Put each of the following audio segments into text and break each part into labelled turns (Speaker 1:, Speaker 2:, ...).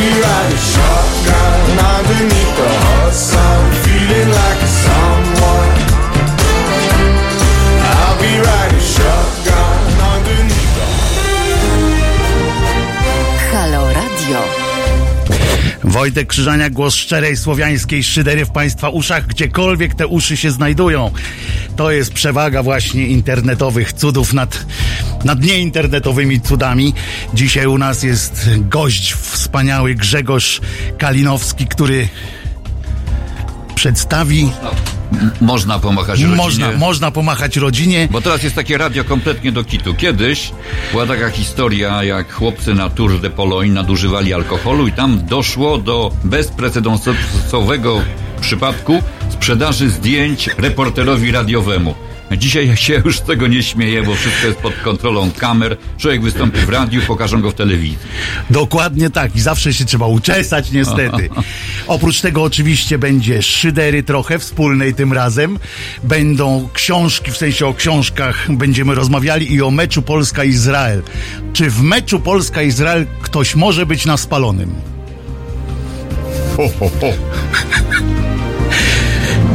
Speaker 1: Shotgun the hot sun, feeling like someone. I'll be riding
Speaker 2: Wojtek Krzyżania, głos szczerej słowiańskiej szydery w Państwa uszach, gdziekolwiek te uszy się znajdują. To jest przewaga właśnie internetowych cudów nad, nad nieinternetowymi cudami. Dzisiaj u nas jest gość wspaniały Grzegorz Kalinowski, który przedstawi,
Speaker 3: Można pomachać rodzinie.
Speaker 2: można, można pomachać rodzinie.
Speaker 3: Bo teraz jest takie radio kompletnie do kitu. Kiedyś była taka historia, jak chłopcy na Tour de Pologne nadużywali alkoholu i tam doszło do bezprecedensowego przypadku sprzedaży zdjęć reporterowi radiowemu. Dzisiaj się już z tego nie śmieję, bo wszystko jest pod kontrolą kamer. Człowiek wystąpi w radiu, pokażą go w telewizji.
Speaker 2: Dokładnie tak. I zawsze się trzeba uczesać, niestety. Oprócz tego oczywiście będzie szydery trochę, wspólnej tym razem. Będą książki, w sensie o książkach będziemy rozmawiali i o meczu Polska-Izrael. Czy w meczu Polska-Izrael ktoś może być na spalonym? Ho, ho, ho.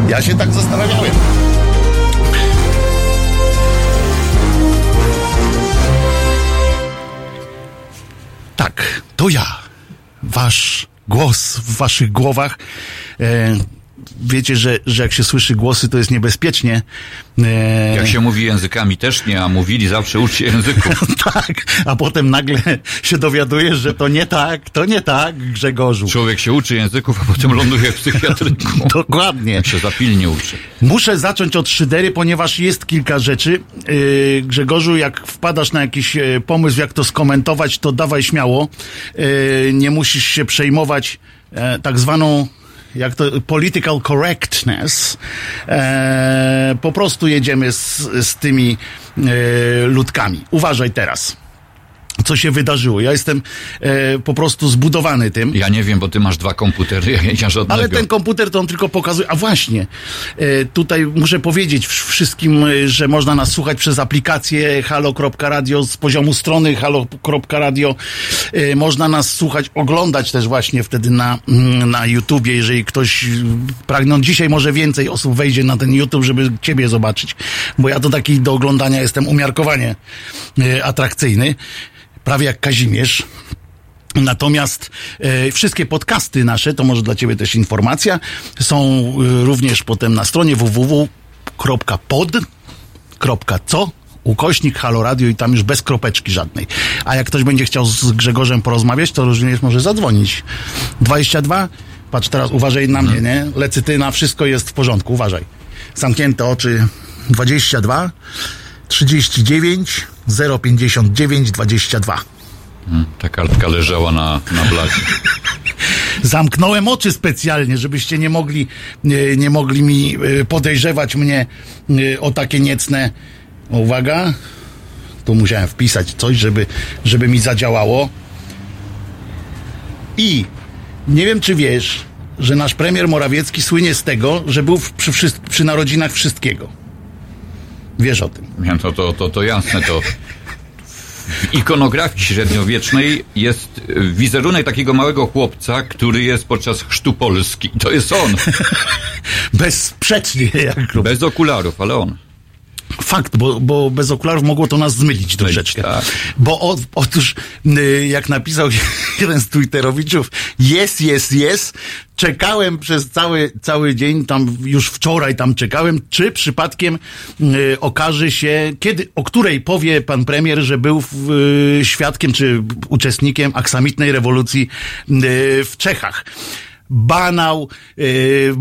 Speaker 2: Ja się tak zastanawiałem. Tak, to ja. Wasz głos w waszych głowach. E, wiecie, że, że jak się słyszy głosy, to jest niebezpiecznie. E,
Speaker 3: Jak się mówi językami też nie, a mówili zawsze uczcie języków.
Speaker 2: tak, a potem nagle się dowiadujesz, że to nie tak, to nie tak, Grzegorzu.
Speaker 3: Człowiek się uczy języków, a potem ląduje w psychiatryku.
Speaker 2: Dokładnie.
Speaker 3: Jak się zapilnie uczy.
Speaker 2: Muszę zacząć od szydery, ponieważ jest kilka rzeczy. Yy, Grzegorzu, jak wpadasz na jakiś e, pomysł, jak to skomentować, to dawaj śmiało. Nie musisz się przejmować e, tak zwaną jak to political correctness. E, po prostu jedziemy z, z tymi e, ludkami. Uważaj teraz. Co się wydarzyło? Ja jestem e, po prostu zbudowany tym.
Speaker 3: Ja nie wiem, bo ty masz dwa komputery, ja nie żadnego.
Speaker 2: Ale ten komputer to on tylko pokazuje. A właśnie, e, tutaj muszę powiedzieć wsz- wszystkim, e, że można nas słuchać przez aplikację halo.radio z poziomu strony halo.radio. E, Można nas słuchać, oglądać też właśnie wtedy na, mm, na YouTubie, jeżeli ktoś pragną. Dzisiaj może więcej osób wejdzie na ten YouTube, żeby ciebie zobaczyć, bo ja to taki do oglądania jestem umiarkowanie e, atrakcyjny. Prawie jak Kazimierz. Natomiast e, wszystkie podcasty nasze, to może dla Ciebie też informacja, są e, również potem na stronie www.pod.co ukośnik Halo Radio i tam już bez kropeczki żadnej. A jak ktoś będzie chciał z Grzegorzem porozmawiać, to również może zadzwonić. 22, patrz teraz, uważaj na mnie, nie? Lecytyna, wszystko jest w porządku, uważaj. Zamknięte oczy 22 39 059 22.
Speaker 3: Ta kartka leżała na, na blacie.
Speaker 2: Zamknąłem oczy specjalnie, żebyście nie mogli, nie, nie mogli mi y, podejrzewać mnie y, o takie niecne. Uwaga, tu musiałem wpisać coś, żeby, żeby mi zadziałało. I nie wiem, czy wiesz, że nasz premier Morawiecki słynie z tego, że był w- przy, przy narodzinach wszystkiego. Wiesz o tym.
Speaker 3: Nie, To, to, to, to jasne, to w ikonografii średniowiecznej jest wizerunek takiego małego chłopca, który jest podczas chrztu Polski. To jest on.
Speaker 2: Bezsprzecznie, jak
Speaker 3: Bez okularów, ale on.
Speaker 2: Fakt, bo, bo bez okularów mogło to nas zmylić troszeczkę.
Speaker 3: tak.
Speaker 2: Bo o, otóż, y, jak napisał jeden z Twitterowiczów, jest, jest, jest, czekałem przez cały, cały dzień, tam już wczoraj tam czekałem, czy przypadkiem y, okaże się, kiedy, o której powie pan premier, że był y, świadkiem czy uczestnikiem aksamitnej rewolucji y, w Czechach. Banał. Yy,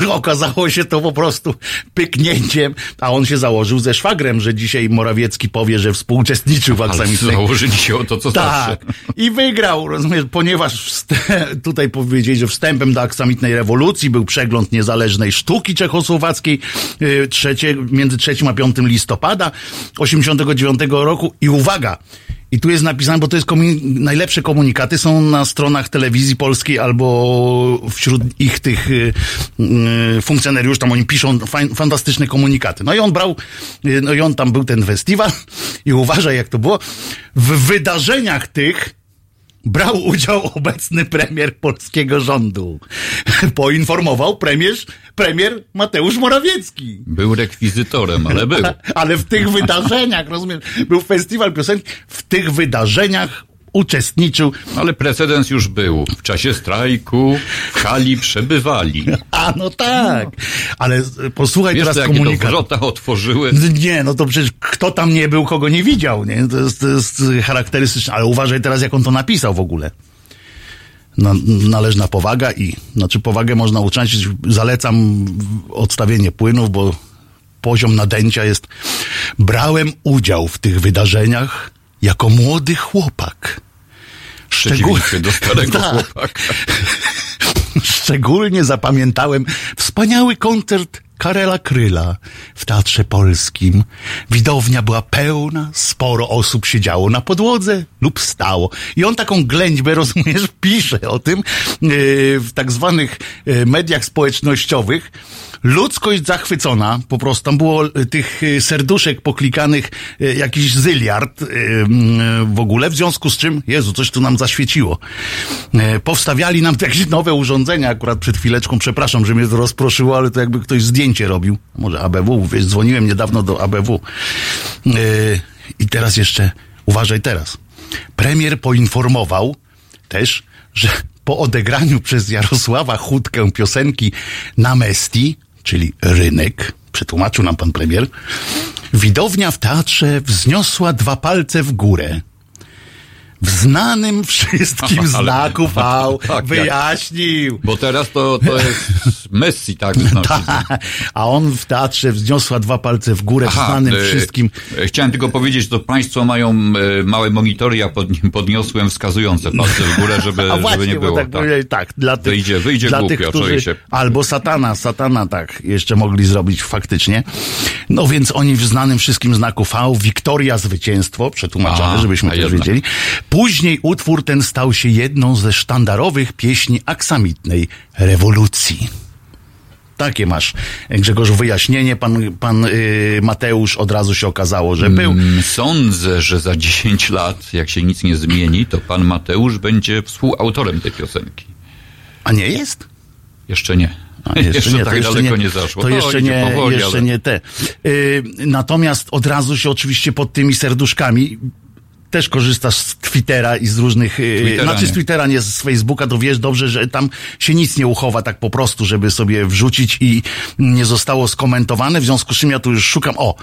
Speaker 2: okazało się to po prostu pyknięciem, a on się założył ze szwagrem, że dzisiaj Morawiecki powie, że współuczestniczył w aksamitnej.
Speaker 3: założyli się o to, co
Speaker 2: Tak.
Speaker 3: zawsze.
Speaker 2: I wygrał, rozumiesz, ponieważ tutaj powiedzieli, że wstępem do aksamitnej rewolucji był przegląd niezależnej sztuki czechosłowackiej yy, trzecie, między 3 a 5 listopada 89 roku i uwaga, i tu jest napisane, bo to jest komu- najlepsze komunikaty są na stronach telewizji polskiej albo wśród ich tych y, y, funkcjonariuszy, tam oni piszą fajn, fantastyczne komunikaty. No i on brał, y, no i on tam był ten festiwal i uważaj jak to było, w wydarzeniach tych brał udział obecny premier polskiego rządu. Poinformował premier, premier Mateusz Morawiecki.
Speaker 3: Był rekwizytorem, ale był.
Speaker 2: Ale w tych wydarzeniach, rozumiesz, był festiwal piosenki, w tych wydarzeniach uczestniczył.
Speaker 3: Ale precedens już był. W czasie strajku w hali przebywali.
Speaker 2: A no tak, ale e, posłuchaj
Speaker 3: Wiesz, to
Speaker 2: teraz
Speaker 3: to
Speaker 2: komunikat.
Speaker 3: wrota otworzyły?
Speaker 2: Nie, no to przecież kto tam nie był, kogo nie widział, nie? To jest, to jest charakterystyczne, ale uważaj teraz, jak on to napisał w ogóle. No, należna powaga i, znaczy powagę można uczęścić, zalecam odstawienie płynów, bo poziom nadęcia jest, brałem udział w tych wydarzeniach jako młody chłopak.
Speaker 3: Przeciwieństwie do starego
Speaker 2: Tak.
Speaker 3: chłopaka.
Speaker 2: Szczególnie zapamiętałem wspaniały koncert Karela Kryla w Teatrze Polskim. Widownia była pełna, sporo osób siedziało na podłodze lub stało. I on taką ględźbę, rozumiesz, pisze o tym yy, w tak zwanych yy, mediach społecznościowych. Ludzkość zachwycona, po prostu tam było y, tych y, serduszek poklikanych y, jakiś zyliard w ogóle, w związku z czym, Jezu, coś tu nam zaświeciło. E, Powstawiali nam jakieś nowe urządzenia, akurat przed chwileczką, przepraszam, że mnie to rozproszyło, ale to jakby ktoś zdjęcie robił. Może ABW, wiesz, dzwoniłem niedawno do ABW. E, I teraz jeszcze, uważaj teraz. Premier poinformował też, że po odegraniu przez Jarosława Chudkę piosenki Namesti, czyli rynek, przetłumaczył nam pan premier, widownia w teatrze wzniosła dwa palce w górę. W znanym wszystkim znaku V
Speaker 3: tak, jak-
Speaker 2: wyjaśnił.
Speaker 3: Bo teraz to, to jest Messi, tak? Znosi.
Speaker 2: A on w teatrze wzniosła dwa palce w górę, w znanym
Speaker 3: e,
Speaker 2: wszystkim.
Speaker 3: e, Chciałem tylko powiedzieć, że państwo mają e, małe monitory, ja pod, podniosłem wskazujące palce w górę, żeby,
Speaker 2: A właśnie,
Speaker 3: żeby nie było.
Speaker 2: tak, powiedzieli, tak dla tych,
Speaker 3: Wyjdzie- wyjdzie
Speaker 2: dla
Speaker 3: głupio,
Speaker 2: tych, którzy,
Speaker 3: się.
Speaker 2: albo satana, satana tak jeszcze mogli zrobić faktycznie. No więc oni w znanym wszystkim znaku V, Wiktoria zwycięstwo, przetłumaczone, żebyśmy też wiedzieli. Później utwór ten stał się jedną ze sztandarowych pieśni aksamitnej rewolucji. Takie masz, Grzegorzu, wyjaśnienie. Pan, pan yy, Mateusz od razu się okazało, że był.
Speaker 3: Mm, Sądzę, że za 10 lat, jak się nic nie zmieni, to pan Mateusz będzie współautorem tej piosenki.
Speaker 2: A nie jest?
Speaker 3: Jeszcze nie.
Speaker 2: A,
Speaker 3: jeszcze,
Speaker 2: nie, to
Speaker 3: tak
Speaker 2: jeszcze
Speaker 3: daleko
Speaker 2: nie,
Speaker 3: nie, zaszło.
Speaker 2: To jeszcze,
Speaker 3: idzie
Speaker 2: nie,
Speaker 3: powoli,
Speaker 2: jeszcze
Speaker 3: ale...
Speaker 2: nie te. Yy, natomiast od razu się oczywiście pod tymi serduszkami też korzystasz z Twittera i z różnych, yy,
Speaker 3: Twittera
Speaker 2: znaczy z
Speaker 3: nie.
Speaker 2: Twittera, nie z Facebooka, to wiesz dobrze, że tam się nic nie uchowa tak po prostu, żeby sobie wrzucić i nie zostało skomentowane, w związku z czym ja tu już szukam, o,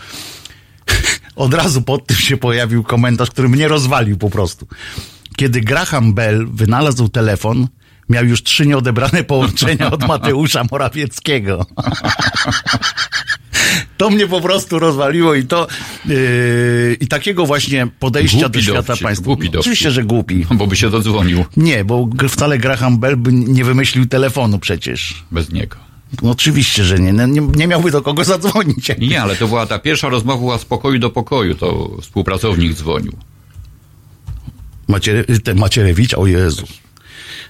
Speaker 2: od razu pod tym się pojawił komentarz, który mnie rozwalił po prostu. Kiedy Graham Bell wynalazł telefon, miał już trzy nieodebrane połączenia od Mateusza Morawieckiego. To mnie po prostu rozwaliło i to yy, i takiego właśnie podejścia
Speaker 3: Głupi
Speaker 2: do świata
Speaker 3: dowcip,
Speaker 2: państwa.
Speaker 3: głupi dowcip.
Speaker 2: Oczywiście, że głupi.
Speaker 3: Bo by się dodzwonił
Speaker 2: Nie, bo wcale Graham Bell by nie wymyślił telefonu przecież.
Speaker 3: bez niego.
Speaker 2: No, oczywiście, że nie. No, nie. Nie miałby do kogo zadzwonić.
Speaker 3: Nie, ale to była ta pierwsza rozmowa była z pokoju do pokoju, to współpracownik dzwonił.
Speaker 2: Maciere, te Macierewicza, o Jezu.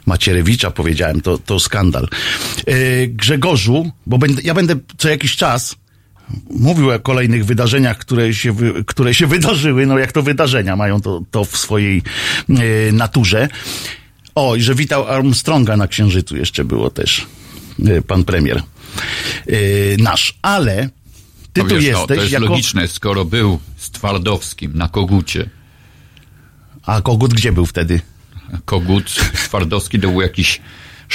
Speaker 2: Macierewicza powiedziałem, to, to skandal. Yy, Grzegorzu, bo będę, ja będę co jakiś czas mówił o kolejnych wydarzeniach, które się, które się wydarzyły, no jak to wydarzenia mają to, to w swojej yy, naturze. O, i że witał Armstronga na Księżycu jeszcze było też, yy, pan premier yy, nasz, ale ty
Speaker 3: No
Speaker 2: tu
Speaker 3: wiesz, no,
Speaker 2: jesteś
Speaker 3: to jest
Speaker 2: jako...
Speaker 3: logiczne, skoro był z Twardowskim na Kogucie.
Speaker 2: A kogut gdzie był wtedy?
Speaker 3: Kogut Twardowski to był jakiś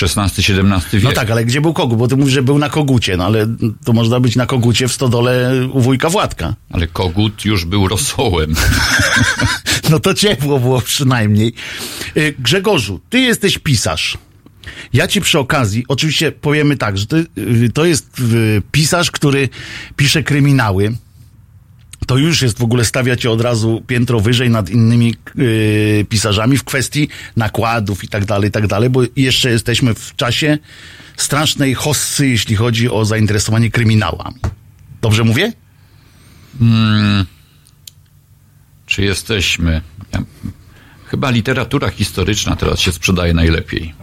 Speaker 3: XVI-XVII wiek.
Speaker 2: No tak, ale gdzie był kogut? Bo ty mówisz, że był na kogucie, no ale to można być na kogucie w stodole u wujka Władka.
Speaker 3: Ale Kogut już był rosołem.
Speaker 2: No to ciepło było przynajmniej. Y, Grzegorzu, ty jesteś pisarz. Ja ci przy okazji, oczywiście powiemy tak, że to, y, to jest y, pisarz, który pisze kryminały. To już jest w ogóle stawia cię od razu piętro wyżej nad innymi y, pisarzami w kwestii nakładów i tak dalej, i tak dalej, bo jeszcze jesteśmy w czasie strasznej hossy, jeśli chodzi o zainteresowanie kryminałami. Dobrze mówię?
Speaker 3: Czy jesteśmy? Chyba literatura historyczna teraz się sprzedaje najlepiej.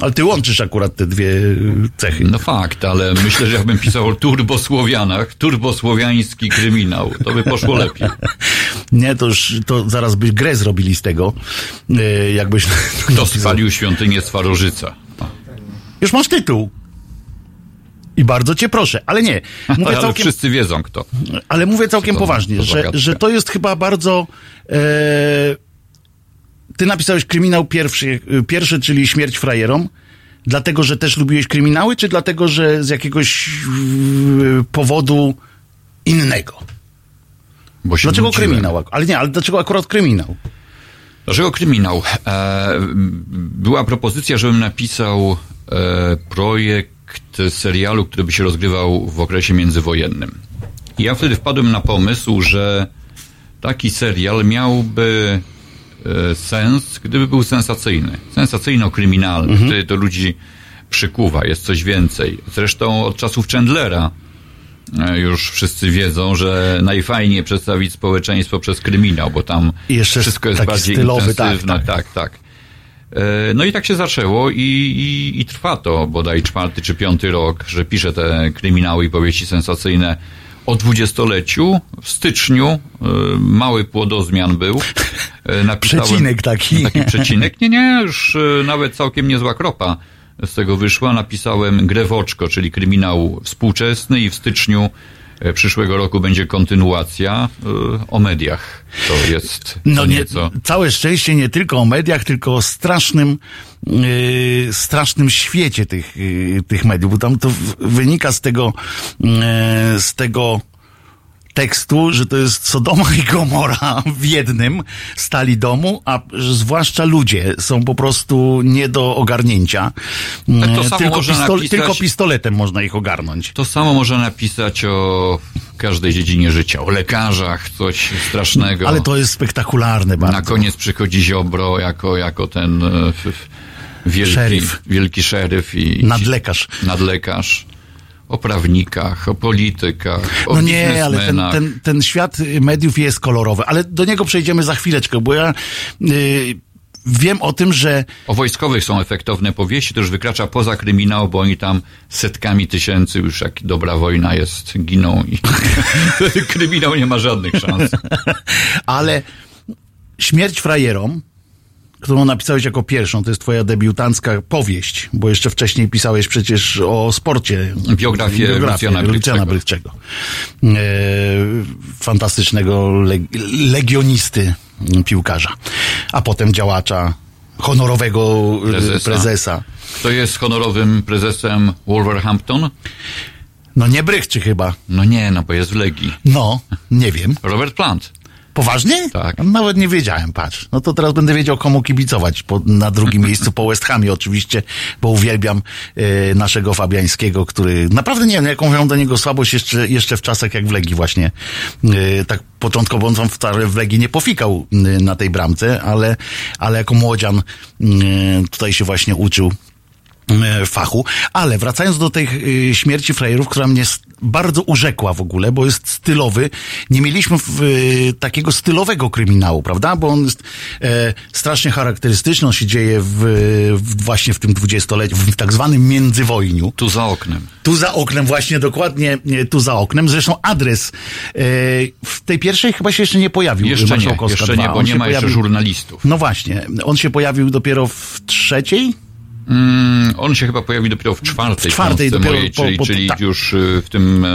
Speaker 2: Ale ty łączysz akurat te dwie y, cechy.
Speaker 3: No fakt, ale myślę, że jakbym pisał o turbosłowianach, turbosłowiański kryminał, to by poszło lepiej.
Speaker 2: Nie, to już to zaraz by grę zrobili z tego. y, Jakbyś.
Speaker 3: Kto spalił świątynię Swarożyca?
Speaker 2: Już masz tytuł. I bardzo cię proszę, ale nie. Mówię
Speaker 3: Ale
Speaker 2: całkiem,
Speaker 3: wszyscy wiedzą kto.
Speaker 2: ale mówię całkiem poważnie,
Speaker 3: to
Speaker 2: że, że to jest chyba bardzo. E, ty napisałeś kryminał pierwszy, y, pierwszy, czyli śmierć frajerom. Dlatego, że też lubiłeś kryminały, czy dlatego, że z jakiegoś y, powodu innego? Dlaczego
Speaker 3: nudziłem.
Speaker 2: kryminał? Ale nie, ale dlaczego akurat kryminał?
Speaker 3: Dlaczego kryminał? E, była propozycja, żebym napisał e, projekt serialu, który by się rozgrywał w okresie międzywojennym. I ja wtedy wpadłem na pomysł, że taki serial miałby sens, gdyby był sensacyjny. Sensacyjno-kryminalny. Wtedy to ludzi przykuwa, jest coś więcej. Zresztą od czasów Chandlera e, już wszyscy wiedzą, że najfajniej przedstawić społeczeństwo przez kryminał, bo tam wszystko jest bardziej
Speaker 2: stylowy, tak,
Speaker 3: intensywne.
Speaker 2: tak.
Speaker 3: tak, tak. E, No i tak się zaczęło i, i, i trwa to bodaj czwarty czy piąty rok, że piszę te kryminały i powieści sensacyjne o dwudziestoleciu. W styczniu e, mały płodozmian był. E, napisałem-
Speaker 2: Przecinek taki.
Speaker 3: Taki przecinek. Nie, nie, już e, nawet całkiem niezła kropa z tego wyszła. Napisałem Grę w oczko, czyli kryminał współczesny i w styczniu przyszłego roku będzie kontynuacja e, o mediach. To jest
Speaker 2: No nie,
Speaker 3: nieco.
Speaker 2: całe szczęście nie tylko o mediach, tylko o strasznym, yy, strasznym świecie tych, yy, tych mediów, bo tam to w- wynika z tego, yy, z tego tekstu, że to jest Sodoma i Gomora w jednym stali domu, a zwłaszcza ludzie są po prostu nie do ogarnięcia.
Speaker 3: Tak samo
Speaker 2: tylko,
Speaker 3: napisać-
Speaker 2: tylko pistoletem można ich ogarnąć.
Speaker 3: To samo można napisać o każdej dziedzinie życia, o lekarzach, coś strasznego.
Speaker 2: Ale to jest spektakularne bardzo.
Speaker 3: Na koniec przychodzi Ziobro jako, jako ten e, wielki
Speaker 2: Szeryf.
Speaker 3: wielki szeryf i
Speaker 2: Nadlekarz.
Speaker 3: nadlekarz. O prawnikach, o politykach, o
Speaker 2: No nie, ale ten, ten, ten świat mediów jest kolorowy, ale do niego przejdziemy za chwileczkę, bo ja y, wiem o tym, że
Speaker 3: O wojskowych są efektowne powieści, to już wykracza poza kryminał, bo oni tam setkami tysięcy już jak dobra wojna jest, giną i kryminał nie ma żadnych szans.
Speaker 2: ale śmierć frajerom, którą napisałeś jako pierwszą, to jest twoja debiutancka powieść, bo jeszcze wcześniej pisałeś przecież o sporcie.
Speaker 3: Biografię Lucjana Bryczego.
Speaker 2: Bryczego. E, fantastycznego leg, legionisty piłkarza, a potem działacza honorowego e,
Speaker 3: Prezesa.
Speaker 2: prezesa.
Speaker 3: Kto jest honorowym prezesem Wolverhampton?
Speaker 2: No nie Brychczy chyba.
Speaker 3: No nie, no bo jest w Legii.
Speaker 2: No, nie wiem.
Speaker 3: Robert Plant.
Speaker 2: Poważnie?
Speaker 3: Tak.
Speaker 2: Nawet nie wiedziałem, patrz. No to teraz będę wiedział, komu kibicować. Po, na drugim miejscu po West Hamie oczywiście, bo uwielbiam e, naszego Fabiańskiego, który naprawdę nie wiem, jaką miał do niego słabość jeszcze, jeszcze w czasach jak w Legii właśnie. E, tak początkowo on wcale w Legii nie pofikał e, na tej bramce, ale, ale jako młodzian tutaj się właśnie uczył fachu. Ale wracając do tej e, śmierci frajerów, która mnie bardzo urzekła w ogóle, bo jest stylowy. Nie mieliśmy w, e, takiego stylowego kryminału, prawda? Bo on jest e, strasznie charakterystyczny. On się dzieje w, w, właśnie w tym dwudziestoleciu, w tak zwanym międzywojniu.
Speaker 3: Tu za oknem.
Speaker 2: Tu za oknem, właśnie dokładnie e, tu za oknem. Zresztą adres e, w tej pierwszej chyba się jeszcze nie pojawił.
Speaker 3: Jeszcze nie, jeszcze
Speaker 2: 2.
Speaker 3: nie, bo
Speaker 2: On
Speaker 3: nie ma jeszcze
Speaker 2: pojawił-
Speaker 3: żurnalistów.
Speaker 2: No właśnie, on się pojawił dopiero w trzeciej,
Speaker 3: Mm, on się chyba pojawi dopiero w czwartej,
Speaker 2: W czwartej dopiero
Speaker 3: mojej,
Speaker 2: po-
Speaker 3: czyli,
Speaker 2: po-
Speaker 3: czyli
Speaker 2: tak.
Speaker 3: już y, w tym e,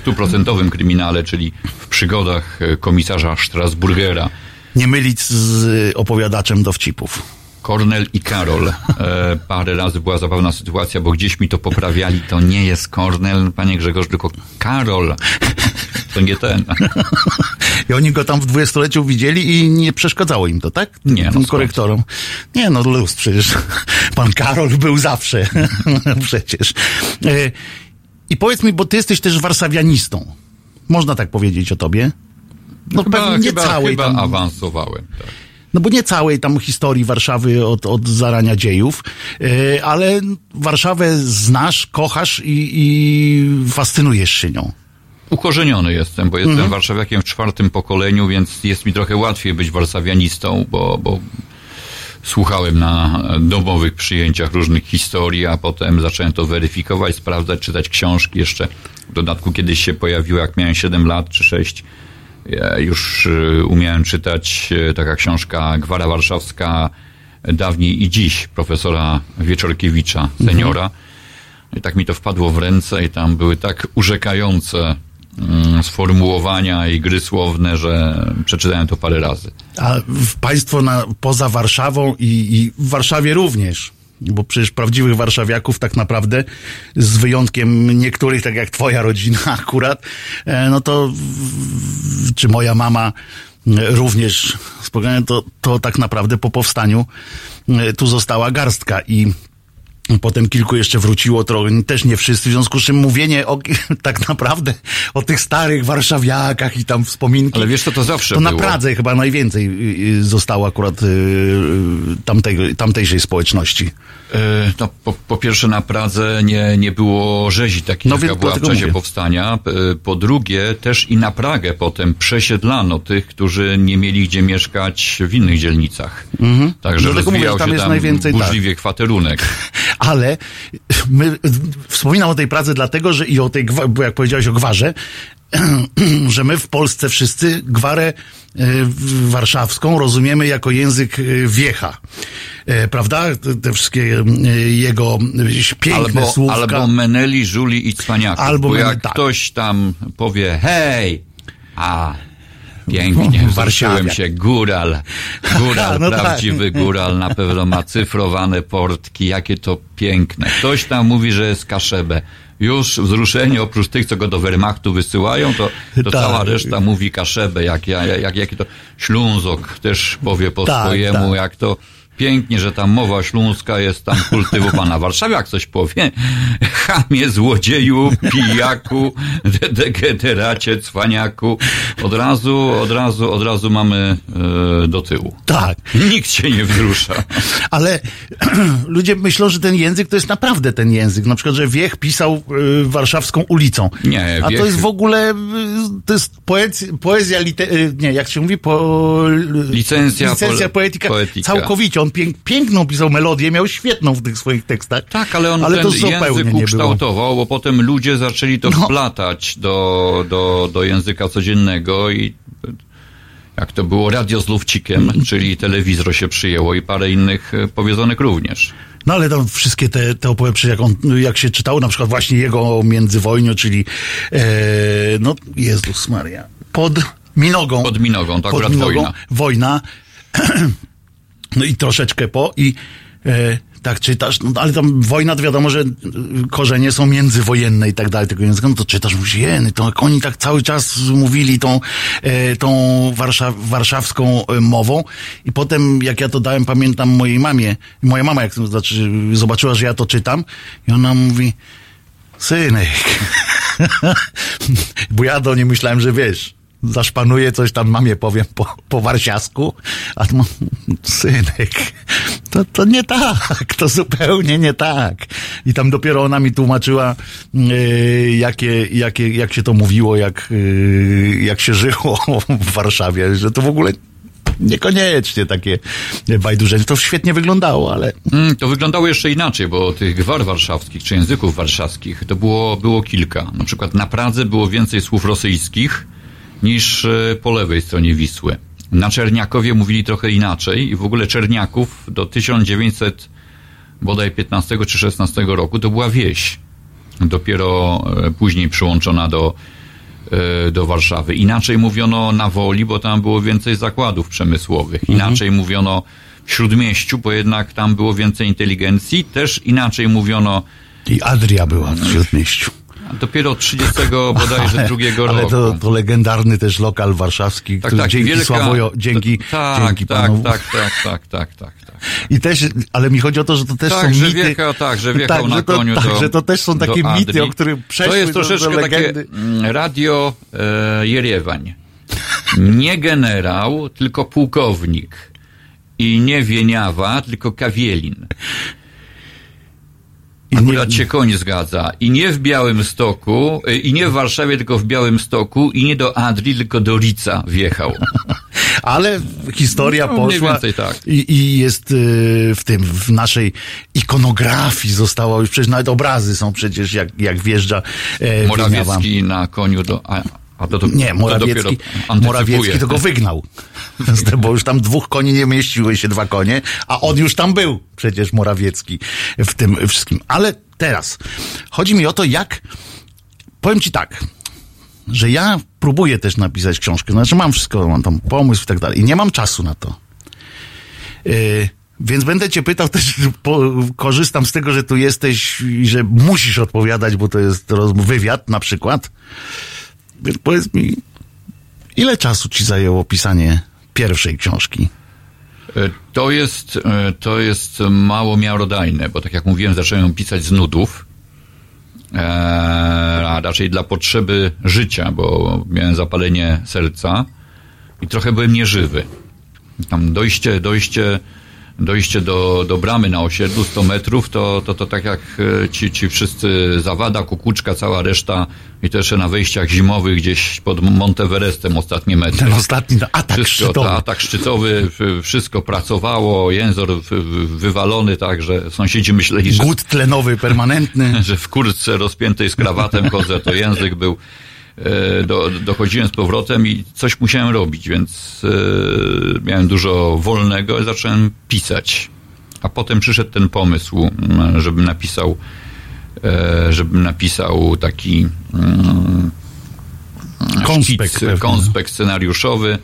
Speaker 3: stuprocentowym kryminale, czyli w przygodach e, komisarza Strasburgera.
Speaker 2: Nie mylić z opowiadaczem dowcipów.
Speaker 3: Kornel i Karol. E, parę razy była zabawna sytuacja, bo gdzieś mi to poprawiali. To nie jest Kornel, panie Grzegorz, tylko Karol. To nie ten.
Speaker 2: I oni go tam w dwudziestoleciu widzieli i nie przeszkadzało im to, tak?
Speaker 3: Nie, no
Speaker 2: Tym korektorom. Nie, no luz przecież. Pan Karol był zawsze. przecież. E, I powiedz mi, bo ty jesteś też warszawianistą. Można tak powiedzieć o tobie? No pewnie nie
Speaker 3: chyba,
Speaker 2: całej
Speaker 3: chyba
Speaker 2: tam,
Speaker 3: awansowałem. Tak.
Speaker 2: No bo nie całej tam historii Warszawy od, od zarania dziejów, e, ale Warszawę znasz, kochasz i, i fascynujesz się nią.
Speaker 3: Ukorzeniony jestem, bo jestem
Speaker 2: Mhm.
Speaker 3: warszawiakiem w czwartym pokoleniu, więc jest mi trochę łatwiej być warszawianistą, bo, bo słuchałem na domowych przyjęciach różnych historii, a potem zacząłem to weryfikować, sprawdzać, czytać książki. Jeszcze w dodatku kiedyś się pojawiło, jak miałem 7 lat czy 6, ja już y, umiałem czytać y, taka książka Gwara Warszawska dawniej i dziś profesora Wieczorkiewicza, seniora. I tak mi to wpadło w ręce i tam były tak urzekające mm, sformułowania i gry słowne, że przeczytałem to parę razy.
Speaker 2: A państwo na, poza Warszawą i, i w Warszawie również, bo przecież prawdziwych warszawiaków tak naprawdę, z wyjątkiem niektórych, tak jak twoja rodzina akurat, e, no to czy moja mama e, również, to, to tak naprawdę po powstaniu e, tu została garstka i Potem kilku jeszcze wróciło, trochę, też nie wszyscy, w związku z czym mówienie o, tak naprawdę o tych starych warszawiakach i tam wspominki.
Speaker 3: Ale wiesz co, to zawsze
Speaker 2: To na
Speaker 3: było.
Speaker 2: Pradze chyba najwięcej y, y, zostało akurat y, tamtej, tamtejszej społeczności.
Speaker 3: E, No, po, po pierwsze na Pradze nie, nie było rzezi takiej,
Speaker 2: No
Speaker 3: jaka była w czasie
Speaker 2: mówię.
Speaker 3: powstania. E, Po drugie, też i na Pragę potem przesiedlano tych, którzy nie mieli gdzie mieszkać w innych dzielnicach. Także
Speaker 2: Dlatego mówię,
Speaker 3: rozwijał
Speaker 2: że tam
Speaker 3: się
Speaker 2: jest
Speaker 3: tam
Speaker 2: najwięcej, tak.
Speaker 3: burzliwie kwaterunek.
Speaker 2: Ale my, wspominam o tej Pradze dlatego, że i o tej, bo jak powiedziałeś o gwarze, że my w Polsce wszyscy gwarę e, warszawską rozumiemy jako język e, wiecha. E, Prawda? Te- wszystkie jego piękne
Speaker 3: Albo,
Speaker 2: słówka.
Speaker 3: albo Meneli, Żuli i Cwaniaków.
Speaker 2: Albo
Speaker 3: bo jak
Speaker 2: tak.
Speaker 3: ktoś tam powie hej, a pięknie, wzruszyłem
Speaker 2: Warszawiak.
Speaker 3: się, góral, góral,
Speaker 2: No tak.
Speaker 3: prawdziwy góral, na pewno ma cyfrowane portki, jakie to piękne. Ktoś tam mówi, że jest kaszebę. Już wzruszenie, oprócz tych, co go do Wehrmachtu wysyłają, to, to
Speaker 2: Tak.
Speaker 3: cała reszta mówi kaszebę, jak, jak, jak, jaki to Ślązok też powie po
Speaker 2: Tak,
Speaker 3: swojemu,
Speaker 2: tak.
Speaker 3: jak to pięknie, że tam mowa śląska jest tam kultywowana. Warszawa jak coś powie, chamie, złodzieju, pijaku, de- degeneracie, cwaniaku, od razu, od razu, od razu mamy e, do tyłu.
Speaker 2: Tak.
Speaker 3: Nikt się nie wzrusza.
Speaker 2: Ale ludzie myślą, że ten język to jest naprawdę ten język. Na przykład, że Wiech pisał y, warszawską ulicą.
Speaker 3: Nie,
Speaker 2: A
Speaker 3: Wiech-
Speaker 2: to jest w ogóle, y, to jest poezja, poezja lite, y, nie, jak się mówi, po,
Speaker 3: Licencja
Speaker 2: licencja poetyka.
Speaker 3: poetyka.
Speaker 2: Całkowicie. On pięk, piękną pisał melodię, miał świetną w tych swoich tekstach.
Speaker 3: Tak, ale on
Speaker 2: ale
Speaker 3: ten
Speaker 2: to
Speaker 3: język ukształtował, bo potem ludzie zaczęli to
Speaker 2: No.
Speaker 3: wplatać do, do, do języka codziennego i jak to było radio z lufcikiem, czyli telewizor się przyjęło i parę innych e, powiedzonek również.
Speaker 2: No ale tam wszystkie te, te opowieści, jak, on, jak się czytało, na przykład właśnie jego międzywojniu, czyli e, no Jezus Maria, pod Minogą.
Speaker 3: Pod Minogą, to
Speaker 2: pod Minogą,
Speaker 3: wojna.
Speaker 2: Wojna. No i troszeczkę po i e, tak czytasz, no ale tam wojna to wiadomo, że y, korzenie są międzywojenne i tak dalej tego języka, no to czytasz, mówisz, jeny, to oni tak cały czas mówili tą, e, tą warsza, warszawską e, mową i potem jak ja to dałem, pamiętam mojej mamie, moja mama jak znaczy, zobaczyła, że ja to czytam i ona mówi, synek, bo ja do niej myślałem, że wiesz, zaszpanuję coś tam mamie powiem po, po warsiasku, a to, synek, to, to nie tak, to zupełnie nie tak. I tam dopiero ona mi tłumaczyła, yy, jakie, jakie, jak się to mówiło, jak, yy, jak się żyło w Warszawie, że to w ogóle niekoniecznie takie bajdurzenie. To świetnie wyglądało, ale
Speaker 3: Mm, to wyglądało jeszcze inaczej, bo tych gwar warszawskich, czy języków warszawskich, to było, było kilka. Na przykład na Pradze było więcej słów rosyjskich niż e, po lewej stronie Wisły. Na Czerniakowie mówili trochę inaczej i w ogóle Czerniaków do 1900 bodaj 15 czy 16 roku to była wieś. Dopiero e, później przyłączona do e, do Warszawy. Inaczej mówiono na Woli, bo tam było więcej zakładów przemysłowych.
Speaker 2: Mhm.
Speaker 3: Inaczej mówiono w Śródmieściu, bo jednak tam było więcej inteligencji. Też inaczej mówiono
Speaker 2: I Adria była w Śródmieściu.
Speaker 3: Dopiero od 30 bodajże drugiego
Speaker 2: ale
Speaker 3: roku.
Speaker 2: to, to legendarny też lokal warszawski, który dzięki
Speaker 3: wielka-
Speaker 2: Sławojo, dzięki,
Speaker 3: tak,
Speaker 2: dzięki
Speaker 3: tak,
Speaker 2: panu.
Speaker 3: tak, tak, tak, tak, tak, tak.
Speaker 2: I też, ale mi chodzi o to, że to też
Speaker 3: Tak,
Speaker 2: są
Speaker 3: że
Speaker 2: mity.
Speaker 3: wjechał, tak, że wjechał
Speaker 2: tak,
Speaker 3: na
Speaker 2: że to,
Speaker 3: koniu
Speaker 2: tak,
Speaker 3: do,
Speaker 2: że to też są takie mity,
Speaker 3: Adrii.
Speaker 2: o których przeszły
Speaker 3: To jest
Speaker 2: do- do
Speaker 3: troszeczkę takie mm, radio e, Jerewań. Nie generał, tylko pułkownik. I nie Wieniawa, tylko Kawielin.
Speaker 2: I nie-
Speaker 3: Akurat się koń zgadza. I nie w Białym Stoku, e, i nie w Warszawie, tylko w Białym Stoku, i nie do Adrii, tylko do Rica wjechał.
Speaker 2: Ale historia
Speaker 3: No,
Speaker 2: poszła
Speaker 3: tak.
Speaker 2: i, i jest y, w tym, w naszej ikonografii została już, przecież nawet obrazy są przecież, jak, jak wjeżdża e.
Speaker 3: Morawiecki na koniu do... A, to, to,
Speaker 2: Nie,
Speaker 3: to
Speaker 2: Morawiecki,
Speaker 3: antycypuje.
Speaker 2: Morawiecki to go wygnał. Bo już tam dwóch koni nie mieściły się dwa konie, a on już tam był przecież Morawiecki w tym wszystkim. Ale teraz chodzi mi o to, jak powiem ci tak, że ja próbuję też napisać książkę. Znaczy mam wszystko, mam tam pomysł i tak dalej. I nie mam czasu na to. Yy, więc będę cię pytał też, po, korzystam z tego, że tu jesteś i że musisz odpowiadać, bo to jest wywiad na przykład. Więc powiedz mi, ile czasu ci zajęło pisanie pierwszej książki?
Speaker 3: E, To jest, e, to jest mało miarodajne, bo tak jak mówiłem, zacząłem pisać z nudów, e, a raczej dla potrzeby życia, bo miałem zapalenie serca i trochę byłem nieżywy. Tam dojście, dojście, dojście do, do bramy na osiedlu 100 metrów, to, to, to tak jak e, ci, ci wszyscy Zawada, Kukuczka, cała reszta i jeszcze na wejściach zimowych gdzieś pod Monteverestem ostatnie metry.
Speaker 2: Ten ostatni atak
Speaker 3: Wszystko,
Speaker 2: szczytowy.
Speaker 3: ta, atak szczytowy, wszystko pracowało, jęzor wywalony tak, że sąsiedzi myśleli, że,
Speaker 2: Głód tlenowy permanentny.
Speaker 3: że w kurtce rozpiętej z krawatem chodzę, to język był. E, Do, dochodziłem z powrotem i coś musiałem robić, więc e, miałem dużo wolnego i zacząłem pisać. A potem przyszedł ten pomysł, m, żebym napisał, e, żebym napisał taki mm,
Speaker 2: Konspekt
Speaker 3: szkic,
Speaker 2: pewnie.
Speaker 3: konspekt scenariuszowy.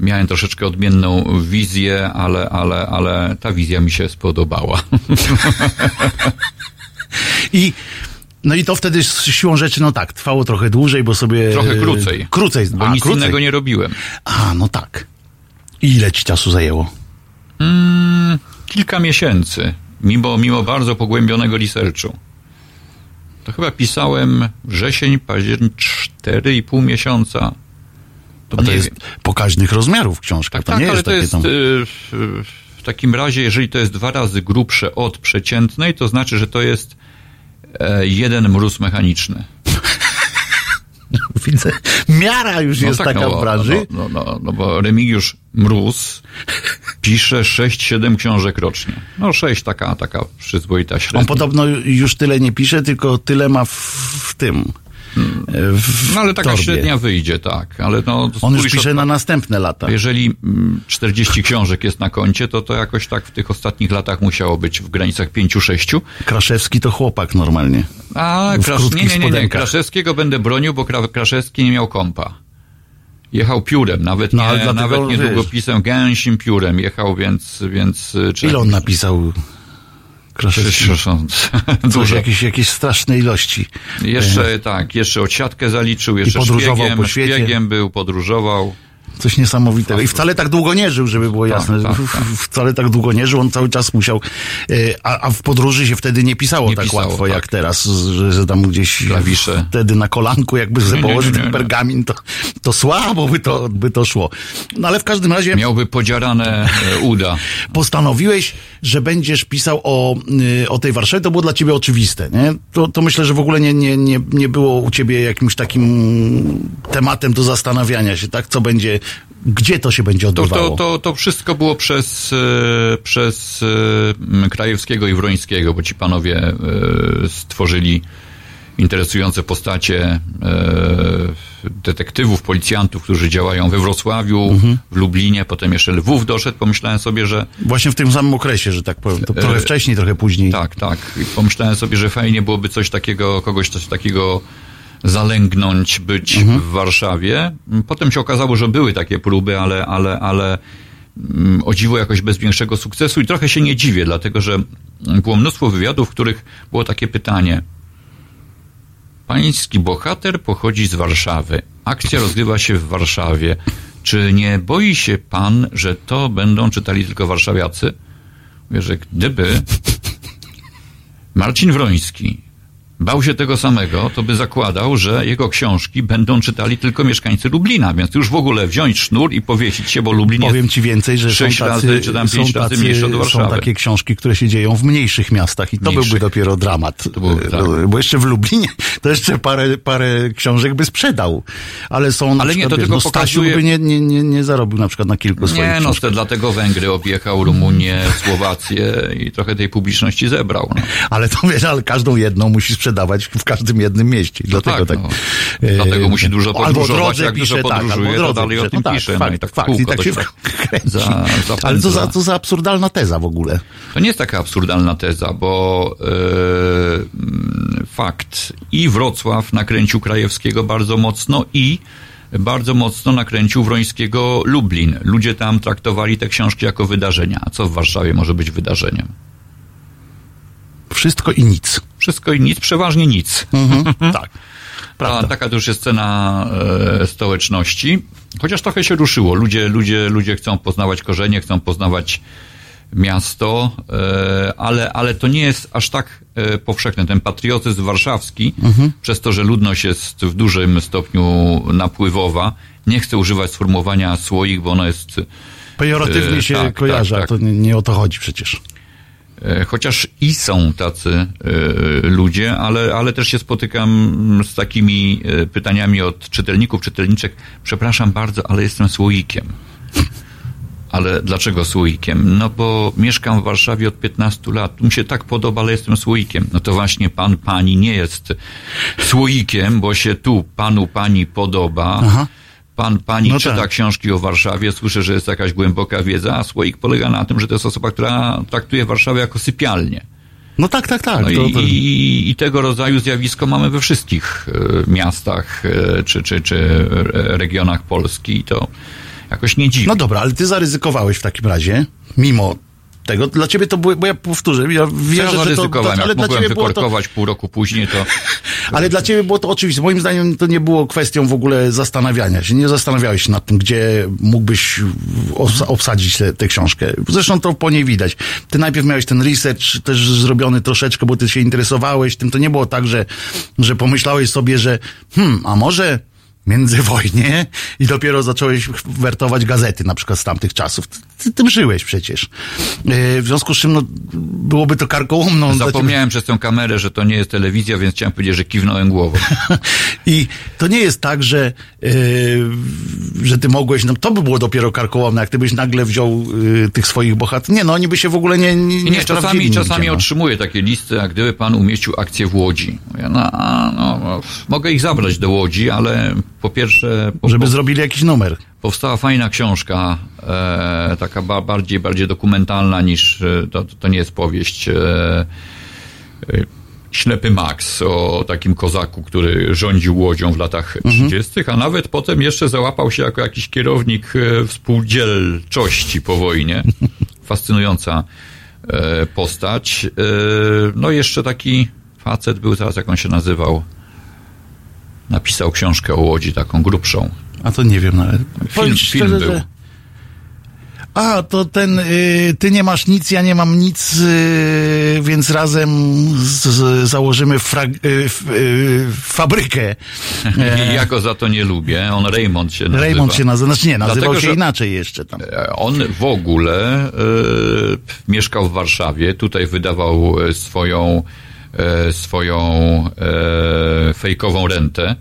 Speaker 3: Miałem troszeczkę odmienną wizję, ale, ale, ale ta wizja mi się spodobała.
Speaker 2: I no i to wtedy z siłą rzeczy, no tak, trwało trochę dłużej, bo sobie...
Speaker 3: Trochę krócej.
Speaker 2: Krócej,
Speaker 3: Bo
Speaker 2: a,
Speaker 3: nic
Speaker 2: krócej.
Speaker 3: innego nie robiłem.
Speaker 2: A, no tak. I ile ci czasu zajęło?
Speaker 3: Kilka miesięcy, mimo, mimo bardzo pogłębionego researchu. To chyba pisałem wrzesień, październik, 4,5 miesiąca.
Speaker 2: A to jest
Speaker 3: wiem.
Speaker 2: pokaźnych rozmiarów książka,
Speaker 3: Tak,
Speaker 2: to
Speaker 3: tak,
Speaker 2: nie
Speaker 3: ale
Speaker 2: jest
Speaker 3: to
Speaker 2: takie
Speaker 3: jest
Speaker 2: tam...
Speaker 3: y, w, takim razie, jeżeli to jest dwa razy grubsze od przeciętnej, to znaczy, że to jest e, jeden mróz mechaniczny.
Speaker 2: Widzę, miara już jest taka
Speaker 3: no,
Speaker 2: w branży.
Speaker 3: No, no, no, no bo Remigiusz Mróz pisze 6-7 książek rocznie. No 6 taka, taka przyzwoita średnia.
Speaker 2: On podobno już tyle nie pisze, tylko tyle ma w, w tym. W
Speaker 3: No ale taka
Speaker 2: torbie.
Speaker 3: średnia wyjdzie, tak. Ale no,
Speaker 2: On już pisze
Speaker 3: o-
Speaker 2: na następne lata.
Speaker 3: Jeżeli mm, 40 książek jest na koncie, to to jakoś tak w tych ostatnich latach musiało być w granicach 5-6.
Speaker 2: Kraszewski to chłopak normalnie.
Speaker 3: A, Krasz... nie, nie, nie, nie. Kraszewskiego będę bronił, bo Kra- Kraszewski nie miał kompa. Jechał piórem, nawet
Speaker 2: No,
Speaker 3: nie,
Speaker 2: dlatego,
Speaker 3: nawet nie długopisem, gęsim piórem jechał, więc... więc y,
Speaker 2: Ile on napisał Kraszewski?
Speaker 3: Dużo.
Speaker 2: Jakieś, jakieś straszne ilości.
Speaker 3: Jeszcze tak, jeszcze odsiadkę zaliczył, jeszcze
Speaker 2: podróżował
Speaker 3: szpiegiem,
Speaker 2: po świecie.
Speaker 3: szpiegiem był, podróżował.
Speaker 2: Coś niesamowitego. I wcale tak długo nie żył, żeby było jasne.
Speaker 3: tak, tak.
Speaker 2: Wcale tak długo nie żył, on cały czas musiał. e, A, a w podróży się wtedy nie pisało
Speaker 3: Nie
Speaker 2: tak
Speaker 3: pisało,
Speaker 2: łatwo
Speaker 3: tak.
Speaker 2: jak teraz, że, że tam gdzieś
Speaker 3: Klawisze.
Speaker 2: wtedy na kolanku jakby sobie
Speaker 3: nie,
Speaker 2: położył ten pergamin, to, to słabo by to, by to szło. No ale w każdym razie
Speaker 3: Miałby podziarane e, uda.
Speaker 2: postanowiłeś, że będziesz pisał o, y, o tej Warszawie, to było dla ciebie oczywiste, nie? To, to myślę, że w ogóle nie, nie, nie, nie było u ciebie jakimś takim tematem do zastanawiania się, tak? Co będzie, gdzie to się będzie
Speaker 3: To,
Speaker 2: odbywało?
Speaker 3: to, to, to wszystko było przez, e, przez e, Krajewskiego i Wrońskiego, bo ci panowie e, stworzyli interesujące postacie detektywów, policjantów, którzy działają we Wrocławiu,
Speaker 2: Mhm.
Speaker 3: w Lublinie, potem jeszcze Lwów doszedł. Pomyślałem sobie, że
Speaker 2: Właśnie w tym samym okresie, że tak powiem. To trochę wcześniej, trochę później.
Speaker 3: Tak, tak. Pomyślałem sobie, że fajnie byłoby coś takiego, kogoś coś takiego zalęgnąć, być
Speaker 2: Mhm.
Speaker 3: w Warszawie. Potem się okazało, że były takie próby, ale, ale, ale mm, o dziwo jakoś bez większego sukcesu i trochę się nie dziwię, dlatego że było mnóstwo wywiadów, w których było takie pytanie. Pański bohater pochodzi z Warszawy. Akcja rozgrywa się w Warszawie. Czy nie boi się pan, że to będą czytali tylko warszawiacy? Mówię, że gdyby Marcin Wroński bał się tego samego, to by zakładał, że jego książki będą czytali tylko mieszkańcy Lublina, więc już w ogóle wziąć sznur i powiesić się, bo Lublin
Speaker 2: Powiem
Speaker 3: jest
Speaker 2: ci więcej, że są
Speaker 3: sześć
Speaker 2: tacy,
Speaker 3: razy, czy tam
Speaker 2: są,
Speaker 3: pięć razy
Speaker 2: tacy,
Speaker 3: mniejsze od
Speaker 2: są
Speaker 3: Warszawy.
Speaker 2: takie książki, które się dzieją w mniejszych miastach i to
Speaker 3: Mniejszych.
Speaker 2: byłby dopiero dramat. E,
Speaker 3: tak.
Speaker 2: Bo jeszcze w Lublinie to jeszcze parę, parę książek by sprzedał. Ale są na
Speaker 3: Ale nie,
Speaker 2: przykład,
Speaker 3: to
Speaker 2: wiesz,
Speaker 3: tylko
Speaker 2: no,
Speaker 3: pokazuje-
Speaker 2: by nie, nie, nie, nie zarobił na przykład na kilku swoich
Speaker 3: Nie, no to dlatego Węgry objechał Rumunię, Słowację i trochę tej publiczności zebrał. No.
Speaker 2: Ale to wiesz, ale każdą jedną musi sprzedawać w każdym jednym mieście. I Dlatego tak.
Speaker 3: tak, no. Dlatego musi dużo
Speaker 2: albo
Speaker 3: podróżować,
Speaker 2: drodze
Speaker 3: jak dużo
Speaker 2: pisze, tak,
Speaker 3: podróżuje,
Speaker 2: albo o
Speaker 3: to
Speaker 2: drodze
Speaker 3: dalej o tym
Speaker 2: no
Speaker 3: pisze,
Speaker 2: Tak,
Speaker 3: no i tak
Speaker 2: fakt,
Speaker 3: kółko
Speaker 2: i tak się
Speaker 3: tak
Speaker 2: kręci.
Speaker 3: za- zapędza.
Speaker 2: Ale co za, co za absurdalna teza w ogóle.
Speaker 3: To nie jest taka absurdalna teza, bo e, mm, fakt i Wrocław nakręcił Krajewskiego bardzo mocno i bardzo mocno nakręcił Wrońskiego Lublin. Ludzie tam traktowali te książki jako wydarzenia. A co w Warszawie może być wydarzeniem?
Speaker 2: Wszystko i nic.
Speaker 3: Wszystko i nic, przeważnie nic.
Speaker 2: Tak.
Speaker 3: Ta,
Speaker 2: Prawda.
Speaker 3: taka to już jest cena e, stołeczności. Chociaż trochę się ruszyło. Ludzie, ludzie, ludzie chcą poznawać korzenie, chcą poznawać miasto, e, ale, ale to nie jest aż tak e, powszechne. Ten patriotyzm warszawski, przez to, że ludność jest w dużym stopniu napływowa, nie chcę używać sformułowania słoik, bo ono jest
Speaker 2: Pejoratywnie
Speaker 3: E,
Speaker 2: się
Speaker 3: tak,
Speaker 2: kojarzy,
Speaker 3: tak,
Speaker 2: a to nie, nie o to chodzi przecież.
Speaker 3: E, Chociaż i są tacy e, ludzie, ale, ale też się spotykam z takimi e, pytaniami od czytelników, czytelniczek. Przepraszam bardzo, ale jestem słoikiem. Ale dlaczego słoikiem? No bo mieszkam w Warszawie od 15 lat. Mi się tak podoba, ale jestem słoikiem. No to właśnie pan, pani nie jest słoikiem, bo się tu panu, pani podoba.
Speaker 2: Aha.
Speaker 3: Pan, pani
Speaker 2: No
Speaker 3: czyta
Speaker 2: tak.
Speaker 3: książki o Warszawie, słyszę, że jest jakaś głęboka wiedza, a słoik polega na tym, że to jest osoba, która traktuje Warszawę jako sypialnię.
Speaker 2: No tak, tak, tak.
Speaker 3: No i,
Speaker 2: to,
Speaker 3: i, I tego rodzaju zjawisko mamy we wszystkich e, miastach e, czy, czy, czy regionach Polski i to jakoś nie dziwi.
Speaker 2: No dobra, ale ty zaryzykowałeś w takim razie, mimo tego. Dla ciebie to było, bo ja powtórzę, ja
Speaker 3: Ja
Speaker 2: wierzę, że to...
Speaker 3: zaryzykowałem,
Speaker 2: ale dla ciebie było to,
Speaker 3: pół roku później, to
Speaker 2: ale dla ciebie było to oczywiste. Moim zdaniem to nie było kwestią w ogóle zastanawiania się. Nie zastanawiałeś się nad tym, gdzie mógłbyś obsa- obsadzić tę tę książkę. Zresztą to po niej widać. Ty najpierw miałeś ten research też zrobiony troszeczkę, bo ty się interesowałeś tym. To nie było tak, że, że pomyślałeś sobie, że hmm, a może międzywojnie i dopiero zacząłeś wertować gazety, na przykład z tamtych czasów. Ty tym żyłeś przecież. Yy, W związku z czym no, byłoby to karkołomną.
Speaker 3: zapomniałem przez tę kamerę, że to nie jest telewizja, więc chciałem powiedzieć, że kiwnąłem głową.
Speaker 2: I to nie jest tak, że, yy, że ty mogłeś, no to by było dopiero karkołomne, jak ty byś nagle wziął yy, tych swoich bohaterów. Nie, no oni by się w ogóle nie, nie,
Speaker 3: Nie,
Speaker 2: nie,
Speaker 3: czasami,
Speaker 2: nigdzie,
Speaker 3: czasami
Speaker 2: no.
Speaker 3: otrzymuję takie listy, a gdyby pan umieścił akcję w Łodzi. Mówię, no, no, no, mogę ich zabrać do Łodzi, ale po pierwsze... Po,
Speaker 2: Żeby
Speaker 3: po,
Speaker 2: zrobili jakiś numer.
Speaker 3: Powstała fajna książka, e, taka ba, bardziej, bardziej dokumentalna niż, e, to, to nie jest powieść, e, e, Ślepy Max o takim kozaku, który rządził łodzią w latach 30., a nawet potem jeszcze załapał się jako jakiś kierownik e, współdzielczości po wojnie. Fascynująca e, postać. No jeszcze taki facet był, teraz jak on się nazywał, napisał książkę o Łodzi, taką grubszą.
Speaker 2: A to nie wiem nawet. Ci
Speaker 3: film
Speaker 2: szczerze,
Speaker 3: był.
Speaker 2: że- A, to ten, y, ty nie masz nic, ja nie mam nic, y, więc razem z, z, założymy frag, y, f, y, fabrykę.
Speaker 3: I ja go za to nie lubię. On Raymond się nazywa.
Speaker 2: Raymond się nazywa, znaczy nie, nazywał
Speaker 3: Dlatego,
Speaker 2: się inaczej jeszcze tam.
Speaker 3: E, On w ogóle e, mieszkał w Warszawie. Tutaj wydawał e, swoją, e, swoją e, fejkową rentę.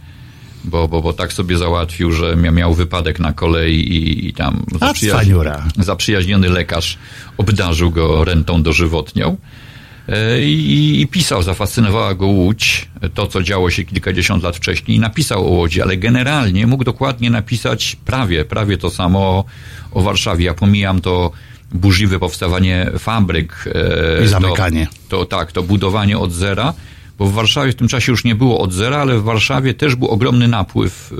Speaker 3: Bo, bo, bo tak sobie załatwił, że mia- miał wypadek na kolei i, i tam
Speaker 2: cwaniura.
Speaker 3: zaprzyjaźniony lekarz obdarzył go rentą dożywotnią. E, I, I pisał, zafascynowała go Łódź, to co działo się kilkadziesiąt lat wcześniej i napisał o Łodzi, ale generalnie mógł dokładnie napisać prawie, prawie to samo o, o Warszawie. Ja pomijam to burzliwe powstawanie fabryk. e,
Speaker 2: I zamykanie.
Speaker 3: To, to tak, to budowanie od zera, bo w Warszawie w tym czasie już nie było od zera, ale w Warszawie też był ogromny napływ y,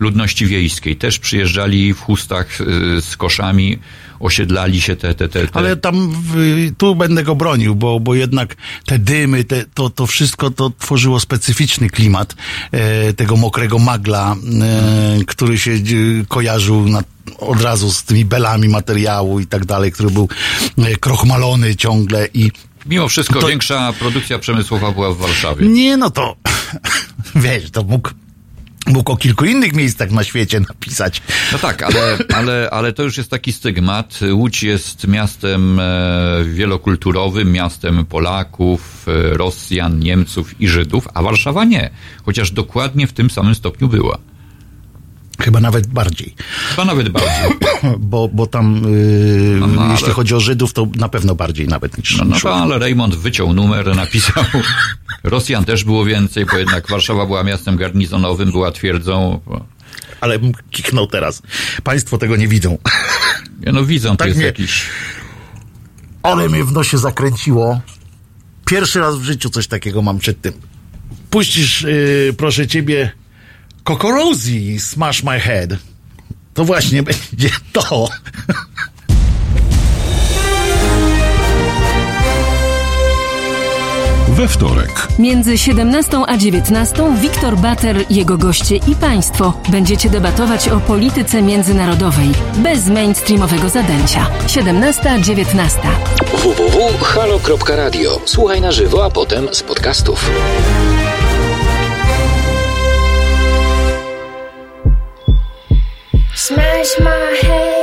Speaker 3: ludności wiejskiej. Też przyjeżdżali w chustach y, z koszami, osiedlali się te... te, te, te.
Speaker 2: Ale tam tu będę go bronił, bo, bo jednak te dymy, te, to, to wszystko to tworzyło specyficzny klimat e, tego mokrego magla, e, który się e, kojarzył na, od razu z tymi belami materiału i tak dalej, który był e, krochmalony ciągle i
Speaker 3: Mimo wszystko
Speaker 2: To-
Speaker 3: większa produkcja przemysłowa była w Warszawie.
Speaker 2: Nie, no to wiesz, to mógł, mógł o kilku innych miejscach na świecie napisać.
Speaker 3: No tak, ale, ale, ale to już jest taki stygmat. Łódź jest miastem e, wielokulturowym, miastem Polaków, e, Rosjan, Niemców i Żydów, a Warszawa nie. Chociaż dokładnie w tym samym stopniu była.
Speaker 2: Chyba nawet bardziej.
Speaker 3: Chyba nawet bardziej.
Speaker 2: Bo, bo tam, yy,
Speaker 3: No, no, ale-
Speaker 2: jeśli chodzi o Żydów, to na pewno bardziej nawet niż,
Speaker 3: No, no to, ale Raymond wyciął numer, napisał. Rosjan też było więcej, bo jednak Warszawa była miastem garnizonowym, była twierdzą.
Speaker 2: Ale bym kichnął teraz. Państwo tego nie widzą.
Speaker 3: Ja no widzą, to
Speaker 2: Tak
Speaker 3: jest
Speaker 2: nie.
Speaker 3: jakiś...
Speaker 2: Ale mnie w nosie zakręciło. Pierwszy raz w życiu coś takiego mam przed tym. Puścisz, yy, proszę ciebie, Kokorozi Smash My Head. To właśnie będzie to.
Speaker 4: We wtorek
Speaker 5: Między 17 a 19 Wiktor Bater, jego goście i państwo będziecie debatować o polityce międzynarodowej bez mainstreamowego zadęcia. 17-19.
Speaker 6: www.halo.radio. Słuchaj na żywo, a potem z podcastów.
Speaker 7: Smash my head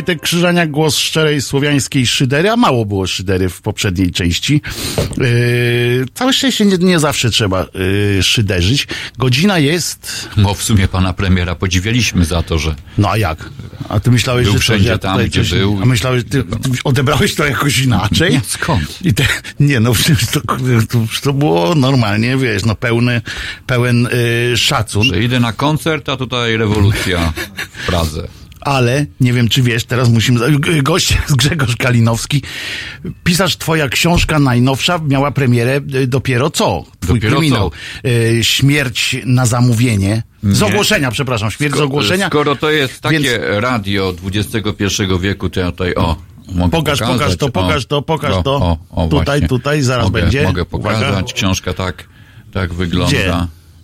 Speaker 2: Wojtek Krzyżaniak, głos szczerej słowiańskiej szydery, a mało było szydery w poprzedniej części. Yy, całe szczęście nie, nie zawsze trzeba yy, szyderzyć. Godzina jest...
Speaker 3: Bo w sumie pana premiera podziwialiśmy za to, że
Speaker 2: No a jak? A ty myślałeś,
Speaker 3: Był
Speaker 2: że
Speaker 3: wszędzie
Speaker 2: że ja
Speaker 3: tam, gdzie
Speaker 2: coś-
Speaker 3: był.
Speaker 2: A myślałeś, ty, ty odebrałeś to jakoś inaczej?
Speaker 3: Nie, skąd?
Speaker 2: I te, nie, no przecież to, to, to było normalnie, wiesz, no pełny, pełen yy, szacun.
Speaker 3: że idę na koncert, a tutaj rewolucja w Pradze.
Speaker 2: Ale nie wiem, czy wiesz, teraz musimy. Gość Grzegorz Kalinowski. Pisarz, twoja książka najnowsza miała premierę y, dopiero co? Twój
Speaker 3: Dopiero
Speaker 2: kryminał. Y, Śmierć na zamówienie. Z
Speaker 3: Nie.
Speaker 2: ogłoszenia, przepraszam, śmierć z
Speaker 3: Sko-
Speaker 2: ogłoszenia.
Speaker 3: Skoro to jest takie
Speaker 2: Więc-
Speaker 3: radio XXI wieku, to ja tutaj o. Mogę
Speaker 2: Pokaż,
Speaker 3: pokazać.
Speaker 2: pokaż to, pokaż
Speaker 3: o,
Speaker 2: to, pokaż
Speaker 3: o,
Speaker 2: to.
Speaker 3: O,
Speaker 2: Tutaj,
Speaker 3: właśnie.
Speaker 2: tutaj, zaraz
Speaker 3: mogę,
Speaker 2: będzie.
Speaker 3: Mogę pokazać.
Speaker 2: Uwaga.
Speaker 3: Książka tak, tak wygląda.
Speaker 2: Gdzie?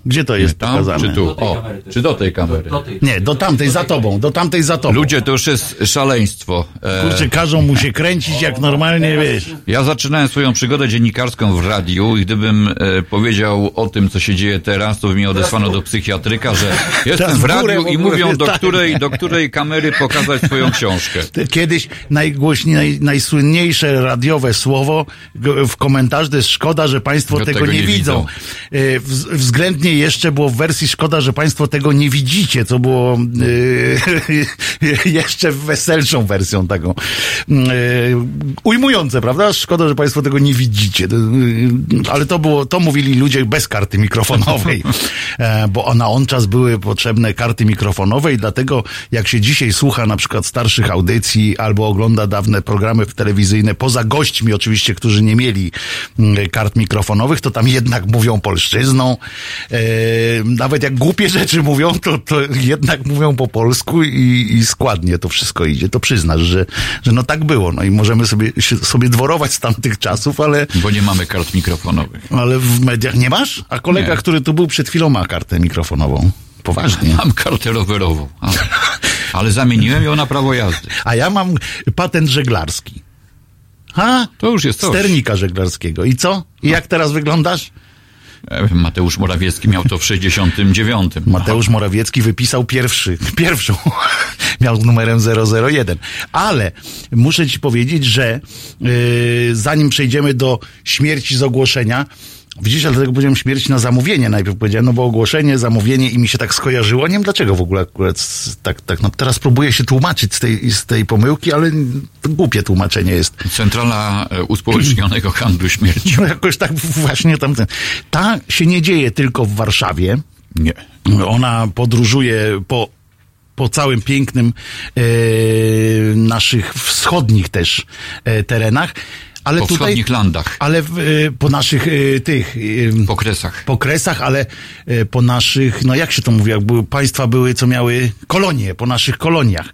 Speaker 2: Gdzie to jest
Speaker 3: Tam,
Speaker 2: pokazane?
Speaker 3: czy tu? O, czy do tej kamery?
Speaker 2: Nie, do tamtej za tobą, do tamtej za tobą.
Speaker 3: Ludzie, to już jest szaleństwo. E,
Speaker 2: Kurczę, każą mu się kręcić jak normalnie, wiesz.
Speaker 3: Ja zaczynałem swoją przygodę dziennikarską w radiu i gdybym e, powiedział o tym, co się dzieje teraz, to by mnie odesłano do psychiatryka, że jestem w radiu i mówią, do
Speaker 2: tak.
Speaker 3: której, do której kamery pokazać swoją książkę.
Speaker 2: Kiedyś najgłośniej, naj, najsłynniejsze radiowe słowo w komentarzu to jest szkoda, że państwo
Speaker 3: Że
Speaker 2: tego, nie, widzą. E, wz- Jeszcze było w wersji szkoda, że państwo tego nie widzicie, co było e, jeszcze weselszą wersją taką. E, ujmujące, prawda? Szkoda, że państwo tego nie widzicie. E, Ale to było, to mówili ludzie bez karty mikrofonowej, e, bo na on czas były potrzebne karty mikrofonowe i dlatego jak się dzisiaj słucha na przykład starszych audycji albo ogląda dawne programy telewizyjne, poza gośćmi oczywiście, którzy nie mieli mm, kart mikrofonowych, to tam jednak mówią polszczyzną. E, nawet jak głupie rzeczy mówią, to, to jednak mówią po polsku i, i składnie to wszystko idzie. To przyznasz, że, że no tak było. No i możemy sobie, sobie dworować z tamtych czasów, ale,
Speaker 3: Bo nie mamy kart mikrofonowych.
Speaker 2: ale w mediach nie masz? A kolega,
Speaker 3: Nie.
Speaker 2: który tu był przed chwilą ma kartę mikrofonową. Poważnie.
Speaker 3: Mam kartę rowerową, ale, ale zamieniłem ją na prawo jazdy.
Speaker 2: A ja mam patent żeglarski. Ha?
Speaker 3: To już jest coś.
Speaker 2: Sternika żeglarskiego. I co? I jak teraz wyglądasz?
Speaker 3: Mateusz Morawiecki miał to w 69.
Speaker 2: Mateusz Morawiecki wypisał pierwszy, pierwszą. Miał numerem 001. Ale muszę ci powiedzieć, że yy, zanim przejdziemy do śmierci z ogłoszenia, Widzisz, ale dlatego powiedziałem śmierć na zamówienie. Najpierw powiedziałem, no bo ogłoszenie, zamówienie i mi się tak skojarzyło. Nie wiem dlaczego w ogóle akurat tak, tak. No teraz próbuję się tłumaczyć z tej, z tej pomyłki, ale głupie tłumaczenie jest.
Speaker 3: Centrala e, Uspołecznionego Handlu Śmierci.
Speaker 2: No jakoś tak właśnie tam. ten- Ta się nie dzieje tylko w Warszawie.
Speaker 3: Nie.
Speaker 2: Ona podróżuje po, po całym pięknym e, naszych wschodnich też e, terenach. Ale
Speaker 3: Po
Speaker 2: tutaj,
Speaker 3: wschodnich landach,
Speaker 2: ale e, po naszych e, tych
Speaker 3: po kresach.
Speaker 2: po kresach, ale po naszych, no jak się to mówi, jak były, państwa były, co miały kolonie, po naszych koloniach.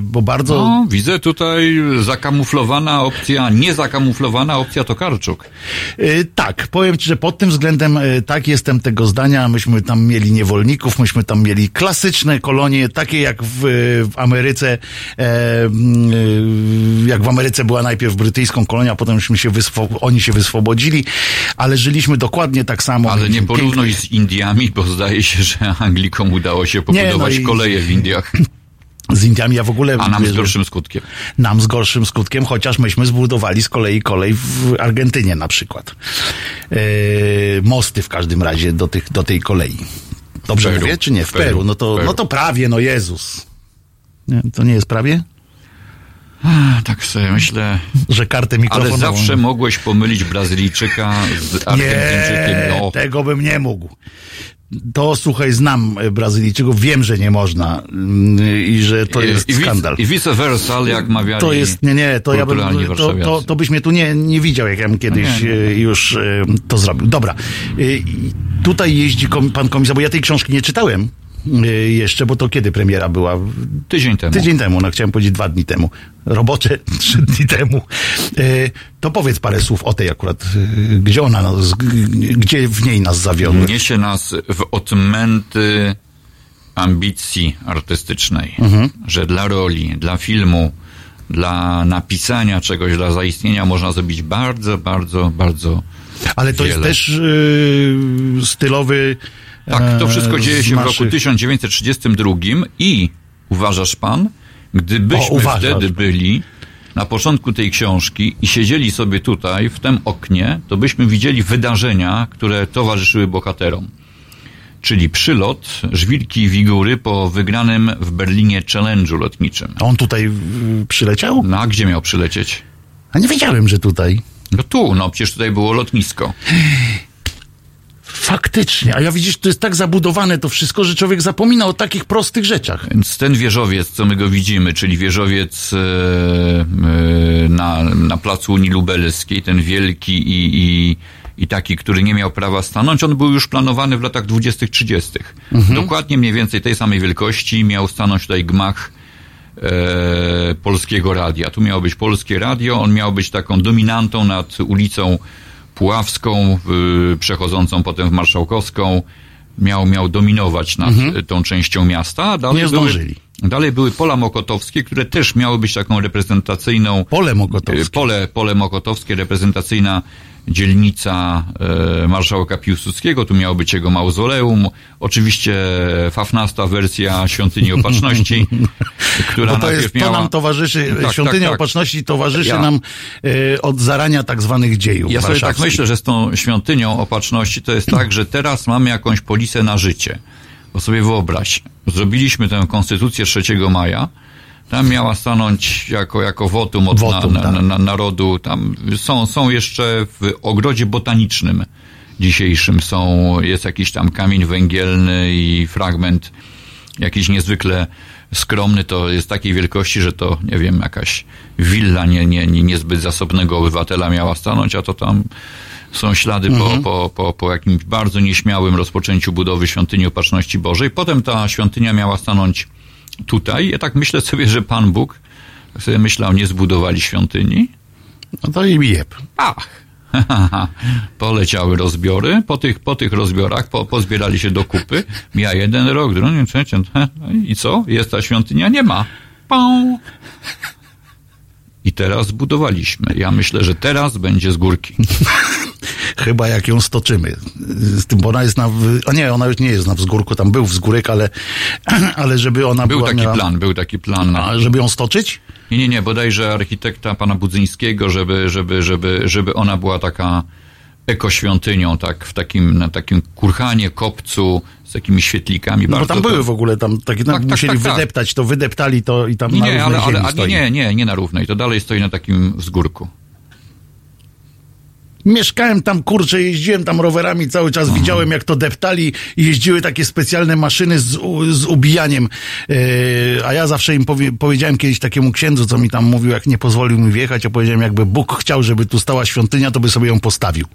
Speaker 2: Bo bardzo.
Speaker 3: No, widzę tutaj zakamuflowana opcja, niezakamuflowana opcja Tokarczuk.
Speaker 2: Y, Tak, powiem ci, że pod tym względem y, tak jestem tego zdania. Myśmy tam mieli niewolników, myśmy tam mieli klasyczne kolonie, takie jak w, w Ameryce, e, y, jak w Ameryce była najpierw brytyjską kolonią, a potemśmy się wyswo- oni się wyswobodzili, ale żyliśmy dokładnie tak samo.
Speaker 3: Ale nie porównuj z Indiami, bo zdaje się, że Anglikom udało się pobudować
Speaker 2: no i-
Speaker 3: koleje w Indiach,
Speaker 2: Z Indiami ja w ogóle...
Speaker 3: a nam z gorszym skutkiem.
Speaker 2: nam z gorszym skutkiem, chociaż myśmy zbudowali z kolei kolej w Argentynie na przykład. E, mosty w każdym razie do, tych, do tej kolei. Dobrze
Speaker 3: Peru.
Speaker 2: mówię, czy nie? W Peru.
Speaker 3: Peru.
Speaker 2: No, to,
Speaker 3: Peru.
Speaker 2: no to prawie, no Jezus. Nie, to nie jest prawie?
Speaker 3: Tak sobie myślę.
Speaker 2: Że kartę
Speaker 3: Ale
Speaker 2: mikrofonową...
Speaker 3: zawsze mogłeś pomylić Brazylijczyka z Argentyńczykiem.
Speaker 2: Nie,
Speaker 3: No,
Speaker 2: tego bym nie mógł. To słuchaj, znam Brazylijczyków, wiem, że nie można mm, i że to jest
Speaker 3: I,
Speaker 2: skandal.
Speaker 3: I vice versa, jak mawiali
Speaker 2: To jest, nie, nie, to ja bym, to, to, to byś mnie tu nie, nie widział, jak ja bym kiedyś
Speaker 3: No nie,
Speaker 2: e, już e, to zrobił. Dobra, E, tutaj jeździ pan komisarz, bo ja tej książki nie czytałem jeszcze, bo to kiedy premiera była?
Speaker 3: Tydzień temu.
Speaker 2: Tydzień temu, no chciałem powiedzieć dwa dni temu. Robocze trzy dni temu. E, To powiedz parę słów o tej akurat, e, gdzie ona, nas, gdzie w niej nas zawiodła.
Speaker 3: Niesie nas w odmęty ambicji artystycznej,
Speaker 2: Mhm.
Speaker 3: że dla roli, dla filmu dla napisania czegoś, dla zaistnienia można zrobić bardzo, bardzo, bardzo
Speaker 2: Ale to jest
Speaker 3: wiele.
Speaker 2: też yy, stylowy.
Speaker 3: Tak, to
Speaker 2: e,
Speaker 3: wszystko dzieje się w roku
Speaker 2: naszych-
Speaker 3: 1932 i uważasz pan, gdybyśmy
Speaker 2: O,
Speaker 3: wtedy byli na początku tej książki i siedzieli sobie tutaj, w tym oknie, to byśmy widzieli wydarzenia, które towarzyszyły bohaterom. Czyli przylot Żwirki i Wigury po wygranym w Berlinie challenge'u lotniczym.
Speaker 2: A on tutaj yy, przyleciał?
Speaker 3: No a gdzie miał przylecieć?
Speaker 2: A nie wiedziałem, że tutaj.
Speaker 3: No tu, no przecież tutaj było lotnisko.
Speaker 2: Faktycznie. A ja widzisz, to jest tak zabudowane to wszystko, że człowiek zapomina o takich prostych rzeczach.
Speaker 3: Więc ten wieżowiec, co my go widzimy, czyli wieżowiec e, na, na placu Unii Lubelskiej, ten wielki i, i, i taki, który nie miał prawa stanąć, on był już planowany w latach 20-30. Dokładnie mniej więcej tej samej wielkości miał stanąć tutaj gmach e, polskiego radia. Tu miało być polskie radio, on miał być taką dominantą nad ulicą Puławską, y, przechodzącą potem w Marszałkowską. Miał, miał dominować nad y, tą częścią miasta. a Dalej
Speaker 2: Nie
Speaker 3: były,
Speaker 2: zdążyli.
Speaker 3: Dalej były pola mokotowskie, które też miały być taką reprezentacyjną
Speaker 2: Pole Mokotowskie.
Speaker 3: E, Pole, pole Mokotowskie, reprezentacyjna dzielnica e, marszałka Piłsudskiego, tu miało być jego mauzoleum. Oczywiście fafnasta wersja Świątyni Opatrzności, która
Speaker 2: Bo to jest, to
Speaker 3: miała...
Speaker 2: nam towarzyszy,
Speaker 3: Tak,
Speaker 2: Świątynia
Speaker 3: tak, tak.
Speaker 2: Opatrzności towarzyszy
Speaker 3: Ja-
Speaker 2: nam e, od zarania tak zwanych dziejów
Speaker 3: Ja sobie tak myślę, że z tą świątynią opatrzności to jest tak, że teraz mamy jakąś polisę na życie. Bo sobie wyobraź, zrobiliśmy tę konstytucję 3 maja, tam miała stanąć jako, jako wotum od
Speaker 2: Wotum,
Speaker 3: na, na,
Speaker 2: tak.
Speaker 3: na, narodu. Tam są, są jeszcze w ogrodzie botanicznym dzisiejszym są, jest jakiś tam kamień węgielny i fragment jakiś niezwykle skromny, to jest takiej wielkości, że to, nie wiem, jakaś willa nie, nie, nie, niezbyt zasobnego obywatela miała stanąć, a to tam są ślady po, po, po, po jakimś bardzo nieśmiałym rozpoczęciu budowy świątyni Opatrzności Bożej. Potem ta świątynia miała stanąć tutaj. Ja tak myślę sobie, że Pan Bóg sobie myślał, nie zbudowali świątyni.
Speaker 2: No to i jeb.
Speaker 3: Ach, poleciały rozbiory. Po tych, po tych rozbiorach po, pozbierali się do kupy. Mija jeden rok, drugi, trzeci. he, I co? Jest ta świątynia? Nie ma. Pą. I teraz zbudowaliśmy. Ja myślę, że teraz będzie z górki.
Speaker 2: Chyba jak ją stoczymy. Z tym, bo ona jest na... A nie, ona już nie jest na wzgórku, tam był wzgórek, ale, ale żeby ona
Speaker 3: Był
Speaker 2: była...
Speaker 3: taki
Speaker 2: miała,
Speaker 3: plan, był taki plan.
Speaker 2: A żeby ją stoczyć?
Speaker 3: Nie, nie, nie, bodajże architekta pana Budzyńskiego, żeby, żeby, żeby, żeby ona była taka ekoświątynią, tak, w takim, na takim kurhanie, kopcu, z takimi świetlikami.
Speaker 2: No bo tam
Speaker 3: to-
Speaker 2: były w ogóle, tam takie,
Speaker 3: Tak, tak,
Speaker 2: musieli
Speaker 3: tak, tak.
Speaker 2: wydeptać, to wydeptali to i tam
Speaker 3: Nie,
Speaker 2: na równej
Speaker 3: ale, ale,
Speaker 2: stoi.
Speaker 3: nie, nie, nie na równej. To dalej stoi na takim wzgórku.
Speaker 2: Mieszkałem tam, kurczę, jeździłem tam rowerami cały czas, widziałem jak to deptali i jeździły takie specjalne maszyny z, z ubijaniem. Yy, a ja zawsze im powie, powiedziałem kiedyś takiemu księdzu, co mi tam mówił, jak nie pozwolił mi wjechać, ja powiedziałem, jakby Bóg chciał, żeby tu stała świątynia, to by sobie ją postawił.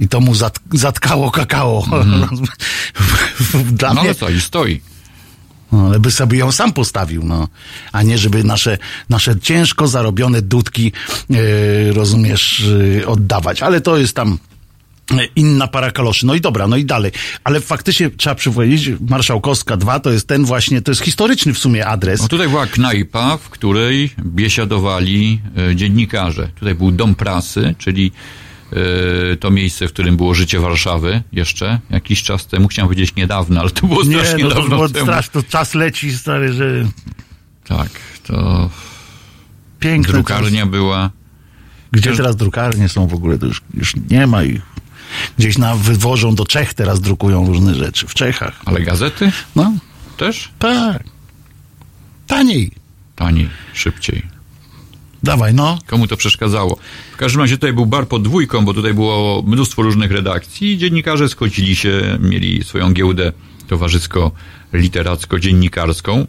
Speaker 2: I to mu zat, zatkało kakao. Dla
Speaker 3: No
Speaker 2: mnie
Speaker 3: ale co, i stoi.
Speaker 2: no, ale by sobie ją sam postawił, no. A nie, żeby nasze, nasze ciężko zarobione dudki, yy, rozumiesz, yy, oddawać. Ale to jest tam yy, inna para kaloszy. No i dobra, no i dalej. Ale faktycznie trzeba przypomnieć, Marszałkowska 2 to jest ten właśnie, to jest historyczny w sumie adres.
Speaker 3: No tutaj była knajpa, w której biesiadowali e, dziennikarze. Tutaj był dom prasy, czyli e, to miejsce, w którym było życie Warszawy jeszcze jakiś czas temu. Chciałem powiedzieć niedawno, ale to było
Speaker 2: nie,
Speaker 3: strasznie
Speaker 2: no to
Speaker 3: dawno
Speaker 2: było
Speaker 3: temu.
Speaker 2: strasz, to czas leci, stary, że
Speaker 3: Tak, to
Speaker 2: piękny czas.
Speaker 3: drukarnia była.
Speaker 2: Gdzie
Speaker 3: Też-
Speaker 2: teraz drukarnie są w ogóle? To już, już nie ma ich. Gdzieś na wywożą do Czech teraz drukują różne rzeczy. W Czechach.
Speaker 3: Ale gazety
Speaker 2: No,
Speaker 3: też
Speaker 2: tak. Taniej.
Speaker 3: taniej, szybciej.
Speaker 2: Dawaj, no.
Speaker 3: Komu to przeszkadzało? W każdym razie tutaj był bar pod dwójką, bo tutaj było mnóstwo różnych redakcji i dziennikarze schodzili się, mieli swoją giełdę towarzysko-literacko-dziennikarską.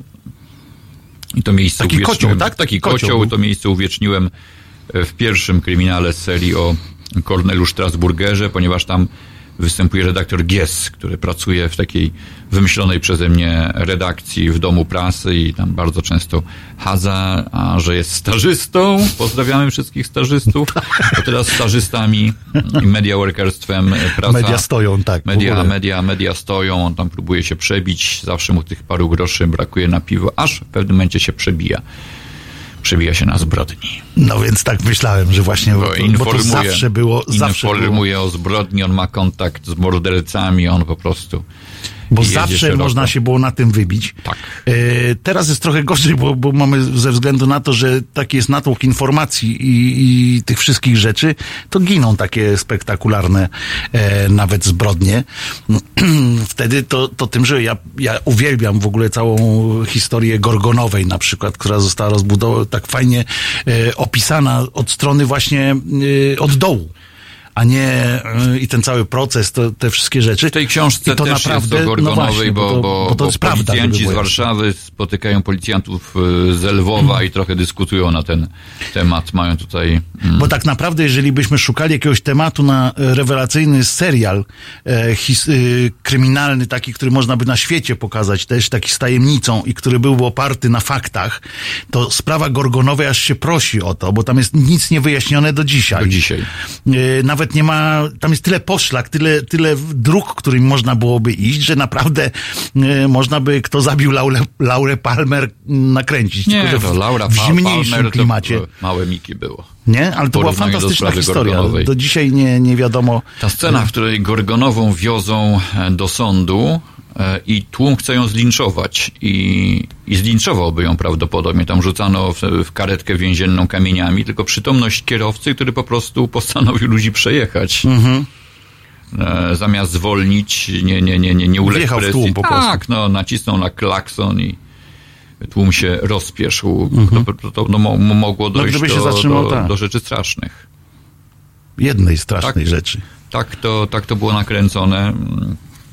Speaker 3: I to miejsce
Speaker 2: Taki
Speaker 3: uwieczniłem.
Speaker 2: kocioł, tak?
Speaker 3: Taki
Speaker 2: Kocioł
Speaker 3: kocioł, to miejsce uwieczniłem e, w pierwszym kryminale z serii o Kornelu Strasburgerze, ponieważ tam występuje redaktor Gies, który pracuje w takiej wymyślonej przeze mnie redakcji w domu prasy i tam bardzo często chadza, a że jest stażystą, pozdrawiamy wszystkich stażystów, to teraz stażystami i media workerstwem praca.
Speaker 2: Media stoją, tak.
Speaker 3: Media, media, media stoją, on tam próbuje się przebić, zawsze mu tych paru groszy brakuje na piwo, aż w pewnym momencie się przebija. Przebija się na zbrodni.
Speaker 2: No więc tak myślałem, że właśnie, bo, to- bo to
Speaker 3: informuje,
Speaker 2: zawsze było, zawsze było,
Speaker 3: informuje o zbrodni, on ma kontakt z mordercami, on po prostu
Speaker 2: bo zawsze
Speaker 3: szeroko.
Speaker 2: można się było na tym wybić.
Speaker 3: Tak.
Speaker 2: E, teraz jest trochę gorzej, bo, bo mamy ze względu na to, że taki jest natłok informacji i, i tych wszystkich rzeczy, to giną takie spektakularne e, nawet zbrodnie. Wtedy to, to tym, że ja, ja uwielbiam w ogóle całą historię Gorgonowej na przykład, która została rozbudowana, tak fajnie e, opisana od strony właśnie e, od dołu. A nie e, i ten cały proces, to, te wszystkie rzeczy.
Speaker 3: W tej książce
Speaker 2: I to
Speaker 3: też
Speaker 2: naprawdę,
Speaker 3: jest do Gorgonowej,
Speaker 2: no właśnie,
Speaker 3: bo,
Speaker 2: to,
Speaker 3: bo,
Speaker 2: bo to
Speaker 3: bo
Speaker 2: jest prawda.
Speaker 3: policjanci z Warszawy spotykają policjantów y, z Lwowa i trochę dyskutują na ten temat. Mają tutaj... mm,
Speaker 2: Bo tak naprawdę, jeżeli byśmy szukali jakiegoś tematu na e, rewelacyjny serial e, his, e, kryminalny, taki, który można by na świecie pokazać, też taki z tajemnicą i który byłby oparty na faktach, to sprawa Gorgonowej aż się prosi o to, bo tam jest nic niewyjaśnione do dzisiaj.
Speaker 3: Do dzisiaj.
Speaker 2: E, nawet nie ma, tam jest tyle poszlak, tyle, tyle dróg, którymi można byłoby iść, że naprawdę e, można by, kto zabił Laurę, Laurę Palmer, m, nakręcić.
Speaker 3: Nie,
Speaker 2: Tylko, że
Speaker 3: to
Speaker 2: w,
Speaker 3: Laura
Speaker 2: w zimniejszym
Speaker 3: Palmer
Speaker 2: klimacie.
Speaker 3: to małe Miki było.
Speaker 2: Nie? Ale to była
Speaker 3: do
Speaker 2: fantastyczna
Speaker 3: sprawy
Speaker 2: historia.
Speaker 3: Gorgonowej.
Speaker 2: Do dzisiaj nie, nie wiadomo.
Speaker 3: Ta scena, w której Gorgonową wiozą e, do sądu e, i tłum chce ją zlinczować i, i zlinczowałby ją prawdopodobnie. Tam rzucano w, w karetkę więzienną kamieniami, tylko przytomność kierowcy, który po prostu postanowił ludzi przejechać.
Speaker 2: Mhm.
Speaker 3: E, zamiast zwolnić, nie, nie, nie, nie, nie uległ
Speaker 2: Wjechał w
Speaker 3: presji.
Speaker 2: tłum po prostu.
Speaker 3: Tak, no, nacisnął na klakson i tłum się rozpieszł. To, to, to no, mo, mogło dojść
Speaker 2: Mhm. gdyby się
Speaker 3: do,
Speaker 2: zatrzymał,
Speaker 3: do,
Speaker 2: tak.
Speaker 3: do rzeczy strasznych.
Speaker 2: Jednej strasznej
Speaker 3: Tak.
Speaker 2: rzeczy.
Speaker 3: Tak to, tak to było nakręcone.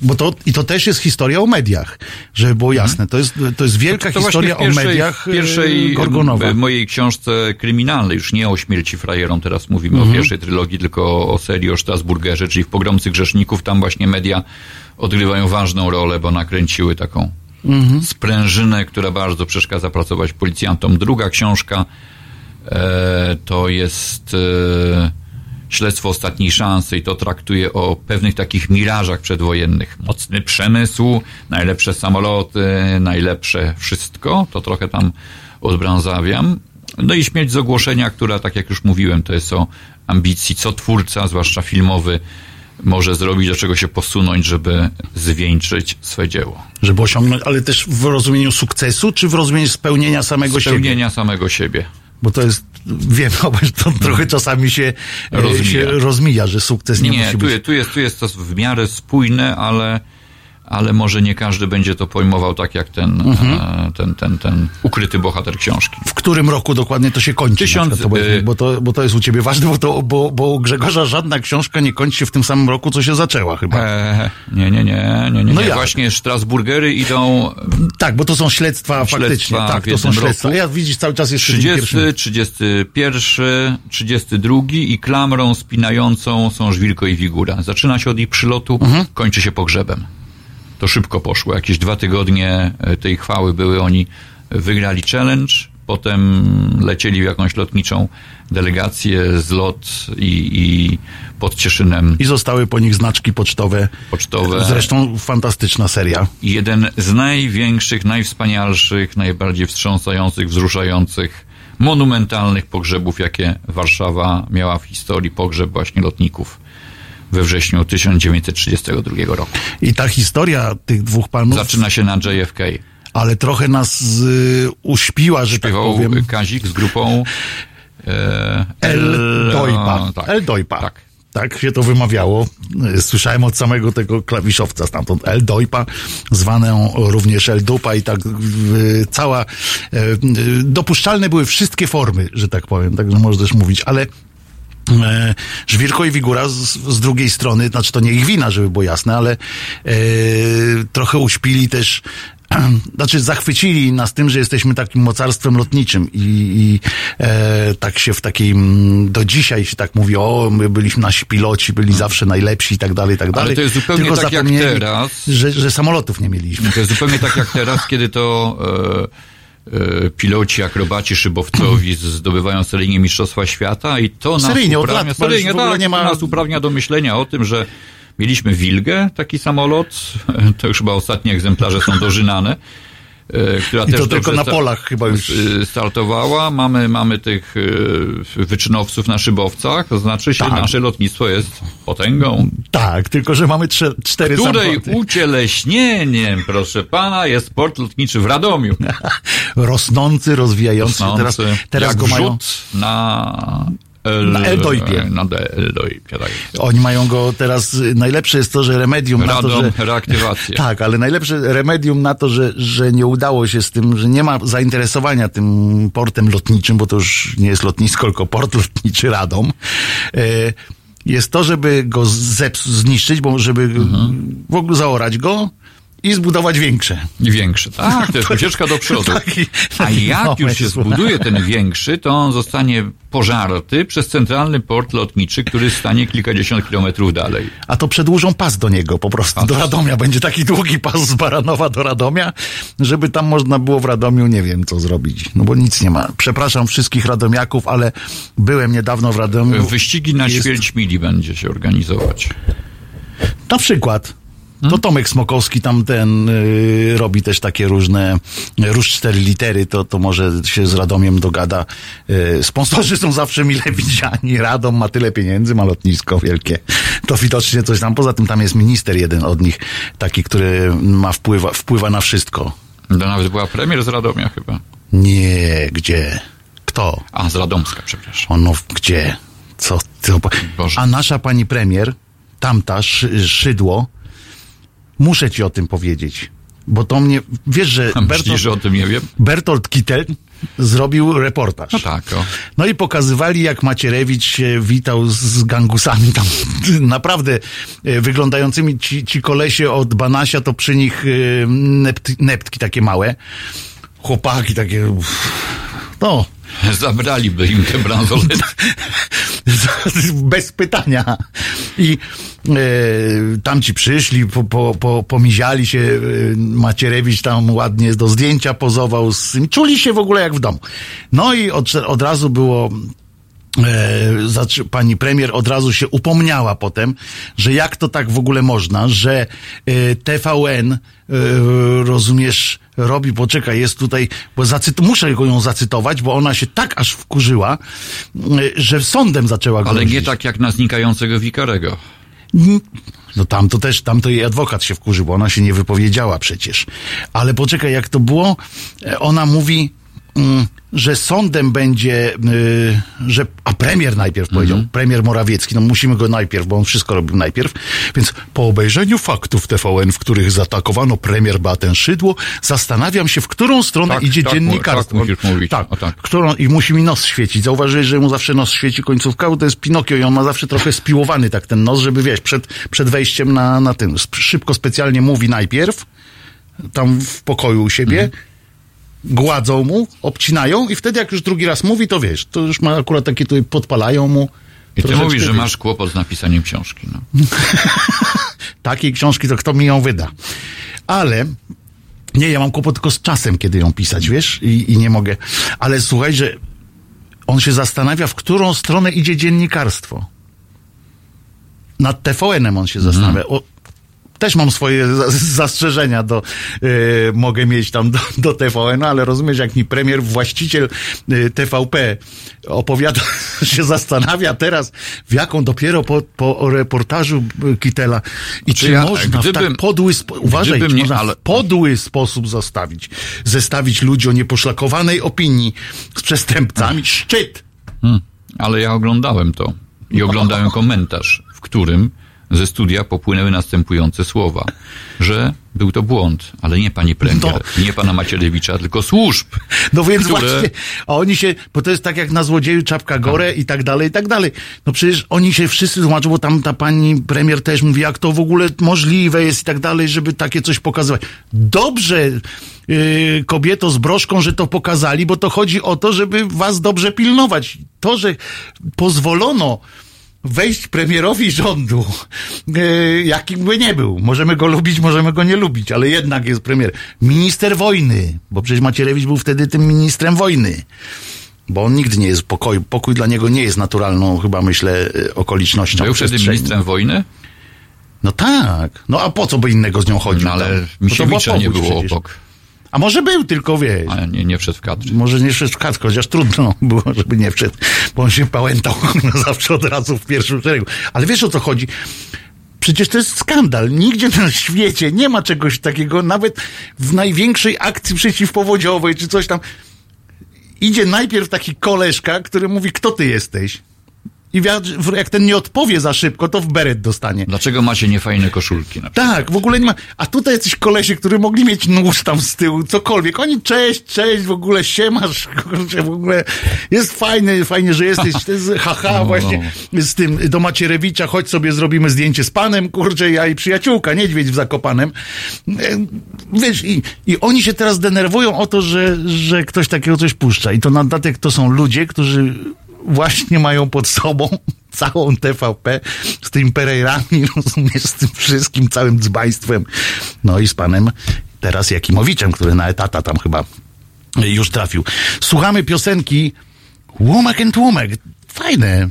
Speaker 2: Bo to, I to też jest historia o mediach, żeby było jasne. To jest, to jest wielka
Speaker 3: Mhm. To
Speaker 2: historia
Speaker 3: pierwszej,
Speaker 2: o mediach
Speaker 3: w pierwszej
Speaker 2: e, Gorgonowa.
Speaker 3: mojej książce kryminalnej, już nie o śmierci frajerom, teraz mówimy
Speaker 2: Mhm.
Speaker 3: o pierwszej trylogii, tylko o, o serii o Strasburgerze, czyli w Pogromcy Grzeszników. Tam właśnie media odgrywają ważną rolę, bo nakręciły taką
Speaker 2: Mhm.
Speaker 3: sprężynę, która bardzo przeszkadza pracować policjantom. Druga książka e, to jest e, Śledztwo ostatniej szansy i to traktuje o pewnych takich mirażach przedwojennych. Mocny przemysł, najlepsze samoloty, najlepsze wszystko. To trochę tam odbrązawiam. No i śmierć z ogłoszenia, która, tak jak już mówiłem, to jest o ambicji, co twórca, zwłaszcza filmowy, może zrobić, do czego się posunąć, żeby zwieńczyć swe dzieło.
Speaker 2: Żeby osiągnąć, ale też w rozumieniu sukcesu, czy w rozumieniu spełnienia samego siebie?
Speaker 3: Spełnienia samego siebie.
Speaker 2: Bo to jest, wiem, to trochę czasami się e,
Speaker 3: Rozmija.
Speaker 2: się rozmija, że sukces nie,
Speaker 3: Nie,
Speaker 2: musi
Speaker 3: tu,
Speaker 2: być.
Speaker 3: tu, jest, tu jest to w miarę spójne, ale, ale może nie każdy będzie to pojmował tak jak ten,
Speaker 2: Mhm.
Speaker 3: e, ten, ten, ten ukryty bohater książki.
Speaker 2: W którym roku dokładnie to się kończy?
Speaker 3: Tysiąc-
Speaker 2: to,
Speaker 3: y-
Speaker 2: bo, to, bo to jest u ciebie ważne, bo, to, bo, bo u Grzegorza żadna książka nie kończy się w tym samym roku, co się zaczęła chyba.
Speaker 3: E, nie, nie, nie, nie, nie.
Speaker 2: No jak?
Speaker 3: Właśnie Strasburgery idą
Speaker 2: Tak, bo to są śledztwa,
Speaker 3: Śledztwa
Speaker 2: faktycznie. Tak, to są śledztwa.
Speaker 3: roku.
Speaker 2: Ja widzisz, cały czas jest
Speaker 3: 30, 31, 32 i klamrą spinającą są Żwirko i Wigura. Zaczyna się od ich przylotu,
Speaker 2: Mhm.
Speaker 3: kończy się pogrzebem. To szybko poszło. Jakieś dwa tygodnie e, tej chwały były. Oni wygrali challenge, potem lecieli w jakąś lotniczą delegację, zlot i, i pod Cieszynem
Speaker 2: I zostały po nich znaczki pocztowe.
Speaker 3: pocztowe.
Speaker 2: Zresztą fantastyczna seria.
Speaker 3: Jeden z największych, najwspanialszych, najbardziej wstrząsających, wzruszających, monumentalnych pogrzebów, jakie Warszawa miała w historii. Pogrzeb właśnie lotników we wrześniu 1932 roku.
Speaker 2: I ta historia tych dwóch panów,
Speaker 3: Zaczyna się na JFK.
Speaker 2: ale trochę nas y, uśpiła, że tak
Speaker 3: Śpiewał
Speaker 2: powiem.
Speaker 3: Kazik z grupą e,
Speaker 2: El Dojpa.
Speaker 3: tak,
Speaker 2: El Dojpa.
Speaker 3: Tak.
Speaker 2: Tak się to wymawiało. Y, Słyszałem od samego tego klawiszowca stamtąd. El Dojpa, zwaną również El Dupa i tak y, cała... y, y, Dopuszczalne były wszystkie formy, że tak powiem, także możesz mówić, ale E, Żwirko i Wigura z, z drugiej strony, znaczy to nie ich wina, żeby było jasne, ale e, trochę uśpili też, znaczy zachwycili nas tym, że jesteśmy takim mocarstwem lotniczym i, i e, tak się w takiej, mm, do dzisiaj się tak mówi, o, my byliśmy nasi piloci, byli zawsze najlepsi i tak dalej, i tak dalej.
Speaker 3: to jest zupełnie
Speaker 2: Tylko
Speaker 3: tak jak teraz.
Speaker 2: Że, że samolotów nie mieliśmy.
Speaker 3: To jest zupełnie tak jak teraz, kiedy to e, e, piloci, akrobaci, szybowcowi zdobywają seryjnie Mistrzostwa Świata i to nas
Speaker 2: Seryjnie, od
Speaker 3: uprawnia,
Speaker 2: lat,
Speaker 3: seryjnie, tak,
Speaker 2: nie ma-
Speaker 3: nas uprawnia do myślenia o tym, że mieliśmy Wilgę, taki samolot, to już chyba ostatnie egzemplarze są dożynane, e, która
Speaker 2: I to
Speaker 3: też
Speaker 2: tylko
Speaker 3: dobrze
Speaker 2: na polach chyba już.
Speaker 3: e, startowała. Mamy, mamy tych e, wyczynowców na szybowcach, to znaczy się
Speaker 2: Tak.
Speaker 3: nasze lotnictwo jest potęgą,
Speaker 2: Tak, tylko że mamy trze- cztery
Speaker 3: której
Speaker 2: samoloty.
Speaker 3: ucieleśnieniem, proszę pana, jest port lotniczy w Radomiu.
Speaker 2: Rosnący, rozwijający. Teraz,
Speaker 3: Rosnący,
Speaker 2: teraz
Speaker 3: jak
Speaker 2: go mają.
Speaker 3: na... El,
Speaker 2: Na Eldoipie.
Speaker 3: Na de- Eldoipie, tak.
Speaker 2: Oni mają go teraz. Najlepsze jest to, że remedium na to,
Speaker 3: Radom,
Speaker 2: że.
Speaker 3: reaktywacja.
Speaker 2: Tak, ale najlepsze remedium na to, że, że nie udało się z tym, że nie ma zainteresowania tym portem lotniczym, bo to już nie jest lotnisko, tylko port lotniczy Radom, e, jest to, żeby go zeps- zniszczyć, bo żeby
Speaker 3: Mhm.
Speaker 2: w ogóle zaorać go i zbudować większe.
Speaker 3: I większy. Tak, to jest ucieczka do przodu.
Speaker 2: Taki-
Speaker 3: A
Speaker 2: taki
Speaker 3: jak już się zbuduje ten większy, to on zostanie pożarty przez centralny port lotniczy, który stanie kilkadziesiąt kilometrów dalej.
Speaker 2: A to przedłużą pas do niego po prostu, do Radomia. Będzie taki długi pas z Baranowa do Radomia, żeby tam można było w Radomiu, nie wiem co zrobić. No bo nic nie ma. Przepraszam wszystkich radomiaków, ale byłem niedawno w Radomiu.
Speaker 3: Wyścigi na
Speaker 2: Jest-
Speaker 3: ćwierć mili będzie się organizować.
Speaker 2: Na przykład. To Tomek Smokowski tam ten y, robi też takie różne róż cztery litery, to, to może się z Radomiem dogada. Y, sponsorzy są zawsze mile widziani. Radom ma tyle pieniędzy, ma lotnisko wielkie. To widocznie coś tam. Poza tym tam jest minister jeden od nich, taki, który ma wpływa, wpływa na wszystko.
Speaker 3: To nawet była premier z Radomia chyba.
Speaker 2: Nie, gdzie? Kto?
Speaker 3: A, z Radomska, przepraszam.
Speaker 2: Ono gdzie? Co? Co?
Speaker 3: Boże.
Speaker 2: A nasza pani premier, tamta szy, szydło, muszę ci o tym powiedzieć. Bo to mnie, wiesz, że
Speaker 3: A Myślisz,
Speaker 2: Bertolt,
Speaker 3: że o tym nie wiem?
Speaker 2: Bertolt Kittel zrobił reportaż.
Speaker 3: No tak, o.
Speaker 2: No i pokazywali, jak Macierewicz się witał z gangusami tam, naprawdę e, wyglądającymi ci, ci kolesie od Banasia, to przy nich e, nept, neptki takie małe, chłopaki takie, uff, no,
Speaker 3: Zabraliby im te bransolety.
Speaker 2: Bez pytania. I e, tamci przyszli, po, po, po, pomiziali się, e, Macierewicz tam ładnie do zdjęcia pozował, z, czuli się w ogóle jak w domu. No i od, od razu było e, pani premier od razu się upomniała potem, że jak to tak w ogóle można, że e, TVN, rozumiesz, robi, poczekaj, jest tutaj, bo zacyt- muszę go ją zacytować, bo ona się tak aż wkurzyła, e, że sądem zaczęła
Speaker 3: Ale
Speaker 2: grozić.
Speaker 3: nie tak jak na znikającego Wikarego.
Speaker 2: No tam to też, tam to jej adwokat się wkurzył, bo ona się nie wypowiedziała przecież. Ale poczekaj, jak to było? E, Ona mówi, że sądem będzie, y, że, a premier najpierw powiedział, premier Morawiecki, no musimy go najpierw, bo on wszystko robił najpierw, więc po obejrzeniu faktów TVN, w których zaatakowano premier Beatę Szydło, zastanawiam się, w którą stronę
Speaker 3: Tak,
Speaker 2: idzie
Speaker 3: tak,
Speaker 2: dziennikarstwo.
Speaker 3: tak musisz mówić.
Speaker 2: Tak,
Speaker 3: O tak.
Speaker 2: którą, i musi mi nos świecić. Zauważyłeś, że mu zawsze nos świeci końcówka, bo to jest Pinokio i on ma zawsze trochę spiłowany tak ten nos, żeby wiesz, przed, przed wejściem na, na ten, szybko specjalnie mówi najpierw, tam w pokoju u siebie,
Speaker 3: Mhm.
Speaker 2: Gładzą mu, obcinają i wtedy jak już drugi raz mówi, to wiesz, to już ma akurat takie tutaj, podpalają mu.
Speaker 3: I ty mówisz, że masz kłopot z napisaniem książki. No.
Speaker 2: Takiej książki, to kto mi ją wyda. Ale nie, ja mam kłopot tylko z czasem, kiedy ją pisać, wiesz, i, i nie mogę. Ale słuchaj, że on się zastanawia, w którą stronę idzie dziennikarstwo. Nad TVN-em on się zastanawia. O, też mam swoje za- zastrzeżenia do, y, mogę mieć tam do, do TVN, ale rozumiesz, jak mi premier, właściciel y, TVP opowiada, się zastanawia teraz, w jaką dopiero po, po reportażu y, Kitela i czy,
Speaker 3: ja-
Speaker 2: można w
Speaker 3: gdybym-
Speaker 2: tak podły, spo, uważaj, czy
Speaker 3: nie-
Speaker 2: można
Speaker 3: ale-
Speaker 2: w podły sposób zostawić, zestawić ludzi o nieposzlakowanej opinii z przestępcami, szczyt.
Speaker 3: Hmm. Ale ja oglądałem to i oglądałem komentarz, w którym ze studia popłynęły następujące słowa, że był to błąd, ale nie pani premier, nie pana Macierewicza, tylko służb.
Speaker 2: No więc
Speaker 3: które-
Speaker 2: właśnie, a oni się, bo to jest tak jak na złodzieju czapka gore i tak dalej, i tak dalej. No przecież oni się wszyscy tłumaczą, bo tam ta pani premier też mówi, jak to w ogóle możliwe jest i tak dalej, żeby takie coś pokazywać. Dobrze, yy, kobieto z broszką, że to pokazali, bo to chodzi o to, żeby was dobrze pilnować. To, że pozwolono wejść premierowi rządu, yy, jakim by nie był. Możemy go lubić, możemy go nie lubić, ale jednak jest premier. Minister wojny, bo przecież Macierewicz był wtedy tym ministrem wojny. Bo on nigdy nie jest w pokoju. Pokój dla niego nie jest naturalną, chyba myślę, yy, okolicznością.
Speaker 3: Był wtedy ministrem wojny,
Speaker 2: No tak. No a po co by innego z nią chodził?
Speaker 3: no ale
Speaker 2: była
Speaker 3: Misiewicza nie było
Speaker 2: przecież.
Speaker 3: obok.
Speaker 2: A może był, tylko wiesz.
Speaker 3: Ale nie, nie wszedł w kadr.
Speaker 2: Może nie wszedł w kadr, chociaż trudno było, żeby nie wszedł, bo on się pałętał zawsze od razu w pierwszym szeregu. Ale wiesz o co chodzi? Przecież to jest skandal. Nigdzie na świecie nie ma czegoś takiego, nawet w największej akcji przeciwpowodziowej czy coś tam. Idzie najpierw taki koleżka, który mówi, kto ty jesteś? I jak ten nie odpowie za szybko, to w beret dostanie.
Speaker 3: Dlaczego macie niefajne koszulki? Na przykład?
Speaker 2: Tak, w ogóle nie ma. A tutaj jacyś kolesie, którzy mogli mieć nóż tam z tyłu, cokolwiek. Oni cześć, cześć, w ogóle siemasz, kurczę, w ogóle jest fajny, fajnie, że jesteś. To jest haha,
Speaker 3: No,
Speaker 2: właśnie z tym do Macierewicza, chodź sobie zrobimy zdjęcie z panem, kurczę, ja i przyjaciółka, niedźwiedź w Zakopanem. E, Wiesz, i, i oni się teraz denerwują o to, że, że ktoś takiego coś puszcza. I to na dodatek to są ludzie, którzy właśnie mają pod sobą całą TVP z tymi Pereirami, rozumiesz, z tym wszystkim, całym dzbaństwem. No i z panem teraz Jakimowiczem, który na etata tam chyba już trafił. Słuchamy piosenki Łomek and Tłumek. Fajne.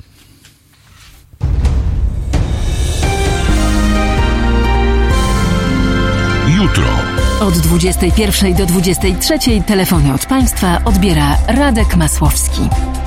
Speaker 4: Jutro.
Speaker 5: Od 21 do 23 telefony od państwa odbiera Radek Masłowski.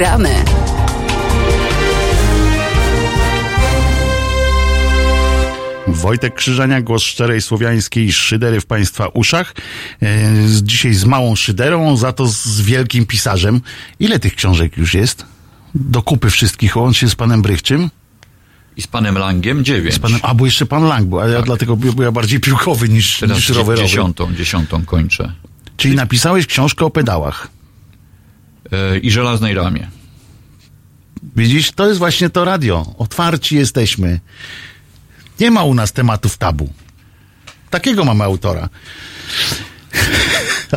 Speaker 4: Gramy.
Speaker 2: Wojtek Krzyżania, głos szczerej słowiańskiej szydery w Państwa uszach. E, Dzisiaj z małą szyderą, za to z wielkim pisarzem. Ile tych książek już jest? Do kupy wszystkich, łącznie z panem Brychczym.
Speaker 3: I z panem Langiem dziewięć.
Speaker 2: Z panem, a bo jeszcze pan Lang był, a ja dlatego ja bardziej piłkowy niż,
Speaker 3: Teraz
Speaker 2: niż rowerowy.
Speaker 3: dziesiątą, dziesiątą kończę.
Speaker 2: Czyli napisałeś książkę o pedałach.
Speaker 3: E, I żelaznej ramie.
Speaker 2: Widzisz, to jest właśnie to radio. Otwarci jesteśmy. Nie ma u nas tematów tabu. Takiego mamy autora.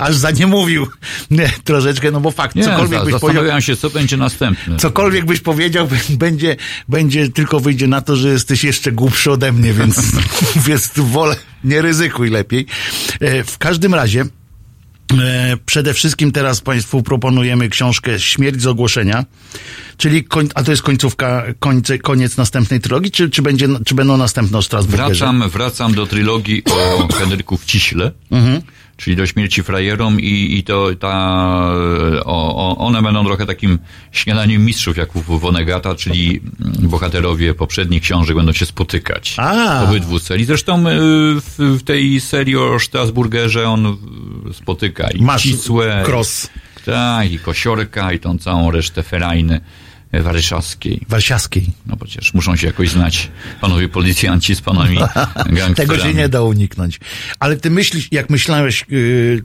Speaker 2: Aż za nie mówił. Nie, troszeczkę, no bo fakt,
Speaker 3: Nie,
Speaker 2: cokolwiek
Speaker 3: za-
Speaker 2: byś powiedział,
Speaker 3: się, co będzie następne.
Speaker 2: cokolwiek byś powiedział, będzie, będzie, tylko wyjdzie na to, że jesteś jeszcze głupszy ode mnie, więc, więc wolę, nie ryzykuj lepiej. E, W każdym razie, Przede wszystkim teraz Państwu proponujemy książkę Śmierć z ogłoszenia, czyli, koń, a to jest końcówka, końce, koniec następnej trylogii, czy, czy, będzie, czy będą następne o Strasburgerze?
Speaker 3: Wracam, wracam do trylogii o Henryku w Ciśle,
Speaker 2: Mhm.
Speaker 3: Czyli do śmierci frajerom i, i to ta, o, o, one będą trochę takim śniadaniem mistrzów, jak u Vonegata, czyli bohaterowie poprzednich książek będą się spotykać.
Speaker 2: A.
Speaker 3: Obydwu serii. Zresztą y, w, w tej serii o Strasburgerze on spotyka i
Speaker 2: Masz
Speaker 3: Cisłę,
Speaker 2: cross.
Speaker 3: tak, i Kosiorka, i tą całą resztę ferajny warszawskiej.
Speaker 2: Warsiaskiej.
Speaker 3: No przecież muszą się jakoś znać panowie policjanci z panami gangsterami.
Speaker 2: Tego się nie da uniknąć. Ale ty myślisz, jak myślałeś yy,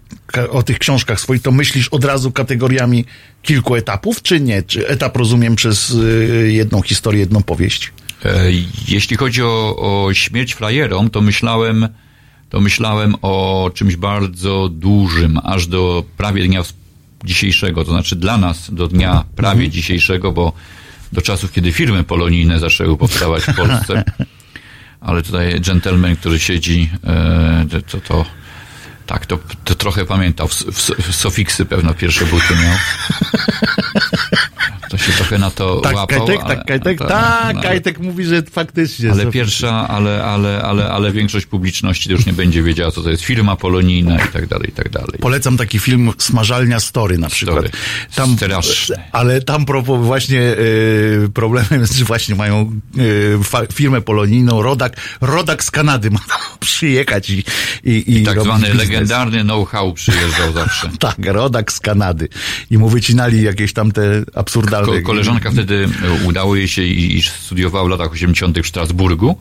Speaker 2: o tych książkach swoich, to myślisz od razu kategoriami kilku etapów, czy nie? Czy etap rozumiem przez yy, jedną historię, jedną powieść?
Speaker 3: E, Jeśli chodzi o, o śmierć frajerom, to myślałem, to myślałem o czymś bardzo dużym, aż do prawie dnia dzisiejszego, to znaczy dla nas do dnia prawie dzisiejszego, bo do czasów, kiedy firmy polonijne zaczęły powstawać w Polsce. Ale tutaj gentleman, który siedzi, e, to, to tak, to, to trochę pamiętał. W, w, w Sofiksy pewno pierwsze buty miał. To się trochę na to
Speaker 2: Tak,
Speaker 3: łapał.
Speaker 2: Kajtek,
Speaker 3: ale-
Speaker 2: tak, Kajtek,
Speaker 3: ale-
Speaker 2: tak,
Speaker 3: ale-
Speaker 2: Kajtek mówi, że faktycznie.
Speaker 3: ale pierwsza, ale, ale, ale, ale większość publiczności już nie będzie wiedziała, co to jest firma polonijna i tak dalej, i tak dalej.
Speaker 2: Polecam taki film Smażalnia Story na przykład.
Speaker 3: Story. Straszny.
Speaker 2: ale tam właśnie y, problemem jest, że właśnie mają fa, firmę polonijną, Rodak, Rodak z Kanady ma tam przyjechać i, i, i
Speaker 3: Tak
Speaker 2: robić
Speaker 3: zwany
Speaker 2: biznes.
Speaker 3: legendarny know-how przyjeżdżał zawsze.
Speaker 2: Tak, Rodak z Kanady. I mu wycinali jakieś tam te absurdalne...
Speaker 3: Ko- koleżanka wtedy e, udało jej się i, i studiowała w latach 80. w Strasburgu.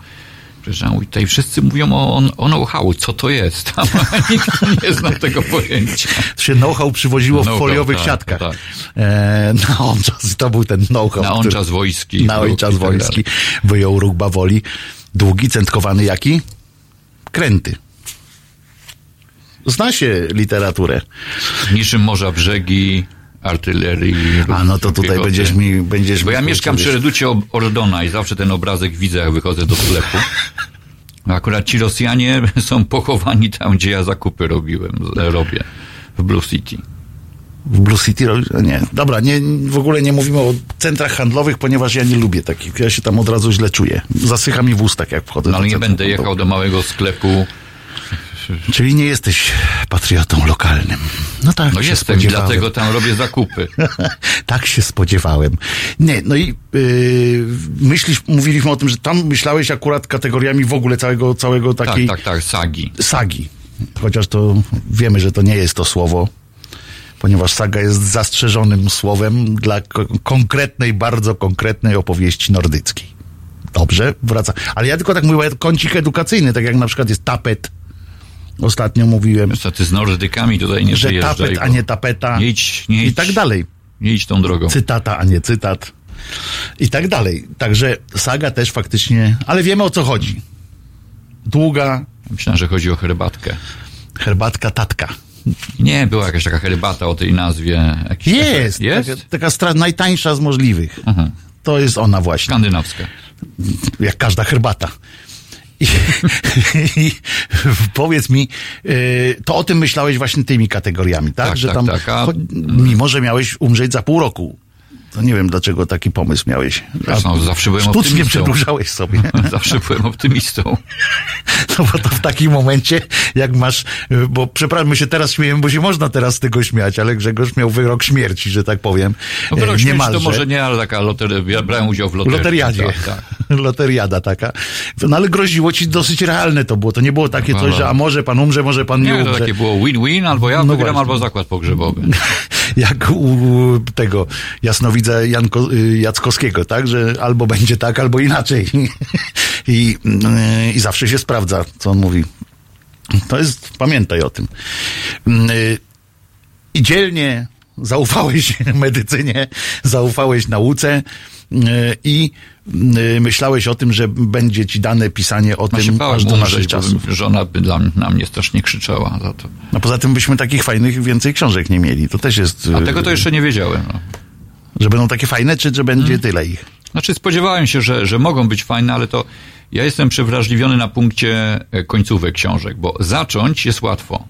Speaker 3: Tutaj wszyscy mówią o, o know-how, co to jest. A nikt nie zna tego pojęcia.
Speaker 2: To się know-how przywoziło w
Speaker 3: Know-how,
Speaker 2: foliowych
Speaker 3: tak,
Speaker 2: siatkach.
Speaker 3: tak.
Speaker 2: E, na on czas, to był ten know-how.
Speaker 3: Na on
Speaker 2: który-
Speaker 3: czas wojski.
Speaker 2: Na on czas
Speaker 3: tak
Speaker 2: wojski. Wyjął róg bawoli. Długi, centkowany jaki? Kręty. Zna się literaturę.
Speaker 3: Niczym morza brzegi, artylerii.
Speaker 2: A no to tutaj
Speaker 3: piechoty.
Speaker 2: będziesz mi... Będziesz
Speaker 3: Bo ja mieszkam przy reducie Ordona i zawsze ten obrazek widzę, jak wychodzę do sklepu. Akurat ci Rosjanie są pochowani tam, gdzie ja zakupy robiłem, robię. W Blue City.
Speaker 2: W Blue City Nie. Dobra, nie, w ogóle nie mówimy o centrach handlowych, ponieważ ja nie lubię takich. Ja się tam od razu źle czuję. Zasycha mi w ustach, jak wchodzę
Speaker 3: No ale nie będę jechał do małego sklepu.
Speaker 2: Czyli nie jesteś patriotą lokalnym. No tak,
Speaker 3: No jestem, dlatego tam robię zakupy.
Speaker 2: tak się spodziewałem. Nie, no i yy, myślisz, mówiliśmy o tym, że tam myślałeś akurat kategoriami w ogóle całego, całego
Speaker 3: Tak,
Speaker 2: takiej
Speaker 3: tak, tak, sagi.
Speaker 2: sagi. Chociaż to wiemy, że to nie jest to słowo, ponieważ saga jest zastrzeżonym słowem dla ko- konkretnej, bardzo konkretnej opowieści nordyckiej. Dobrze, wraca. Ale ja tylko tak mówię, kącik edukacyjny, tak jak na przykład jest tapet. Ostatnio mówiłem,
Speaker 3: Co ty z Nordykami tutaj nie
Speaker 2: że tapet, a nie tapeta.
Speaker 3: Nie idź, nie
Speaker 2: I
Speaker 3: idź,
Speaker 2: tak dalej.
Speaker 3: Nie idź tą drogą.
Speaker 2: Cytata, a nie cytat. I tak dalej. Także saga też faktycznie, ale wiemy o co chodzi. Długa
Speaker 3: Myślałem, że chodzi o herbatkę.
Speaker 2: herbatka tatka.
Speaker 3: Nie, była jakaś taka herbata o tej nazwie. Jakiś
Speaker 2: Jest!
Speaker 3: Jest?
Speaker 2: Taka, taka stra- najtańsza z możliwych.
Speaker 3: Mhm.
Speaker 2: To jest ona właśnie.
Speaker 3: Skandynawska.
Speaker 2: Jak każda herbata. I, i powiedz mi, y, to o tym myślałeś właśnie tymi kategoriami, tak?
Speaker 3: Tak,
Speaker 2: że
Speaker 3: tak,
Speaker 2: tam,
Speaker 3: tak, a-
Speaker 2: mimo że miałeś umrzeć za pół roku. To nie wiem, dlaczego taki pomysł miałeś.
Speaker 3: Zresztą zawsze byłem
Speaker 2: Sztucznie
Speaker 3: optymistą.
Speaker 2: przedłużałeś sobie.
Speaker 3: Zawsze byłem optymistą.
Speaker 2: No bo to w takim momencie, jak masz, bo przepraszam, my się teraz śmiejemy, bo się można teraz z tego śmiać, ale Grzegorz miał wyrok śmierci, że tak powiem.
Speaker 3: No wyrok śmierci to może nie, ale taka loteria, ja brałem udział w loterii.
Speaker 2: Loteriadzie.
Speaker 3: Tak, tak.
Speaker 2: Loteriada taka. No ale groziło ci dosyć realne to było. To nie było takie coś, że a może pan umrze, może pan nie,
Speaker 3: Nie, to
Speaker 2: umrze.
Speaker 3: takie było win-win, albo ja
Speaker 2: No
Speaker 3: wygram,
Speaker 2: właśnie.
Speaker 3: albo zakład pogrzebowy.
Speaker 2: Jak u tego jasnowidza Janko, y, Jackowskiego, tak? Że albo będzie tak, albo inaczej. I, y, I zawsze się sprawdza, co on mówi. To jest, pamiętaj o tym. Y, I dzielnie zaufałeś medycynie, zaufałeś nauce i myślałeś o tym, że będzie ci dane pisanie o
Speaker 3: No
Speaker 2: tym aż do naszych czasów.
Speaker 3: żona by dla, na mnie strasznie krzyczała za to.
Speaker 2: No poza tym byśmy takich fajnych więcej książek nie mieli. To też jest...
Speaker 3: A tego to jeszcze nie wiedziałem. No.
Speaker 2: Że będą takie fajne, czy że będzie
Speaker 3: Hmm.
Speaker 2: tyle ich?
Speaker 3: Znaczy spodziewałem się, że, że mogą być fajne, ale to ja jestem przewrażliwiony na punkcie e, końcówek książek, bo zacząć jest łatwo.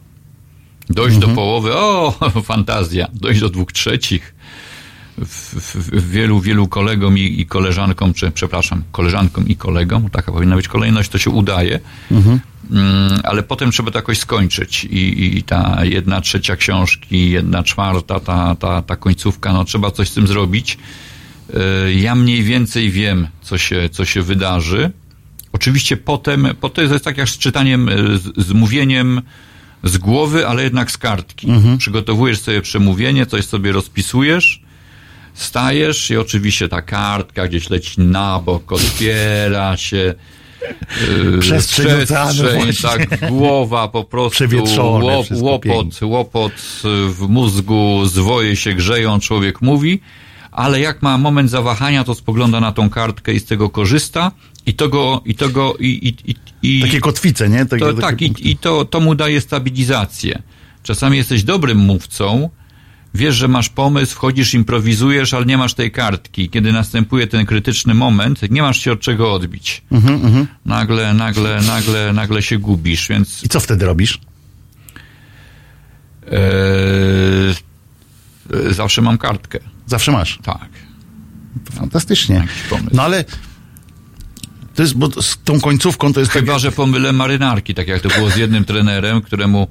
Speaker 3: Dojść
Speaker 2: Mhm.
Speaker 3: do połowy, o, fantazja. Dojść do dwóch trzecich. W, w, wielu, wielu kolegom i, i koleżankom, czy przepraszam, koleżankom i kolegom, taka powinna być kolejność, to się udaje.
Speaker 2: Mhm.
Speaker 3: Mm, ale potem trzeba to jakoś skończyć i, i ta jedna trzecia książki, jedna czwarta, ta, ta, ta końcówka, no trzeba coś z tym zrobić. Y, Ja mniej więcej wiem, co się, co się wydarzy. Oczywiście potem, potem to jest tak jak z czytaniem, y, z, z mówieniem z głowy, ale jednak z kartki. Przygotowujesz sobie przemówienie, coś sobie rozpisujesz, stajesz i oczywiście ta kartka gdzieś leci na bok, otwiera się. yy,
Speaker 2: Przestrzeń
Speaker 3: tak, głowa po prostu, łop, łopot, łopot y, w mózgu, zwoje się grzeją, człowiek mówi, ale jak ma moment zawahania, to spogląda na tą kartkę i z tego korzysta i to go, i to go, i, i, i, i
Speaker 2: Takie kotwice, nie? Takie,
Speaker 3: to,
Speaker 2: takie
Speaker 3: tak,
Speaker 2: punkty.
Speaker 3: i, i to, to mu daje stabilizację. Czasami jesteś dobrym mówcą, wiesz, że masz pomysł, wchodzisz, improwizujesz, ale nie masz tej kartki. Kiedy następuje ten krytyczny moment, nie masz się od czego odbić.
Speaker 2: Mhm,
Speaker 3: Nagle, nagle, nagle, nagle się gubisz, więc
Speaker 2: I co wtedy robisz?
Speaker 3: e, e, zawsze mam kartkę.
Speaker 2: Zawsze masz.
Speaker 3: Tak.
Speaker 2: Fantastycznie. No ale to jest, bo z tą końcówką to jest
Speaker 3: Chyba, że pomylę marynarki, tak jak to było z jednym trenerem, któremu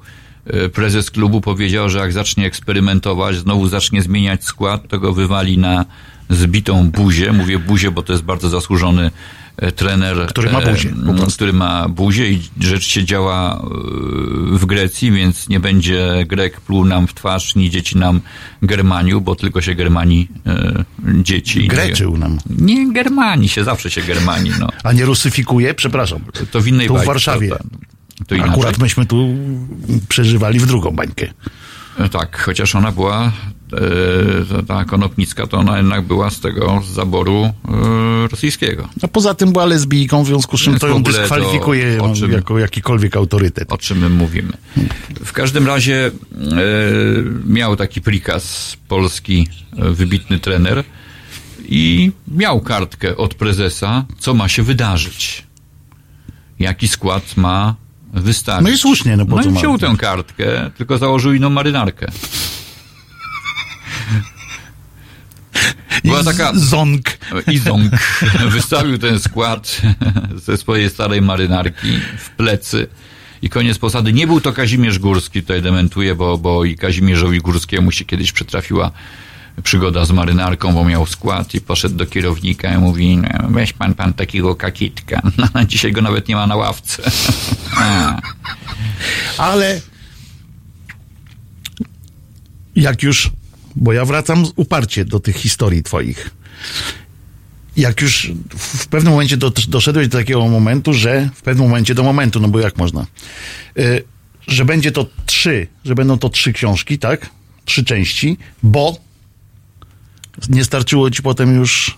Speaker 3: prezes klubu powiedział, że jak zacznie eksperymentować, znowu zacznie zmieniać skład, to go wywali na zbitą buzię. Mówię buzię, bo to jest bardzo zasłużony e, trener.
Speaker 2: Który ma
Speaker 3: e,
Speaker 2: buzię, prostu.
Speaker 3: Który ma buzię i rzecz się działa e, w Grecji, więc nie będzie Grek pluł nam w twarz, ni dzieci nam Germaniu, bo tylko się Germanii e, dzieci.
Speaker 2: Greczył nam.
Speaker 3: Nie, Germani się, zawsze się Germani, no.
Speaker 2: A nie rusyfikuje? Przepraszam.
Speaker 3: To w innej
Speaker 2: Tu w Warszawie.
Speaker 3: To, to inaczej.
Speaker 2: Akurat myśmy tu przeżywali w drugą bańkę.
Speaker 3: E, Tak, chociaż ona była, e, ta- konopnicka, to ona jednak była z tego z zaboru e, rosyjskiego.
Speaker 2: A poza tym była lesbijką, w związku z czym to ją
Speaker 3: to
Speaker 2: dyskwalifikuje
Speaker 3: o czym-
Speaker 2: jako jakikolwiek autorytet.
Speaker 3: O czym my mówimy. W każdym razie e, miał taki prikaz polski wybitny trener i miał kartkę od prezesa, co ma się wydarzyć. Jaki skład ma wystawić.
Speaker 2: No i słusznie, no po
Speaker 3: no
Speaker 2: co
Speaker 3: i wziął tę kartkę, tylko założył inną marynarkę. Była
Speaker 2: I
Speaker 3: taka
Speaker 2: z- Ząg.
Speaker 3: Izong wystawił ten skład ze swojej starej marynarki w plecy. I koniec posady. Nie był to Kazimierz Górski, tutaj dementuję, bo, bo i Kazimierzowi Górskiemu się kiedyś przytrafiła przygoda z marynarką, bo miał skład i poszedł do kierownika i mówi, "No, weź pan, pan takiego kakitka. No, dzisiaj go nawet nie ma na ławce.
Speaker 2: Ale jak już, bo ja wracam uparcie do tych historii twoich. Jak już w pewnym momencie do, doszedłeś do takiego momentu, że w pewnym momencie do momentu, no bo jak można, y, że będzie to trzy, że będą to trzy książki, tak? Trzy części, bo nie starczyło ci potem już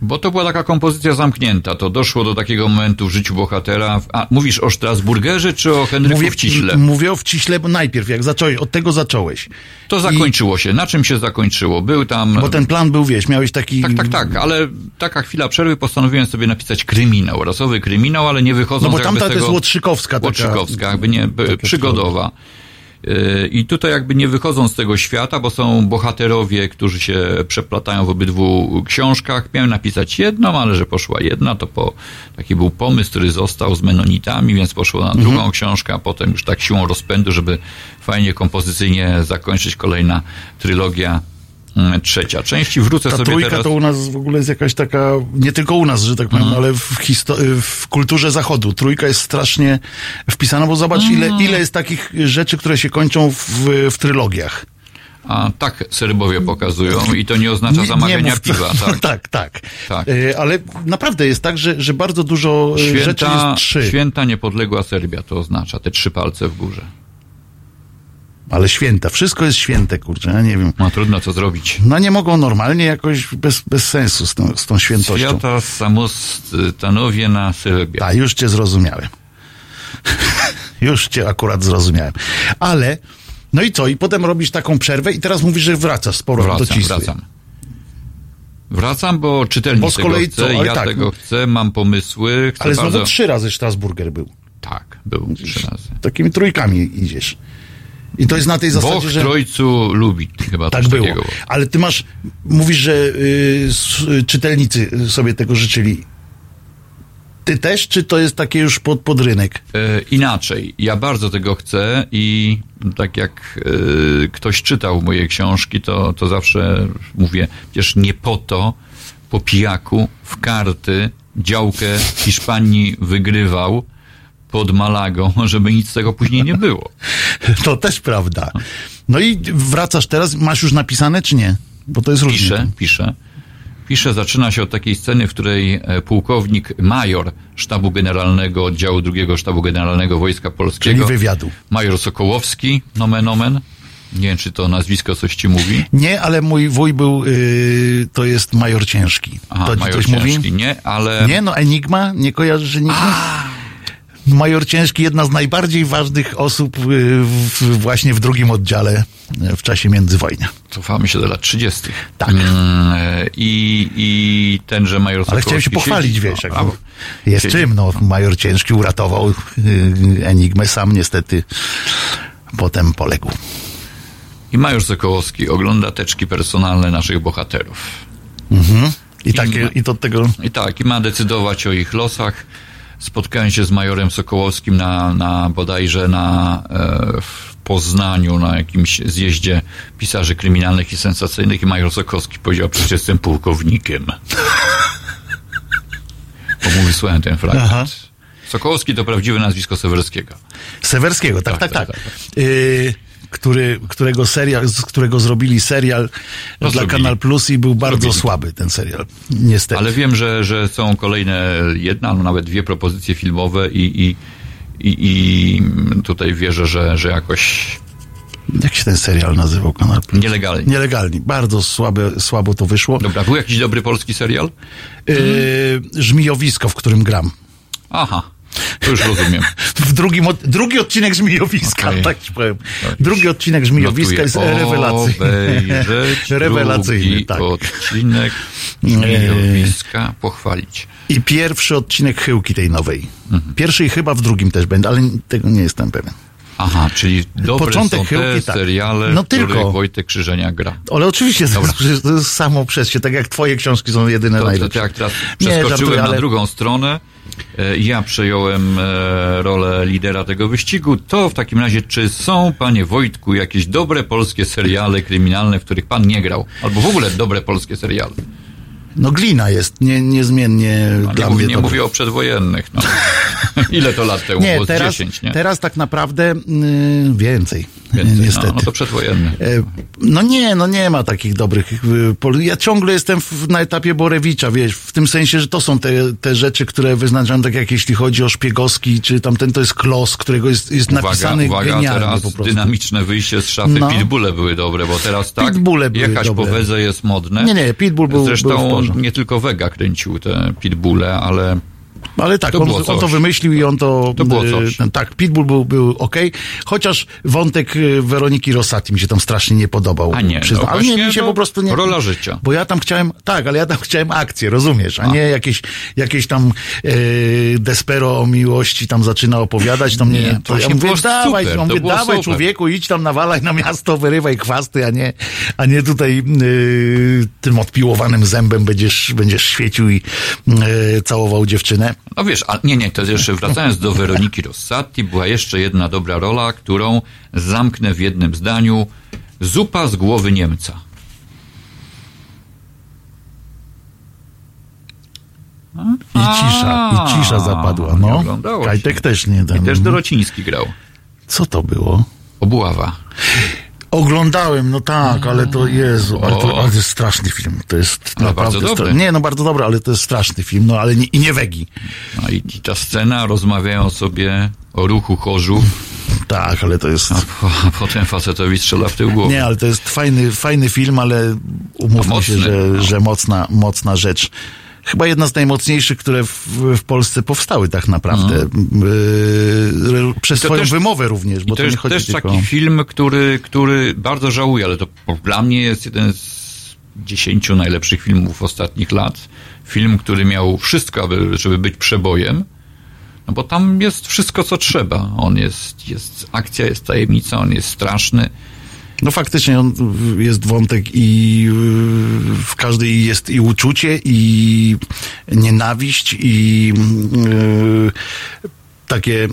Speaker 3: Bo to była taka kompozycja zamknięta. To doszło do takiego momentu w życiu bohatera. A mówisz o Strasburgerze czy o Henryku Wciśle?
Speaker 2: m- mówię o wciśle, bo najpierw, jak zacząłeś, od tego zacząłeś.
Speaker 3: To zakończyło się. Na czym się zakończyło? Był tam.
Speaker 2: Bo ten plan był, wiesz, miałeś taki...
Speaker 3: Tak, tak, tak, ale taka chwila przerwy postanowiłem sobie napisać kryminał, rasowy kryminał, ale nie wychodząc
Speaker 2: No bo tamta to jest Łotrzykowska taka.
Speaker 3: Łotrzykowska, jakby nie,
Speaker 2: taka
Speaker 3: przygodowa. I tutaj jakby nie wychodzą z tego świata, bo są bohaterowie, którzy się przeplatają w obydwu książkach. Miałem napisać jedną, ale że poszła jedna, to po, taki był pomysł, który został z Menonitami, więc poszło na drugą książkę, a potem już tak siłą rozpędu, żeby fajnie kompozycyjnie zakończyć kolejna trylogia mm, trzecia. Części wrócę
Speaker 2: Ta
Speaker 3: sobie
Speaker 2: trójka
Speaker 3: teraz.
Speaker 2: to u nas w ogóle jest jakaś taka, nie tylko u nas, że tak powiem,
Speaker 3: Mhm.
Speaker 2: ale w, histo- w kulturze zachodu. Trójka jest strasznie wpisana, bo zobacz, ile,
Speaker 3: Mhm.
Speaker 2: ile jest takich rzeczy, które się kończą w, w trylogiach.
Speaker 3: A tak Serbowie pokazują i to nie oznacza zamawiania
Speaker 2: mów-
Speaker 3: piwa, tak?
Speaker 2: tak, tak.
Speaker 3: Tak.
Speaker 2: E, Ale naprawdę jest tak, że, że bardzo dużo rzeczy
Speaker 3: Święta,
Speaker 2: jest trzy.
Speaker 3: święta niepodległa Serbia to oznacza, te trzy palce w górze.
Speaker 2: Ale święta, wszystko jest święte, kurczę, ja nie wiem.
Speaker 3: No trudno co zrobić.
Speaker 2: No nie mogą normalnie jakoś bez, bez sensu z tą, z tą świętością.
Speaker 3: Świata samostanowiena Serbia.
Speaker 2: Tak, już cię zrozumiałem. już cię akurat zrozumiałem. Ale, no i co? I potem robisz taką przerwę i teraz mówisz, że wracasz z powrotem do Cisły.
Speaker 3: wracam. Wracam, bo czytelnik
Speaker 2: Bo z kolei
Speaker 3: tego chce,
Speaker 2: co?
Speaker 3: Ja
Speaker 2: tak.
Speaker 3: tego chcę, mam pomysły, chcę
Speaker 2: Ale znowu
Speaker 3: bardzo...
Speaker 2: trzy razy Strasburger był.
Speaker 3: Tak, był trzy razy.
Speaker 2: Takimi trójkami idziesz. I to jest na tej zasadzie,
Speaker 3: Bóg
Speaker 2: że...
Speaker 3: Trojcu lubi, chyba
Speaker 2: Tak było.
Speaker 3: takiego.
Speaker 2: Ale ty masz, mówisz, że y, czytelnicy sobie tego życzyli. Ty też, czy to jest takie już pod, pod rynek?
Speaker 3: E, inaczej. Ja bardzo tego chcę i tak jak e, ktoś czytał moje książki, to, to zawsze mówię, przecież nie po to po pijaku w karty działkę w Hiszpanii wygrywał pod Malagą, żeby nic z tego później nie było.
Speaker 2: To też prawda. No i wracasz teraz, masz już napisane, czy nie? Bo to jest różnie.
Speaker 3: Pisze, pisze. Pisze, zaczyna się od takiej sceny, w której e, pułkownik major sztabu generalnego oddziału drugiego sztabu generalnego Wojska Polskiego,
Speaker 2: Czyli wywiadu.
Speaker 3: major Sokołowski, nomen omen, nie wiem, czy to nazwisko coś ci mówi.
Speaker 2: Nie, ale mój wuj był, y, to jest major ciężki.
Speaker 3: Aha,
Speaker 2: to ci
Speaker 3: major
Speaker 2: coś
Speaker 3: ciężki,
Speaker 2: mówi?
Speaker 3: nie, ale...
Speaker 2: Nie, no Enigma? Nie kojarzysz Enigmy? Major Ciężki, jedna z najbardziej ważnych osób y, w, właśnie w drugim oddziale y, w czasie międzywojnia.
Speaker 3: Cofamy się do lat 30.
Speaker 2: Tak.
Speaker 3: Mm, I, I tenże major
Speaker 2: Ale
Speaker 3: Sokołowski
Speaker 2: chciałem się pochwalić,
Speaker 3: siedzi-
Speaker 2: wiesz,
Speaker 3: o,
Speaker 2: jak
Speaker 3: brawo.
Speaker 2: jest
Speaker 3: Siedzi.
Speaker 2: czym, no. Major Ciężki uratował y, Enigmę, sam niestety potem poległ.
Speaker 3: I major Sokołowski ogląda teczki personalne naszych bohaterów.
Speaker 2: I, takie, i to tego...
Speaker 3: I tak, i ma decydować o ich losach. Spotkałem się z majorem Sokołowskim na, na bodajże na e, w Poznaniu, na jakimś zjeździe pisarzy kryminalnych i sensacyjnych i major Sokołowski powiedział, przecież jestem pułkownikiem. Bo mówi, słuchałem ten fragment.
Speaker 2: Aha.
Speaker 3: Sokołowski to prawdziwe nazwisko Sewerskiego.
Speaker 2: Sewerskiego, tak, tak,
Speaker 3: Tak,
Speaker 2: tak.
Speaker 3: tak,
Speaker 2: Y, który, którego serial, z którego zrobili serial
Speaker 3: No,
Speaker 2: dla. Kanal Plus i był bardzo
Speaker 3: Zrobili.
Speaker 2: słaby ten serial. Niestety.
Speaker 3: Ale wiem, że, że są kolejne jedna, albo nawet dwie propozycje filmowe i, i, i, i tutaj wierzę, że, że jakoś
Speaker 2: Jak się ten serial nazywał Kanal Plus?
Speaker 3: nielegalnie.
Speaker 2: Nielegalni. Bardzo słabe, słabo to wyszło.
Speaker 3: Dobra, był jakiś dobry polski serial?
Speaker 2: Y, żmijowisko, w którym gram.
Speaker 3: Aha, to już rozumiem.
Speaker 2: W drugim, drugi odcinek Żmijowska,
Speaker 3: Okej.
Speaker 2: tak ci powiem.
Speaker 3: Tak.
Speaker 2: Drugi odcinek Żmijowska
Speaker 3: Notuję.
Speaker 2: jest rewelacyjny. Rewelacyjny, tak.
Speaker 3: odcinek Żmijowiska, pochwalić.
Speaker 2: I pierwszy odcinek Chyłki tej nowej.
Speaker 3: Mhm.
Speaker 2: Pierwszy i chyba w drugim też będę, ale tego nie jestem pewien.
Speaker 3: Aha, czyli dobre
Speaker 2: Początek
Speaker 3: są te
Speaker 2: tak.
Speaker 3: seriale,
Speaker 2: No tylko.
Speaker 3: Wojtek Krzyżenia gra.
Speaker 2: Ale oczywiście to jest, to jest samo przez się, tak jak twoje książki są jedyne
Speaker 3: To,
Speaker 2: najlepsze.
Speaker 3: to jak teraz
Speaker 2: Nie,
Speaker 3: przeskoczyłem
Speaker 2: żartuję,
Speaker 3: na
Speaker 2: ale-
Speaker 3: drugą stronę, e, ja przejąłem e, rolę lidera tego wyścigu, to w takim razie, czy są, panie Wojtku, jakieś dobre polskie seriale kryminalne, w których pan nie grał? Albo w ogóle dobre polskie seriale?
Speaker 2: No glina jest nie, niezmiennie
Speaker 3: No,
Speaker 2: dla
Speaker 3: nie, mówię,
Speaker 2: mnie
Speaker 3: nie
Speaker 2: to-
Speaker 3: mówię o przedwojennych. No. Ile to lat temu?
Speaker 2: Nie, teraz,
Speaker 3: 10, nie?
Speaker 2: teraz tak naprawdę y, więcej,
Speaker 3: Więcej,
Speaker 2: niestety.
Speaker 3: No, no to przedwojenny.
Speaker 2: E, No nie, no nie ma takich dobrych. y, Ja ciągle jestem w, na etapie Borewicza, wiesz, w tym sensie, że to są te, te rzeczy, które wyznaczam, tak jak jeśli chodzi o Szpiegowski, czy tamten to jest Klos, którego jest, jest
Speaker 3: Uwaga,
Speaker 2: napisany
Speaker 3: uwaga,
Speaker 2: genialnie
Speaker 3: teraz
Speaker 2: po prostu.
Speaker 3: dynamiczne wyjście z szafy.
Speaker 2: No.
Speaker 3: Pitbulle były dobre, bo teraz tak,
Speaker 2: były
Speaker 3: jechać
Speaker 2: dobre.
Speaker 3: po Wedze jest modne.
Speaker 2: Nie, nie, Pitbull był- był
Speaker 3: Zresztą
Speaker 2: porządku.
Speaker 3: Nie tylko Vega kręcił te Pitbulle, ale
Speaker 2: Ale tak,
Speaker 3: To
Speaker 2: on, on to wymyślił i on to...
Speaker 3: To było
Speaker 2: e,
Speaker 3: coś.
Speaker 2: ten- tak, Pitbull był, był okej, chociaż wątek e, Weroniki Rosati mi się tam strasznie nie podobał.
Speaker 3: A nie,
Speaker 2: przyznam.
Speaker 3: no
Speaker 2: ale nie, mi się
Speaker 3: no,
Speaker 2: po prostu nie...
Speaker 3: rola życia.
Speaker 2: Bo ja tam chciałem, tak, ale ja tam chciałem akcję, rozumiesz, a, nie jakieś, jakieś tam e, despero o miłości tam zaczyna opowiadać, to mnie,
Speaker 3: Nie,
Speaker 2: to ja mówię, dawaj,
Speaker 3: super,
Speaker 2: mówię, dawaj
Speaker 3: super.
Speaker 2: człowieku, idź tam nawalaj na miasto, wyrywaj chwasty, a nie, a nie tutaj tym odpiłowanym zębem będziesz, będziesz świecił i całował dziewczynę.
Speaker 3: No wiesz, a nie, nie, to jeszcze wracając do Weroniki Rossati, była jeszcze jedna dobra rola, którą zamknę w jednym zdaniu. Zupa z głowy Niemca.
Speaker 2: I cisza, i cisza zapadła, no. Kajtek
Speaker 3: się.
Speaker 2: też nie
Speaker 3: I
Speaker 2: ten.
Speaker 3: też Dorociński grał.
Speaker 2: Co to było?
Speaker 3: Obława.
Speaker 2: Oglądałem, no tak, ale to Jezu, ale to, ale to jest straszny film. To jest
Speaker 3: Ale
Speaker 2: naprawdę
Speaker 3: bardzo dobry.
Speaker 2: Nie, no bardzo dobry, ale to jest straszny film, no ale nie, i nie wegi.
Speaker 3: No i, i ta scena, rozmawiają sobie o ruchu chorzów,
Speaker 2: Tak, ale to jest.
Speaker 3: a, po, a potem facetowi strzela w tył głowy.
Speaker 2: Nie, ale to jest fajny, fajny film, ale umówmy
Speaker 3: Mocny,
Speaker 2: się, że,
Speaker 3: no.
Speaker 2: że mocna, mocna rzecz. Chyba jedna z najmocniejszych, które w, w Polsce powstały tak naprawdę. Yy, przez swoją
Speaker 3: też-
Speaker 2: wymowę również, bo
Speaker 3: to
Speaker 2: to, nie
Speaker 3: jest
Speaker 2: chodzi
Speaker 3: też
Speaker 2: tylko...
Speaker 3: taki film, który, który bardzo żałuję, ale to dla mnie jest jeden z dziesięciu najlepszych filmów ostatnich lat. Film, który miał wszystko, aby, żeby być przebojem. No bo tam jest wszystko, co trzeba. On jest, jest akcja, jest tajemnica, on jest straszny.
Speaker 2: No faktycznie on, jest wątek i w każdej jest i uczucie, i nienawiść, i yy, takie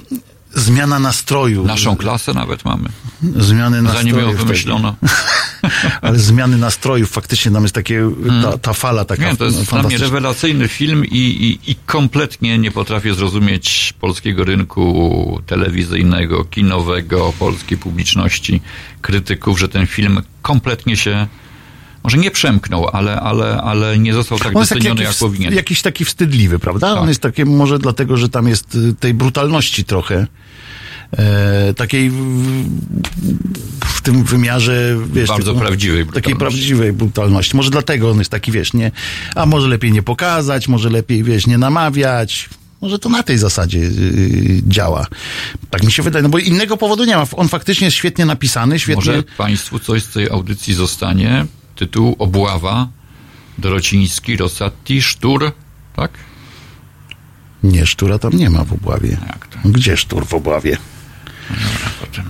Speaker 2: zmiana nastroju.
Speaker 3: Naszą klasę nawet mamy.
Speaker 2: Zmiany
Speaker 3: Zanim
Speaker 2: nastrojów.
Speaker 3: ją wymyślono.
Speaker 2: Ale zmiany nastrojów, faktycznie tam jest takie, ta, ta fala taka
Speaker 3: Nie, to jest dla mnie rewelacyjny film i, i, i kompletnie nie potrafię zrozumieć polskiego rynku telewizyjnego, kinowego, polskiej publiczności, krytyków, że ten film kompletnie się może nie przemknął, ale, ale, ale nie został tak
Speaker 2: taki
Speaker 3: doceniony, jak powinien.
Speaker 2: jakiś taki wstydliwy, prawda?
Speaker 3: Tak.
Speaker 2: On jest takie, może dlatego, że tam jest y, tej brutalności trochę. E, takiej w, w tym wymiarze, wiesz...
Speaker 3: Bardzo
Speaker 2: typu-
Speaker 3: prawdziwej
Speaker 2: Takiej
Speaker 3: brutalności.
Speaker 2: prawdziwej brutalności. Może dlatego on jest taki, wiesz, nie... A może lepiej nie pokazać, może lepiej, wiesz, nie namawiać. Może to na tej zasadzie yy, działa. Tak mi się wydaje, no bo innego powodu nie ma. On faktycznie jest świetnie napisany, świetnie...
Speaker 3: Może Państwu coś z tej audycji zostanie. Tytuł Obława, Dorociński, Rosati, Sztur, tak?
Speaker 2: Nie, sztura tam nie ma w Obławie.
Speaker 3: Jak to?
Speaker 2: Gdzie sztur w Obławie?
Speaker 3: Potem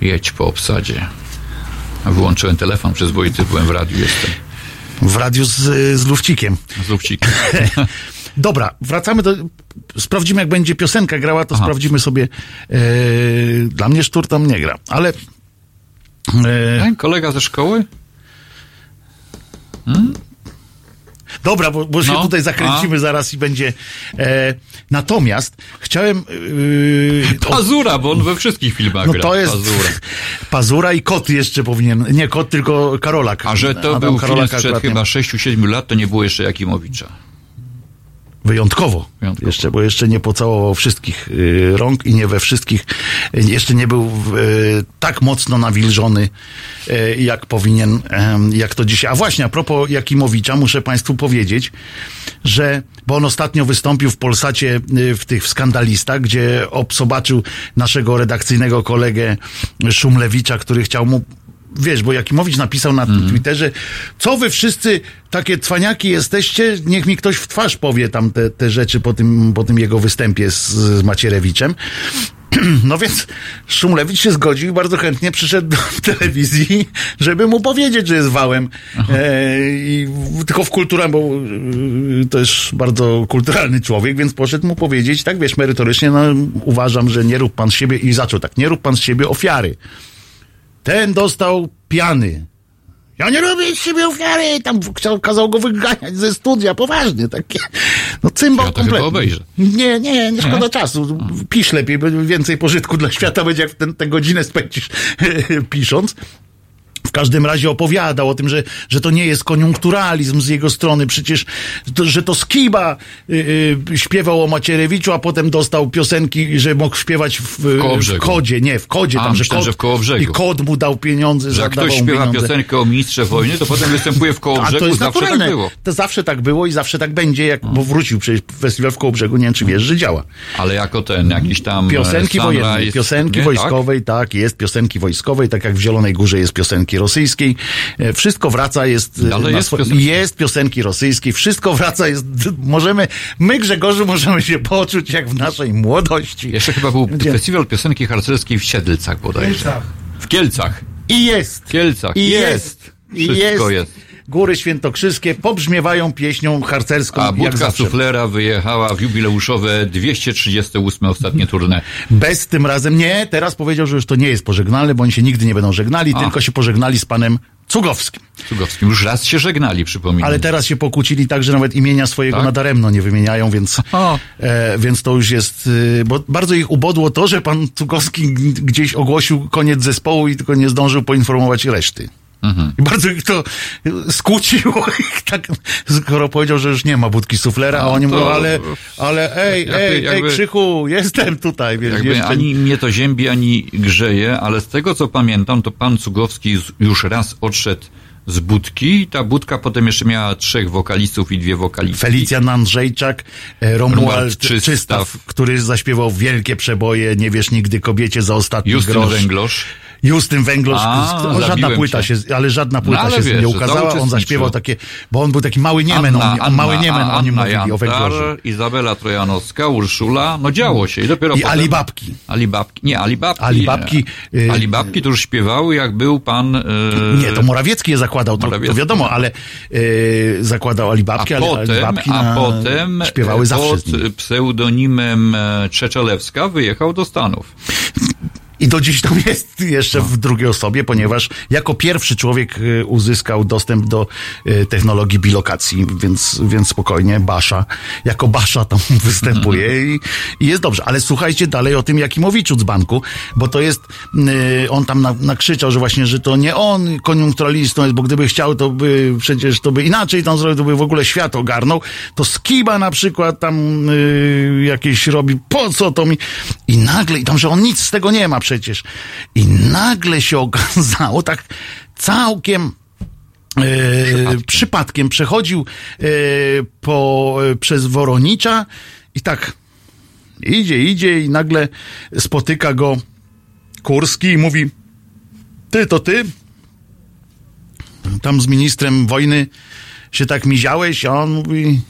Speaker 3: jedź po obsadzie. Wyłączyłem telefon przyzwoity, byłem w radiu, jestem
Speaker 2: W radiu z, z lufcikiem.
Speaker 3: z Lubcikiem.
Speaker 2: Dobra, wracamy do. Sprawdzimy, jak będzie piosenka grała, to
Speaker 3: Aha.
Speaker 2: sprawdzimy sobie. E, dla mnie sztur tam nie gra, ale. E,
Speaker 3: Ten kolega ze szkoły?
Speaker 2: Dobra, bo, bo się
Speaker 3: No,
Speaker 2: tutaj zakręcimy zaraz i będzie. E, natomiast chciałem. O-
Speaker 3: Pazura, bo on we wszystkich filmach
Speaker 2: no
Speaker 3: gra.
Speaker 2: to jest.
Speaker 3: Pazura.
Speaker 2: Pazura i kot jeszcze powinien. Nie kot, tylko Karolak.
Speaker 3: A że to
Speaker 2: Adam
Speaker 3: był film
Speaker 2: Karolak
Speaker 3: sprzed
Speaker 2: akurat nie
Speaker 3: chyba 6-7 lat, to nie było jeszcze Jakimowicza.
Speaker 2: Wyjątkowo.
Speaker 3: Wyjątkowo.
Speaker 2: Jeszcze, bo jeszcze nie pocałował wszystkich y, rąk i nie we wszystkich, y, jeszcze nie był y, tak mocno nawilżony, jak powinien, jak to dzisiaj. A właśnie, a propos Jakimowicza, muszę Państwu powiedzieć, że, bo on ostatnio wystąpił w Polsacie w tych w skandalistach, gdzie obsobaczył naszego redakcyjnego kolegę Szumlewicza, który chciał mu Wiesz, bo Jakimowicz napisał na Twitterze, co wy wszyscy takie cwaniaki jesteście, niech mi ktoś w twarz powie tam te, te rzeczy po tym, po tym jego występie z, z Macierewiczem. No więc Szumlewicz się zgodził i bardzo chętnie przyszedł do telewizji, żeby mu powiedzieć, że jest wałem. E, i tylko w kulturze, bo e, to jest bardzo kulturalny człowiek, więc poszedł mu powiedzieć, tak wiesz, merytorycznie, no uważam, że nie rób pan z siebie i zaczął tak, nie rób pan z siebie ofiary. Ten dostał piany. Ja nie robię z siebie ofiary. Tam chciał, kazał go wyganiać ze studia, poważnie. Takie. No cymbał
Speaker 3: Ja
Speaker 2: kompletnie.
Speaker 3: obejrzę.
Speaker 2: Nie, nie, nie szkoda czasu. Pisz lepiej, bo więcej pożytku dla świata będzie, jak ten, tę godzinę spędzisz pisząc. W każdym razie opowiadał o tym, że, że to nie jest koniunkturalizm z jego strony, przecież, to, że to Skiba y, y, śpiewał o Macierewiczu, a potem dostał piosenki, że mógł śpiewać w, w kodzie, nie, w kodzie,
Speaker 3: A,
Speaker 2: tam, że,
Speaker 3: myślałem,
Speaker 2: kod,
Speaker 3: że w Kołobrzegu.
Speaker 2: i kod mu dał pieniądze,
Speaker 3: Że jak ktoś śpiewa
Speaker 2: pieniądze.
Speaker 3: piosenkę o ministrze wojny, to potem występuje w
Speaker 2: A
Speaker 3: Kołobrzegu.
Speaker 2: to jest
Speaker 3: Zawsze
Speaker 2: naturalne.
Speaker 3: tak było.
Speaker 2: To zawsze tak było i zawsze tak będzie, jak, bo wrócił przecież festiwal w Kołobrzegu, nie wiem czy wiesz, że działa.
Speaker 3: Ale jako ten, jakiś tam
Speaker 2: Piosenki
Speaker 3: e,
Speaker 2: wojenne,
Speaker 3: Sunrise,
Speaker 2: piosenki
Speaker 3: nie?
Speaker 2: wojskowej, tak? jest piosenki wojskowej, tak jak w Zielonej Górze jest piosenki rosyjskiej. E, Wszystko wraca, jest... e, na
Speaker 3: jest
Speaker 2: swo-
Speaker 3: piosenki.
Speaker 2: jest piosenki rosyjskiej, wszystko wraca, jest... Możemy, my Grzegorzu możemy się poczuć jak w naszej młodości.
Speaker 3: Jeszcze chyba był
Speaker 2: Gdzie?
Speaker 3: festiwal piosenki harcerskiej w Siedlcach bodajże. W Kielcach.
Speaker 2: I jest.
Speaker 3: W Kielcach.
Speaker 2: I
Speaker 3: jest.
Speaker 2: jest. I
Speaker 3: Wszystko
Speaker 2: jest.
Speaker 3: jest.
Speaker 2: Góry Świętokrzyskie pobrzmiewają pieśnią harcerską
Speaker 3: A budka suflera wyjechała w jubileuszowe 238 ostatnie turne.
Speaker 2: Bez tym razem nie. Teraz powiedział, że już to nie jest pożegnalne, bo oni się nigdy nie będą żegnali,
Speaker 3: A.
Speaker 2: tylko się pożegnali z panem Cugowskim.
Speaker 3: Cugowskim. Już raz się żegnali, przypominam.
Speaker 2: Ale teraz się pokłócili tak, że nawet imienia swojego
Speaker 3: Tak?
Speaker 2: nadaremno nie wymieniają, więc, e, więc to już jest, y, bo bardzo ich ubodło to, że pan Cugowski gdzieś ogłosił koniec zespołu i tylko nie zdążył poinformować reszty.
Speaker 3: Mhm.
Speaker 2: I bardzo ich to skłóciło, ich tak, skoro powiedział, że już nie ma budki suflera, a
Speaker 3: No
Speaker 2: oni
Speaker 3: to-
Speaker 2: mówią, ale, ale ej,
Speaker 3: Jakby-
Speaker 2: ej,
Speaker 3: jakby-
Speaker 2: ej, Krzychu, jestem tutaj, więc
Speaker 3: Jakby
Speaker 2: jeszcze...
Speaker 3: ani mnie to ziębi, ani grzeje, ale z tego co pamiętam, to pan Cugowski już raz odszedł z budki. Ta budka potem jeszcze miała trzech wokalistów i dwie wokalistki.
Speaker 2: Felicjan Andrzejczak, e, Romuald
Speaker 3: Romuald
Speaker 2: Czystaw,
Speaker 3: Czystaw.
Speaker 2: który zaśpiewał wielkie przeboje, nie wiesz nigdy kobiecie za ostatni
Speaker 3: Justyn
Speaker 2: grosz.
Speaker 3: Węglosz.
Speaker 2: Justyn Węglosz,
Speaker 3: A,
Speaker 2: o, żadna płyta
Speaker 3: cię.
Speaker 2: się, ale żadna płyta
Speaker 3: ale
Speaker 2: się z nim
Speaker 3: wiesz,
Speaker 2: nie ukazała, on zaśpiewał takie, bo on był taki mały Niemen, on, on mały Niemen,
Speaker 3: Anna,
Speaker 2: oni
Speaker 3: Anna
Speaker 2: mówili o
Speaker 3: Jantar,
Speaker 2: Węglorzu.
Speaker 3: Izabela Trojanowska, Urszula, no działo się i dopiero
Speaker 2: I
Speaker 3: potem...
Speaker 2: Alibabki.
Speaker 3: Alibabki, nie, Alibabki.
Speaker 2: Alibabki,
Speaker 3: nie.
Speaker 2: y-
Speaker 3: Alibabki to już śpiewały, jak był pan... y,
Speaker 2: Nie, to Morawiecki je zakładał, to, to wiadomo, ale e, zakładał Alibabki,
Speaker 3: a
Speaker 2: ale
Speaker 3: potem,
Speaker 2: Alibabki
Speaker 3: a
Speaker 2: na,
Speaker 3: potem
Speaker 2: śpiewały
Speaker 3: e,
Speaker 2: zawsze
Speaker 3: pod
Speaker 2: z nim.
Speaker 3: pseudonimem e, Czeczelewska wyjechał do Stanów.
Speaker 2: I do dziś tam jest jeszcze w drugiej osobie, ponieważ jako pierwszy człowiek y, uzyskał dostęp do y, technologii bilokacji, więc, więc spokojnie, Basza, jako Basza tam występuje i, i jest dobrze. Ale słuchajcie dalej o tym Jakimowiczu z banku, bo to jest, y, on tam na, nakrzyczał, że właśnie, że to nie on koniunkturalistą jest, bo gdyby chciał, to by przecież to by inaczej tam zrobił, to by w ogóle świat ogarnął. To Skiba na przykład tam y, jakieś robi, po co to mi? I nagle, i tam, że on nic z tego nie ma przecież. I nagle się okazało, tak całkiem e, przypadkiem. przechodził e, po, e, przez Woronicza i tak idzie, idzie i nagle spotyka go Kurski i mówi ty, to ty? Tam z ministrem wojny się tak miziałeś, a on mówi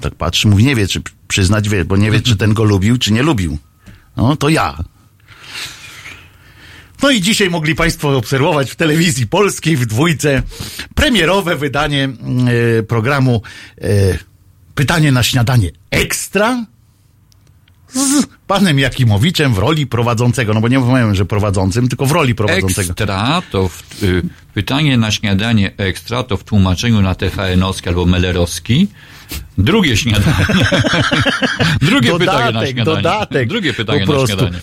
Speaker 2: tak patrzy, mówi, nie wie, czy przyznać, wie, bo nie wie, czy ten go lubił, czy nie lubił. No, to ja. No i dzisiaj mogli Państwo obserwować w telewizji polskiej w dwójce premierowe wydanie e, programu e, Pytanie na śniadanie ekstra z panem Jakimowiczem w roli prowadzącego. No bo nie mówiłem, że prowadzącym, tylko w roli prowadzącego.
Speaker 3: Ekstra to w, y, pytanie na śniadanie ekstra to w tłumaczeniu na TVN-owski albo Melerowski. Drugie śniadanie. Drugie
Speaker 2: Dodatek,
Speaker 3: pytanie na śniadanie.
Speaker 2: dodatek,
Speaker 3: Drugie pytanie na śniadanie.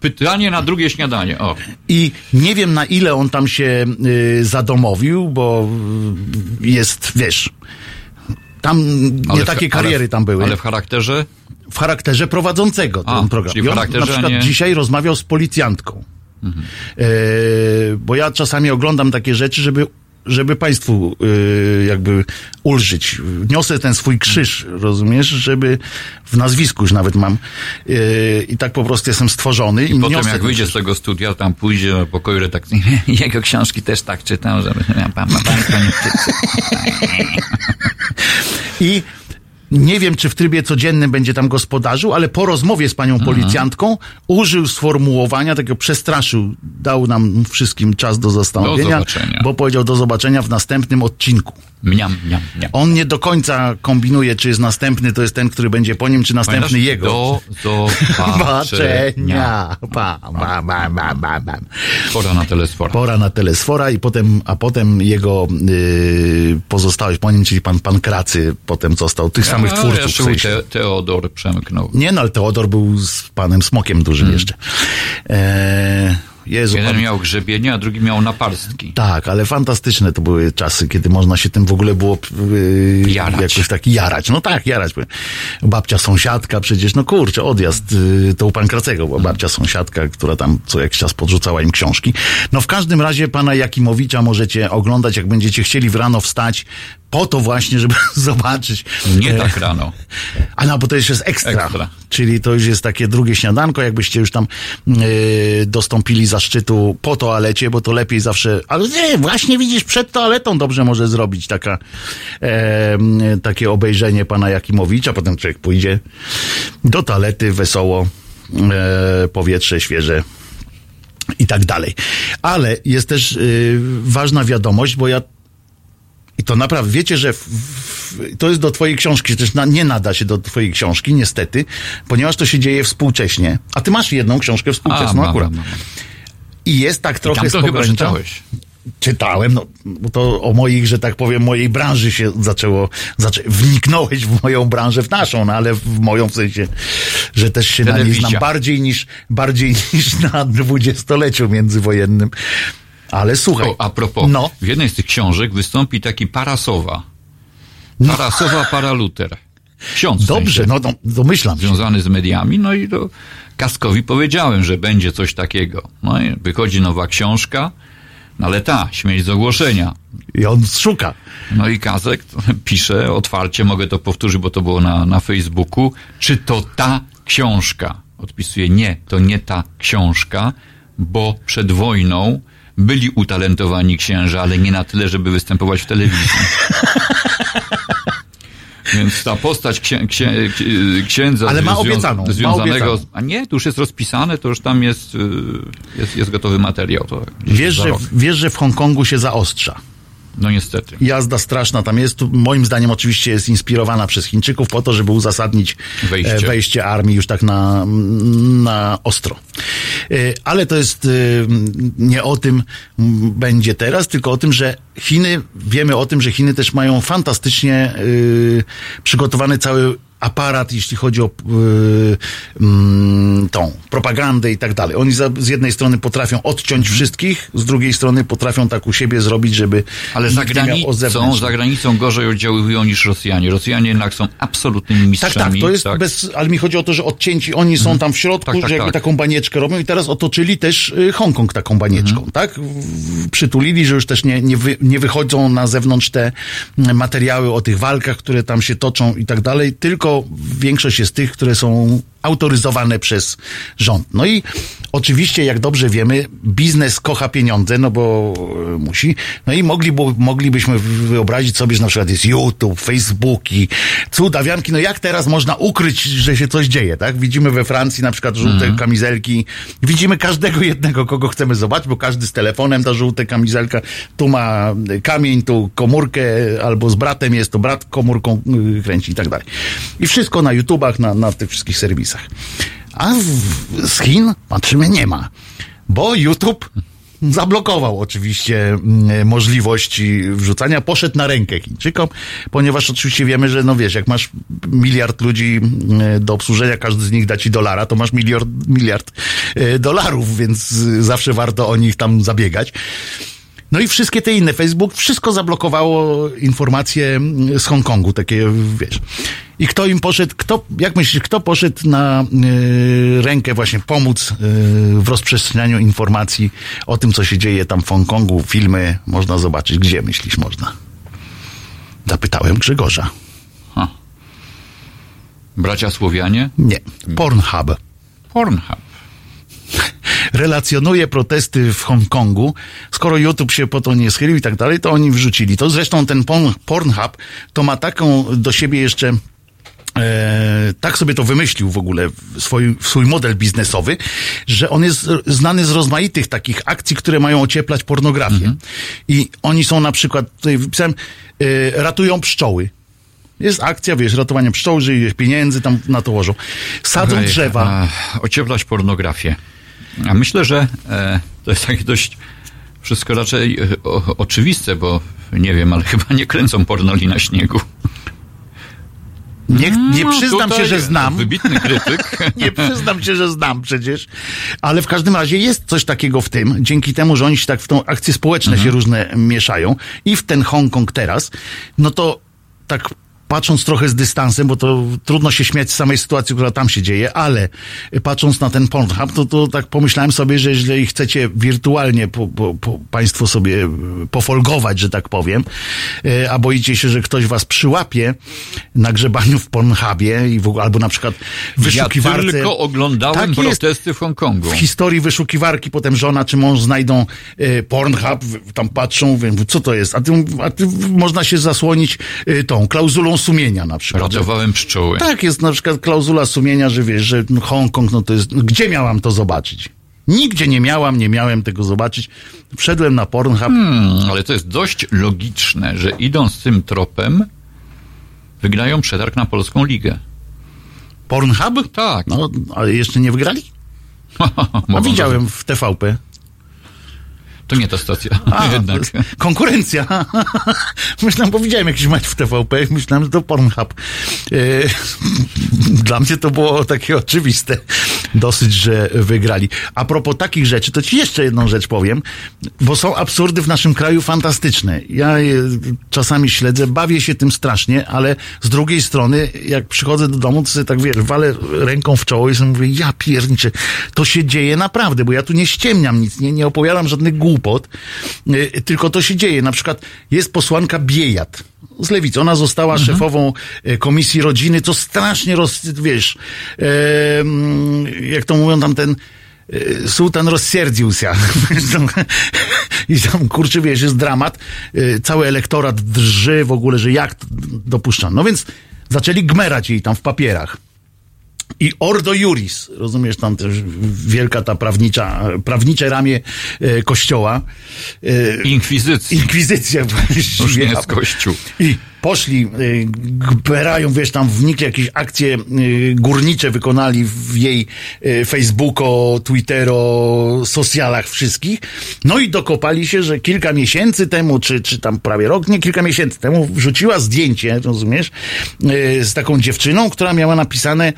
Speaker 3: Pytanie na drugie śniadanie. O.
Speaker 2: I nie wiem na ile on tam się y, zadomowił, bo y, jest, wiesz, tam nie
Speaker 3: Ale w-
Speaker 2: takie
Speaker 3: w-
Speaker 2: kariery tam były.
Speaker 3: Ale w charakterze
Speaker 2: w charakterze prowadzącego
Speaker 3: A,
Speaker 2: ten program.
Speaker 3: czyli w
Speaker 2: I on
Speaker 3: charakterze,
Speaker 2: na przykład
Speaker 3: nie-
Speaker 2: dzisiaj rozmawiał z policjantką.
Speaker 3: Mhm.
Speaker 2: E, bo ja czasami oglądam takie rzeczy, żeby żeby państwu e, jakby ulżyć. Niosę ten swój krzyż, rozumiesz, żeby w nazwisku już nawet mam. E, I tak po prostu jestem stworzony. I,
Speaker 3: I potem jak wyjdzie z tego studia, tam pójdzie do pokoju redakcyjnego. Jego książki też tak czytam, żeby pan, pan, państwo nie czyta.
Speaker 2: I nie wiem, czy w trybie codziennym będzie tam gospodarzył, ale po rozmowie z panią policjantką użył sformułowania, takiego przestraszył, dał nam wszystkim czas do zastanowienia,
Speaker 3: zobaczenia.
Speaker 2: bo powiedział do zobaczenia w następnym odcinku.
Speaker 3: Mniam, mniam, mniam.
Speaker 2: On nie do końca kombinuje, czy jest następny, to jest ten, który będzie po nim, czy następny
Speaker 3: Pamiętasz?
Speaker 2: jego.
Speaker 3: Do zobaczenia.
Speaker 2: Zobaczenia. Pa, ba, ba, ba, ba, ba.
Speaker 3: Pora na telesfora.
Speaker 2: Pora na telesfora i potem, a potem jego yy, pozostałych po nim, czyli pan, pan Kracy, potem został tych samych twórców.
Speaker 3: Jeszcze te, Teodor przemknął.
Speaker 2: Nie no, ale Teodor był z panem Smokiem dużym
Speaker 3: Hmm.
Speaker 2: jeszcze. E, Jezu,
Speaker 3: Jeden
Speaker 2: pan-
Speaker 3: miał grzebienie, a drugi miał naparstki.
Speaker 2: Tak, ale fantastyczne to były czasy, kiedy można się tym w ogóle było yy,
Speaker 3: Jarać.
Speaker 2: jakoś taki jarać. No tak, jarać. Babcia sąsiadka przecież, no kurczę, odjazd yy, to u Pankracego była babcia sąsiadka, która tam co jakiś czas podrzucała im książki. No w każdym razie pana Jakimowicza możecie oglądać, jak będziecie chcieli w rano wstać, po to właśnie, żeby zobaczyć.
Speaker 3: Nie
Speaker 2: e,
Speaker 3: tak rano.
Speaker 2: a no, bo to jeszcze jest ekstra.
Speaker 3: Ekstra.
Speaker 2: Czyli to już jest takie drugie śniadanko, jakbyście już tam yy, dostąpili zaszczytu po toalecie, bo to lepiej zawsze. Ale nie, właśnie widzisz, przed toaletą dobrze może zrobić taka, e, takie obejrzenie pana Jakimowicza. Potem człowiek pójdzie do toalety, wesoło, e, powietrze świeże i tak dalej. Ale jest też y, ważna wiadomość, bo ja i to naprawdę, wiecie, że w, w, to jest do twojej książki, też na, nie nada się do twojej książki, niestety, ponieważ to się dzieje współcześnie. A ty masz jedną książkę współczesną
Speaker 3: mam,
Speaker 2: akurat.
Speaker 3: mam, mam.
Speaker 2: I jest tak
Speaker 3: I
Speaker 2: trochę
Speaker 3: tam
Speaker 2: z
Speaker 3: to chyba
Speaker 2: pogranicza.
Speaker 3: czytałeś.
Speaker 2: Czytałem, no, to o moich, że tak powiem, mojej branży się zaczęło, zaczę, wniknąłeś w moją branżę, w naszą, no ale w moją w sensie, że też się na niej
Speaker 3: Telewizja.
Speaker 2: znam bardziej niż, bardziej niż na dwudziestoleciu międzywojennym. Ale słuchaj.
Speaker 3: O, a propos,
Speaker 2: No,
Speaker 3: w jednej z tych książek wystąpi taki Parasowa. Parasowa Paraluter. Ksiądz
Speaker 2: dobrze, no, no domyślam się.
Speaker 3: związany z mediami, no i to Kaskowi powiedziałem, że będzie coś takiego. No i wychodzi nowa książka, no ale ta, śmieć z ogłoszenia.
Speaker 2: I on szuka.
Speaker 3: No i Kazek pisze otwarcie, mogę to powtórzyć, bo to było na, na Facebooku, czy to ta książka? Odpisuje, nie, to nie ta książka, bo przed wojną byli utalentowani księża, ale nie na tyle, żeby występować w telewizji. Więc ta postać księ, księ, ksi- księdza
Speaker 2: Ale ma obiecaną, ma
Speaker 3: związanego,
Speaker 2: obiecaną.
Speaker 3: a nie, to już jest rozpisane, to już tam jest, y, jest, jest gotowy materiał. To
Speaker 2: Wiesz że, wiesz, że w Hongkongu się zaostrza.
Speaker 3: No niestety.
Speaker 2: Jazda straszna tam jest. Moim zdaniem oczywiście jest inspirowana przez Chińczyków po to, żeby uzasadnić
Speaker 3: Wejście.
Speaker 2: e, wejście armii już tak na, na ostro. E, Ale to jest e, nie o tym będzie teraz, tylko o tym, że Chiny, wiemy o tym, że Chiny też mają fantastycznie przygotowany cały aparat, jeśli chodzi o y, mm, tą propagandę i tak dalej. Oni za, z jednej strony potrafią odciąć wszystkich, z drugiej strony potrafią tak u siebie zrobić, żeby
Speaker 3: Ale za granicą, za granicą gorzej oddziaływują niż Rosjanie. Rosjanie jednak są absolutnymi
Speaker 2: Tak,
Speaker 3: mistrzami.
Speaker 2: tak, to jest bez, ale mi chodzi o to, że odcięci, oni są tam w środku,
Speaker 3: Tak, tak,
Speaker 2: że jakby
Speaker 3: tak.
Speaker 2: taką banieczkę robią i teraz otoczyli też y, Hongkong taką banieczką,
Speaker 3: Mhm.
Speaker 2: tak? Przytulili, że już też nie, nie, wy, nie wychodzą na zewnątrz te mm, materiały o tych walkach, które tam się toczą i tak dalej, tylko większość jest tych, które są autoryzowane przez rząd. No i oczywiście, jak dobrze wiemy, biznes kocha pieniądze, no bo e, musi. No i mogliby, moglibyśmy wyobrazić sobie, że na przykład jest YouTube, Facebooki, cudawianki. No jak teraz można ukryć, że się coś dzieje, tak? Widzimy we Francji na przykład żółte kamizelki. Widzimy każdego jednego, kogo chcemy zobaczyć, bo każdy z telefonem ta żółta kamizelka. Tu ma kamień, tu komórkę, albo z bratem jest, to brat komórką y, kręci i tak dalej. I wszystko na YouTubach, na, na tych wszystkich serwisach. A w, z Chin patrzymy, nie ma. Bo YouTube zablokował oczywiście mm, możliwości wrzucania, poszedł na rękę Chińczykom, ponieważ oczywiście wiemy, że no wiesz, jak masz miliard ludzi mm, do obsłużenia, każdy z nich da ci dolara, to masz miliard, miliard e, dolarów, więc zawsze warto o nich tam zabiegać. No i wszystkie te inne, Facebook, wszystko zablokowało informacje z Hongkongu, takie, wiesz. I kto im poszedł, kto, jak myślisz, kto poszedł na y, rękę właśnie pomóc y, w rozprzestrzenianiu informacji o tym, co się dzieje tam w Hongkongu, filmy można zobaczyć. Gdzie myślisz można? Zapytałem Grzegorza.
Speaker 3: Bracia Słowianie?
Speaker 2: Nie. Pornhub.
Speaker 3: Pornhub.
Speaker 2: Relacjonuje protesty w Hongkongu. Skoro YouTube się po to nie schylił i tak dalej, to oni wrzucili to. Zresztą ten porn, Pornhub to ma taką do siebie jeszcze E, tak sobie to wymyślił w ogóle, swój, swój model biznesowy, że on jest znany z rozmaitych takich akcji, które mają ocieplać pornografię. I oni są na przykład, tutaj wypisałem, e, ratują pszczoły. Jest akcja, wiesz, ratowanie pszczół, że pieniędzy tam na to łożą. Sadzą drzewa.
Speaker 3: A, ocieplać pornografię. A myślę, że e, to jest takie dość wszystko raczej e, o, oczywiste, bo nie wiem, ale chyba nie kręcą pornoli na śniegu.
Speaker 2: Nie, nie
Speaker 3: No,
Speaker 2: przyznam
Speaker 3: tutaj
Speaker 2: się, że znam.
Speaker 3: Wybitny krytyk.
Speaker 2: Nie przyznam się, że znam przecież, ale w każdym razie jest coś takiego w tym, dzięki temu, że oni się tak w tą akcje społeczne się różne mieszają i w ten Hongkong teraz, no to tak patrząc trochę z dystansem, bo to trudno się śmiać z samej sytuacji, która tam się dzieje, ale patrząc na ten Pornhub, to, to tak pomyślałem sobie, że jeżeli chcecie wirtualnie po, po, po państwo sobie pofolgować, że tak powiem, e, a boicie się, że ktoś was przyłapie na grzebaniu w Pornhubie i w albo na przykład w
Speaker 3: Ja
Speaker 2: wyszukiwarce.
Speaker 3: tylko oglądałem
Speaker 2: Tak
Speaker 3: protesty w Hongkongu.
Speaker 2: W historii wyszukiwarki potem żona czy mąż znajdą e, Pornhub, tam patrzą, mówią, co to jest? A ty, a ty można się zasłonić e, tą klauzulą sumienia na przykład.
Speaker 3: Ratowałem pszczoły.
Speaker 2: Tak, jest na przykład klauzula sumienia, że wiesz, że Hongkong, no to jest, gdzie miałam to zobaczyć? Nigdzie nie miałam, nie miałem tego zobaczyć. Wszedłem na Pornhub.
Speaker 3: Hmm, ale to jest dość logiczne, że idąc tym tropem, wygrają przetarg na polską ligę.
Speaker 2: Pornhub?
Speaker 3: Tak.
Speaker 2: No, ale jeszcze nie wygrali? A widziałem w TVP.
Speaker 3: To nie ta stacja.
Speaker 2: A,
Speaker 3: Jednak.
Speaker 2: konkurencja. Myślałem, bo widziałem jakiś mecz w TVP, myślałem, że to Pornhub. E, Dla mnie to było takie oczywiste dosyć, że wygrali. A propos takich rzeczy, to ci jeszcze jedną rzecz powiem, bo są absurdy w naszym kraju fantastyczne. Ja czasami śledzę, bawię się tym strasznie, ale z drugiej strony, jak przychodzę do domu, to sobie tak wiesz, walę ręką w czoło i sobie mówię, ja pierniczę, to się dzieje naprawdę, bo ja tu nie ściemniam nic, nie, nie opowiadam żadnych głupot, y, tylko to się dzieje. Na przykład jest posłanka Biejat z Lewicy. Ona została szefową e, Komisji Rodziny, co strasznie roz, wiesz, em, jak to mówią tam ten e, sułtan rozsierdził się. I tam, kurczę, wiesz, jest dramat. E, Cały elektorat drży w ogóle, że jak dopuszczano. No więc zaczęli gmerać jej tam w papierach. I Ordo Juris, rozumiesz, tam też wielka ta prawnicza, prawnicze ramię e, kościoła. E,
Speaker 3: Inkwizycji.
Speaker 2: Inkwizycja
Speaker 3: Już nie jest kościół.
Speaker 2: I poszli, y, gberają, wiesz, tam wnikli jakieś akcje y, górnicze wykonali w jej y, Facebooko, Twittero, socialach wszystkich. No i dokopali się, że kilka miesięcy temu, czy, czy tam prawie rok, nie kilka miesięcy temu, wrzuciła zdjęcie, rozumiesz, z taką dziewczyną, która miała napisane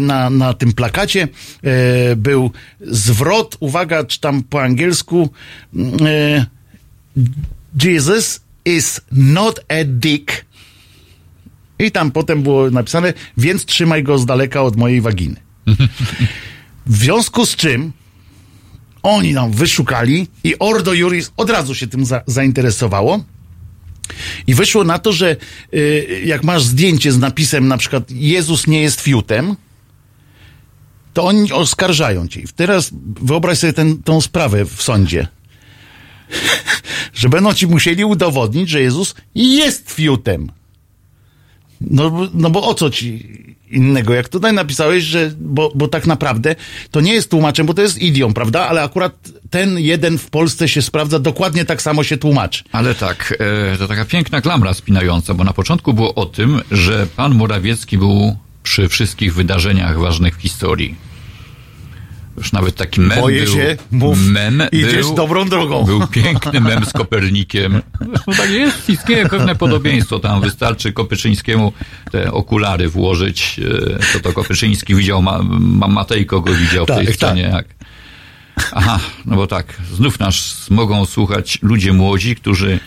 Speaker 2: na, na tym plakacie, był zwrot, uwaga, czy tam po angielsku, Jesus is not a dick. I tam potem było napisane, więc trzymaj go z daleka od mojej waginy. W związku z czym oni nam wyszukali i Ordo Juris od razu się tym za, zainteresowało. I wyszło na to, że y, jak masz zdjęcie z napisem na przykład Jezus nie jest fiutem, to oni oskarżają cię. Teraz wyobraź sobie tą sprawę w sądzie. Że będą ci musieli udowodnić, że Jezus jest fiutem. No, no bo o co ci innego? Jak tutaj napisałeś, że, bo, bo tak naprawdę to nie jest tłumaczem, bo to jest idiom, prawda? Ale akurat ten jeden w Polsce się sprawdza, dokładnie tak samo się tłumaczy.
Speaker 3: Ale tak, e, to taka piękna klamra spinająca, bo na początku było o tym, że pan Morawiecki był przy wszystkich wydarzeniach ważnych w historii. Już nawet taki mem
Speaker 2: Boję
Speaker 3: był.
Speaker 2: się, mów,
Speaker 3: mem
Speaker 2: idziesz
Speaker 3: był,
Speaker 2: dobrą drogą.
Speaker 3: Był piękny mem z Kopernikiem. Zresztą tak jest, istnieje pewne podobieństwo. Tam wystarczy Kopyczyńskiemu te okulary włożyć. e, To to Kopyczyński widział, ma, ma Matejko go widział w
Speaker 2: Tak,
Speaker 3: tej
Speaker 2: tak.
Speaker 3: scenie. Jak. Aha, no bo tak, znów nas mogą słuchać ludzie młodzi, którzy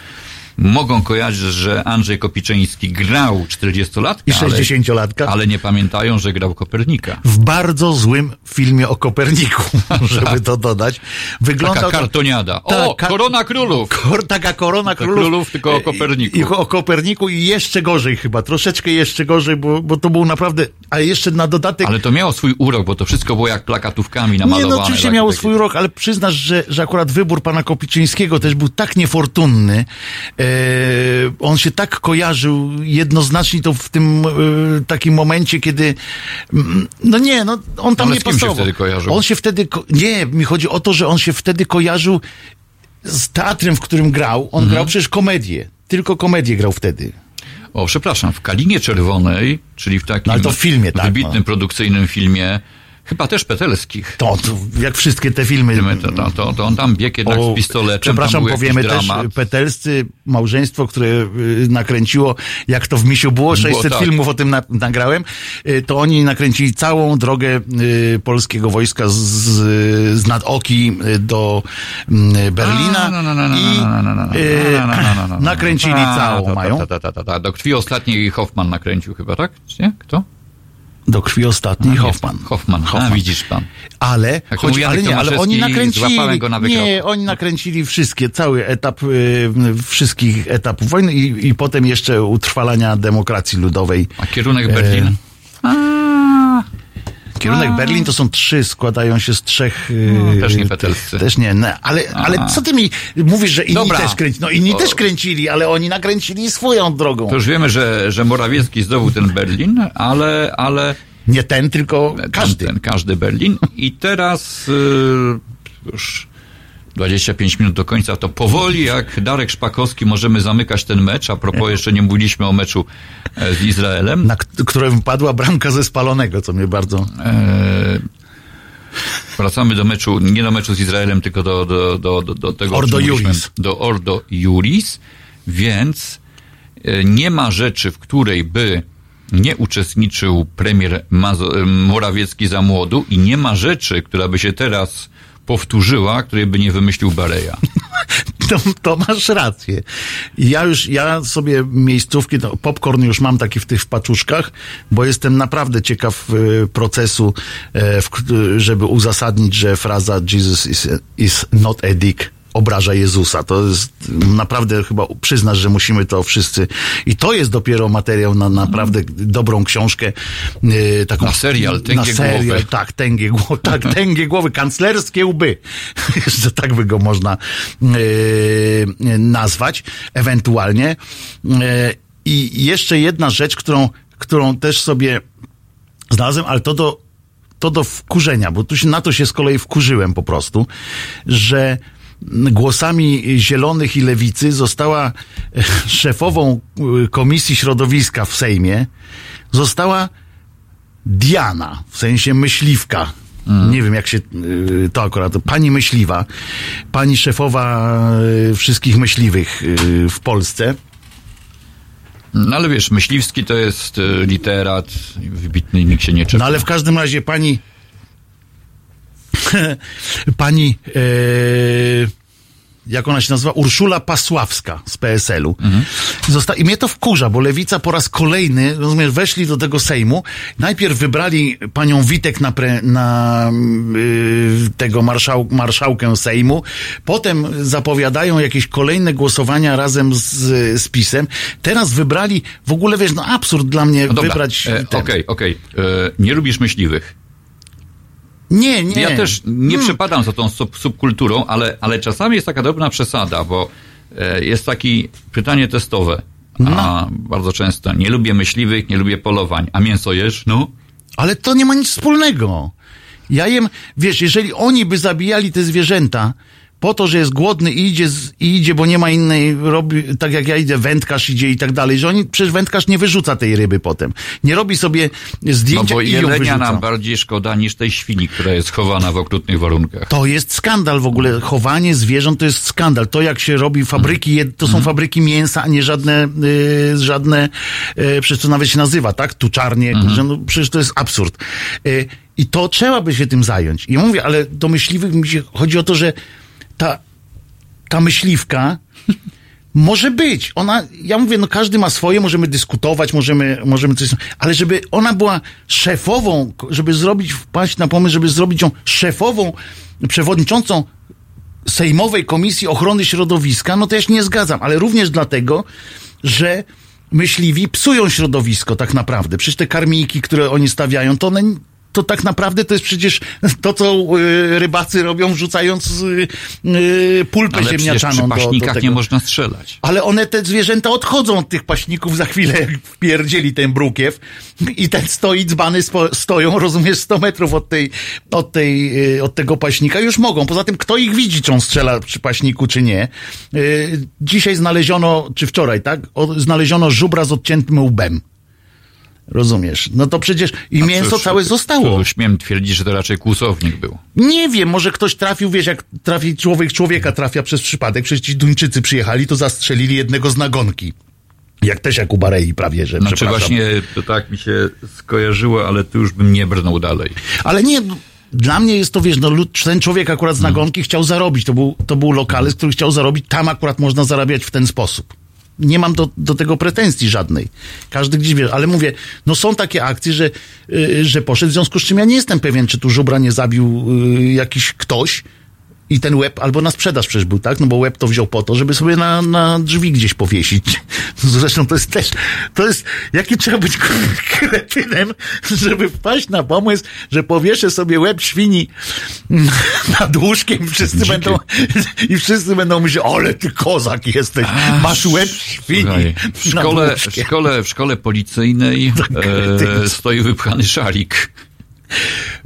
Speaker 3: mogą kojarzyć, że Andrzej Kopiczyński grał 40-latka,
Speaker 2: I
Speaker 3: ale,
Speaker 2: 60-latka.
Speaker 3: ale nie pamiętają, że grał Kopernika.
Speaker 2: W bardzo złym filmie o Koperniku, żeby to dodać. Wyglądał
Speaker 3: Taka
Speaker 2: to-
Speaker 3: kartoniada. O,
Speaker 2: Tak, ka-
Speaker 3: korona królów!
Speaker 2: Kor, taka korona królów.
Speaker 3: królów, tylko o Koperniku.
Speaker 2: I, o Koperniku i jeszcze gorzej chyba, troszeczkę jeszcze gorzej, bo, bo to był naprawdę, a jeszcze na dodatek...
Speaker 3: Ale to miało swój urok, bo to wszystko było jak plakatówkami
Speaker 2: nie,
Speaker 3: namalowane.
Speaker 2: no oczywiście
Speaker 3: takie-
Speaker 2: miało
Speaker 3: takie-
Speaker 2: swój rok, ale przyznasz, że, że akurat wybór pana Kopiczyńskiego też był tak niefortunny. E, on się tak kojarzył jednoznacznie to w tym e, takim momencie, kiedy mm, no nie, no on tam
Speaker 3: Ale
Speaker 2: nie
Speaker 3: kim się
Speaker 2: pasował.
Speaker 3: wtedy kojarzył?
Speaker 2: On się wtedy, nie, mi chodzi o to, że on się wtedy kojarzył z teatrem, w którym grał. On
Speaker 3: Mhm.
Speaker 2: grał przecież komedię. Tylko komedię grał wtedy.
Speaker 3: O, przepraszam, w Kalinie Czerwonej, czyli w takim
Speaker 2: No, w filmie, tak,
Speaker 3: wybitnym
Speaker 2: no.
Speaker 3: produkcyjnym filmie, Chyba też petelskich.
Speaker 2: To, to jak wszystkie te filmy.
Speaker 3: To, to, to, to on tam biegł jednak
Speaker 2: O,
Speaker 3: z pistoletem.
Speaker 2: Przepraszam, powiemy też. Petelscy, małżeństwo, które y, nakręciło, jak to w Misiu było, 600
Speaker 3: tak.
Speaker 2: filmów o tym na, nagrałem, y, to oni nakręcili całą drogę y, polskiego wojska z, z, Nadoki y, do y, Berlina
Speaker 3: no, no, no, no,
Speaker 2: i
Speaker 3: no, no, no, no,
Speaker 2: y,
Speaker 3: no, no, no, no, no.
Speaker 2: nakręcili całą, mają.
Speaker 3: Do krwi ostatniej Hoffman nakręcił chyba, tak? Czy nie? Kto?
Speaker 2: Do krwi ostatniej
Speaker 3: A,
Speaker 2: Hoffman.
Speaker 3: jest. Hoffman. A, widzisz pan.
Speaker 2: Ale,
Speaker 3: to
Speaker 2: choć, ale nie, ale oni nakręcili,
Speaker 3: go na
Speaker 2: nie, oni nakręcili wszystkie, cały etap, y, wszystkich etapów wojny i, i potem jeszcze utrwalania demokracji ludowej.
Speaker 3: A kierunek
Speaker 2: E,
Speaker 3: Berlin? A,
Speaker 2: Kierunek Berlin to są trzy, składają się z trzech.
Speaker 3: No,
Speaker 2: y,
Speaker 3: też nie petelscy.
Speaker 2: Też nie, nie. Ale, ale co ty mi mówisz, że inni
Speaker 3: Dobra.
Speaker 2: też kręcili? No inni
Speaker 3: O.
Speaker 2: też kręcili, ale oni nakręcili swoją drogą.
Speaker 3: To już wiemy, że, że Morawiecki zdobył ten Berlin, ale, ale
Speaker 2: Nie ten, tylko każdy.
Speaker 3: Ten, każdy Berlin. I teraz y, już 25 minut do końca, to powoli jak Darek Szpakowski możemy zamykać ten mecz. A propos, jeszcze nie mówiliśmy o meczu e, z Izraelem.
Speaker 2: Na którym padła bramka ze spalonego, co mnie bardzo.
Speaker 3: E, wracamy do meczu, nie do meczu z Izraelem, tylko do, do, do, do, tego,
Speaker 2: Ordo Iuris.
Speaker 3: do Ordo Juris, więc e, nie ma rzeczy, w której by nie uczestniczył premier Mazo- e, Morawiecki za młodu i nie ma rzeczy, która by się teraz powtórzyła, której by nie wymyślił Bareja.
Speaker 2: To, to masz rację. Ja już, ja sobie miejscówki, to popcorn już mam taki w tych paczuszkach, bo jestem naprawdę ciekaw e, procesu, e, żeby uzasadnić, że fraza Jesus is, is not a dick obraża Jezusa. To jest naprawdę chyba przyznasz, że musimy to wszyscy i to jest dopiero materiał na naprawdę dobrą książkę. e, taką,
Speaker 3: Na serial, tęgie
Speaker 2: na serial,
Speaker 3: głowy.
Speaker 2: tak, tęgie głowy, tak, tęgie głowy, kanclerskie łby. Jeszcze tak by go można e, nazwać, ewentualnie. E, I jeszcze jedna rzecz, którą, którą też sobie znalazłem, ale to do, to do wkurzenia, bo tu się, na to się z kolei wkurzyłem po prostu, że głosami Zielonych i Lewicy została e, szefową e, Komisji Środowiska w Sejmie, została Diana, w sensie myśliwka. Nie wiem, jak się y, to akurat. Pani myśliwa, pani szefowa wszystkich myśliwych w Polsce.
Speaker 3: No ale wiesz, Myśliwski to jest e, literat, wybitny, nikt się nie czeka.
Speaker 2: No ale w każdym razie pani. pani. E, jak ona się nazywa? Urszula Pasławska z PSL-u. Zosta- I mnie to wkurza, bo lewica po raz kolejny, rozumiesz, weszli do tego Sejmu. Najpierw wybrali panią Witek na, pre, na y, tego marszał, marszałkę Sejmu. Potem zapowiadają jakieś kolejne głosowania razem z, z PiSem. Teraz wybrali, w ogóle wiesz, no absurd dla mnie
Speaker 3: No dobra,
Speaker 2: wybrać.
Speaker 3: e, Okej, okej. E, Nie lubisz myśliwych.
Speaker 2: Nie, nie.
Speaker 3: Ja też nie
Speaker 2: Hmm.
Speaker 3: przepadam za tą sub, subkulturą, ale, ale czasami jest taka drobna przesada, bo e, jest takie pytanie testowe. A
Speaker 2: No.
Speaker 3: bardzo często nie lubię myśliwych, nie lubię polowań. A mięso jesz? No.
Speaker 2: Ale to nie ma nic wspólnego. Ja jem, wiesz, jeżeli oni by zabijali te zwierzęta po to, że jest głodny i idzie, i idzie, bo nie ma innej, robi, tak jak ja idę, wędkarz idzie i tak dalej, że oni, przecież wędkarz nie wyrzuca tej ryby potem. Nie robi sobie
Speaker 3: No
Speaker 2: zdjęcia
Speaker 3: bo
Speaker 2: i ją wyrzuca.
Speaker 3: nam bardziej szkoda niż tej świni, która jest chowana w okrutnych warunkach.
Speaker 2: To jest skandal w ogóle. Chowanie zwierząt to jest skandal. To jak się robi fabryki,
Speaker 3: Mhm.
Speaker 2: to są fabryki mięsa, a nie żadne, y, żadne, y, przecież to nawet się nazywa, tak? Tuczarnie,
Speaker 3: Mhm.
Speaker 2: że no, przecież to jest absurd. Y, I to trzeba by się tym zająć. I ja mówię, ale do myśliwych mi się chodzi o to, że ta, ta myśliwka może być. Ona, ja mówię, no każdy ma swoje, możemy dyskutować, możemy, możemy coś, ale żeby ona była szefową, żeby zrobić, wpaść na pomysł, żeby zrobić ją szefową, przewodniczącą Sejmowej Komisji Ochrony Środowiska, no to ja się nie zgadzam, ale również dlatego, że myśliwi psują środowisko tak naprawdę. Przecież te karmiki, które oni stawiają, to one to tak naprawdę to jest przecież to, co y, rybacy robią, wrzucając y, y, pulpę
Speaker 3: Ale
Speaker 2: ziemniaczaną
Speaker 3: przy
Speaker 2: do, do
Speaker 3: paśnikach
Speaker 2: tego.
Speaker 3: nie można strzelać.
Speaker 2: Ale one, te zwierzęta odchodzą od tych paśników za chwilę, jak wpierdzieli ten brukiew i ten stoi, dzbany stoją, rozumiesz, 100 metrów od tej, od tej, od tego paśnika, już mogą. Poza tym, kto ich widzi, czy on strzela przy paśniku, czy nie. Dzisiaj znaleziono, czy wczoraj, tak, znaleziono żubra z odciętym łbem. Rozumiesz? No to przecież i mięso
Speaker 3: cóż,
Speaker 2: całe zostało.
Speaker 3: To śmiem twierdzić, że to raczej kłusownik był.
Speaker 2: Nie wiem, może ktoś trafił, wiesz, jak trafi człowiek człowieka trafia przez przypadek, przecież ci Duńczycy przyjechali, to zastrzelili jednego z nagonki. Jak też jak u Barei prawie, że
Speaker 3: Znaczy właśnie to tak mi się skojarzyło, ale tu już bym nie brnął dalej.
Speaker 2: Ale nie, dla mnie jest to, wiesz, no lud- ten człowiek akurat z nagonki chciał zarobić. To był, to był lokal, z który chciał zarobić. Tam akurat można zarabiać w ten sposób. Nie mam do, do tego pretensji żadnej. Każdy gdzieś wie, ale mówię, no są takie akcje, że, yy, że poszedł, w związku z czym ja nie jestem pewien, czy tu żubra nie zabił yy, jakiś ktoś i ten łeb albo na sprzedaż przecież był, tak? No bo łeb to wziął po to, żeby sobie na, na drzwi gdzieś powiesić. Zresztą to jest też, to jest, jaki trzeba być kretynem, żeby wpaść na pomysł, że powieszę sobie łeb świni nad łóżkiem i wszyscy
Speaker 3: Dzikie.
Speaker 2: będą, i wszyscy będą myśleć, ale ty kozak jesteś, masz łeb świni
Speaker 3: Słuchaj, w szkole, w szkole, w szkole policyjnej e,
Speaker 2: kretyn.
Speaker 3: stoi wypchany szalik.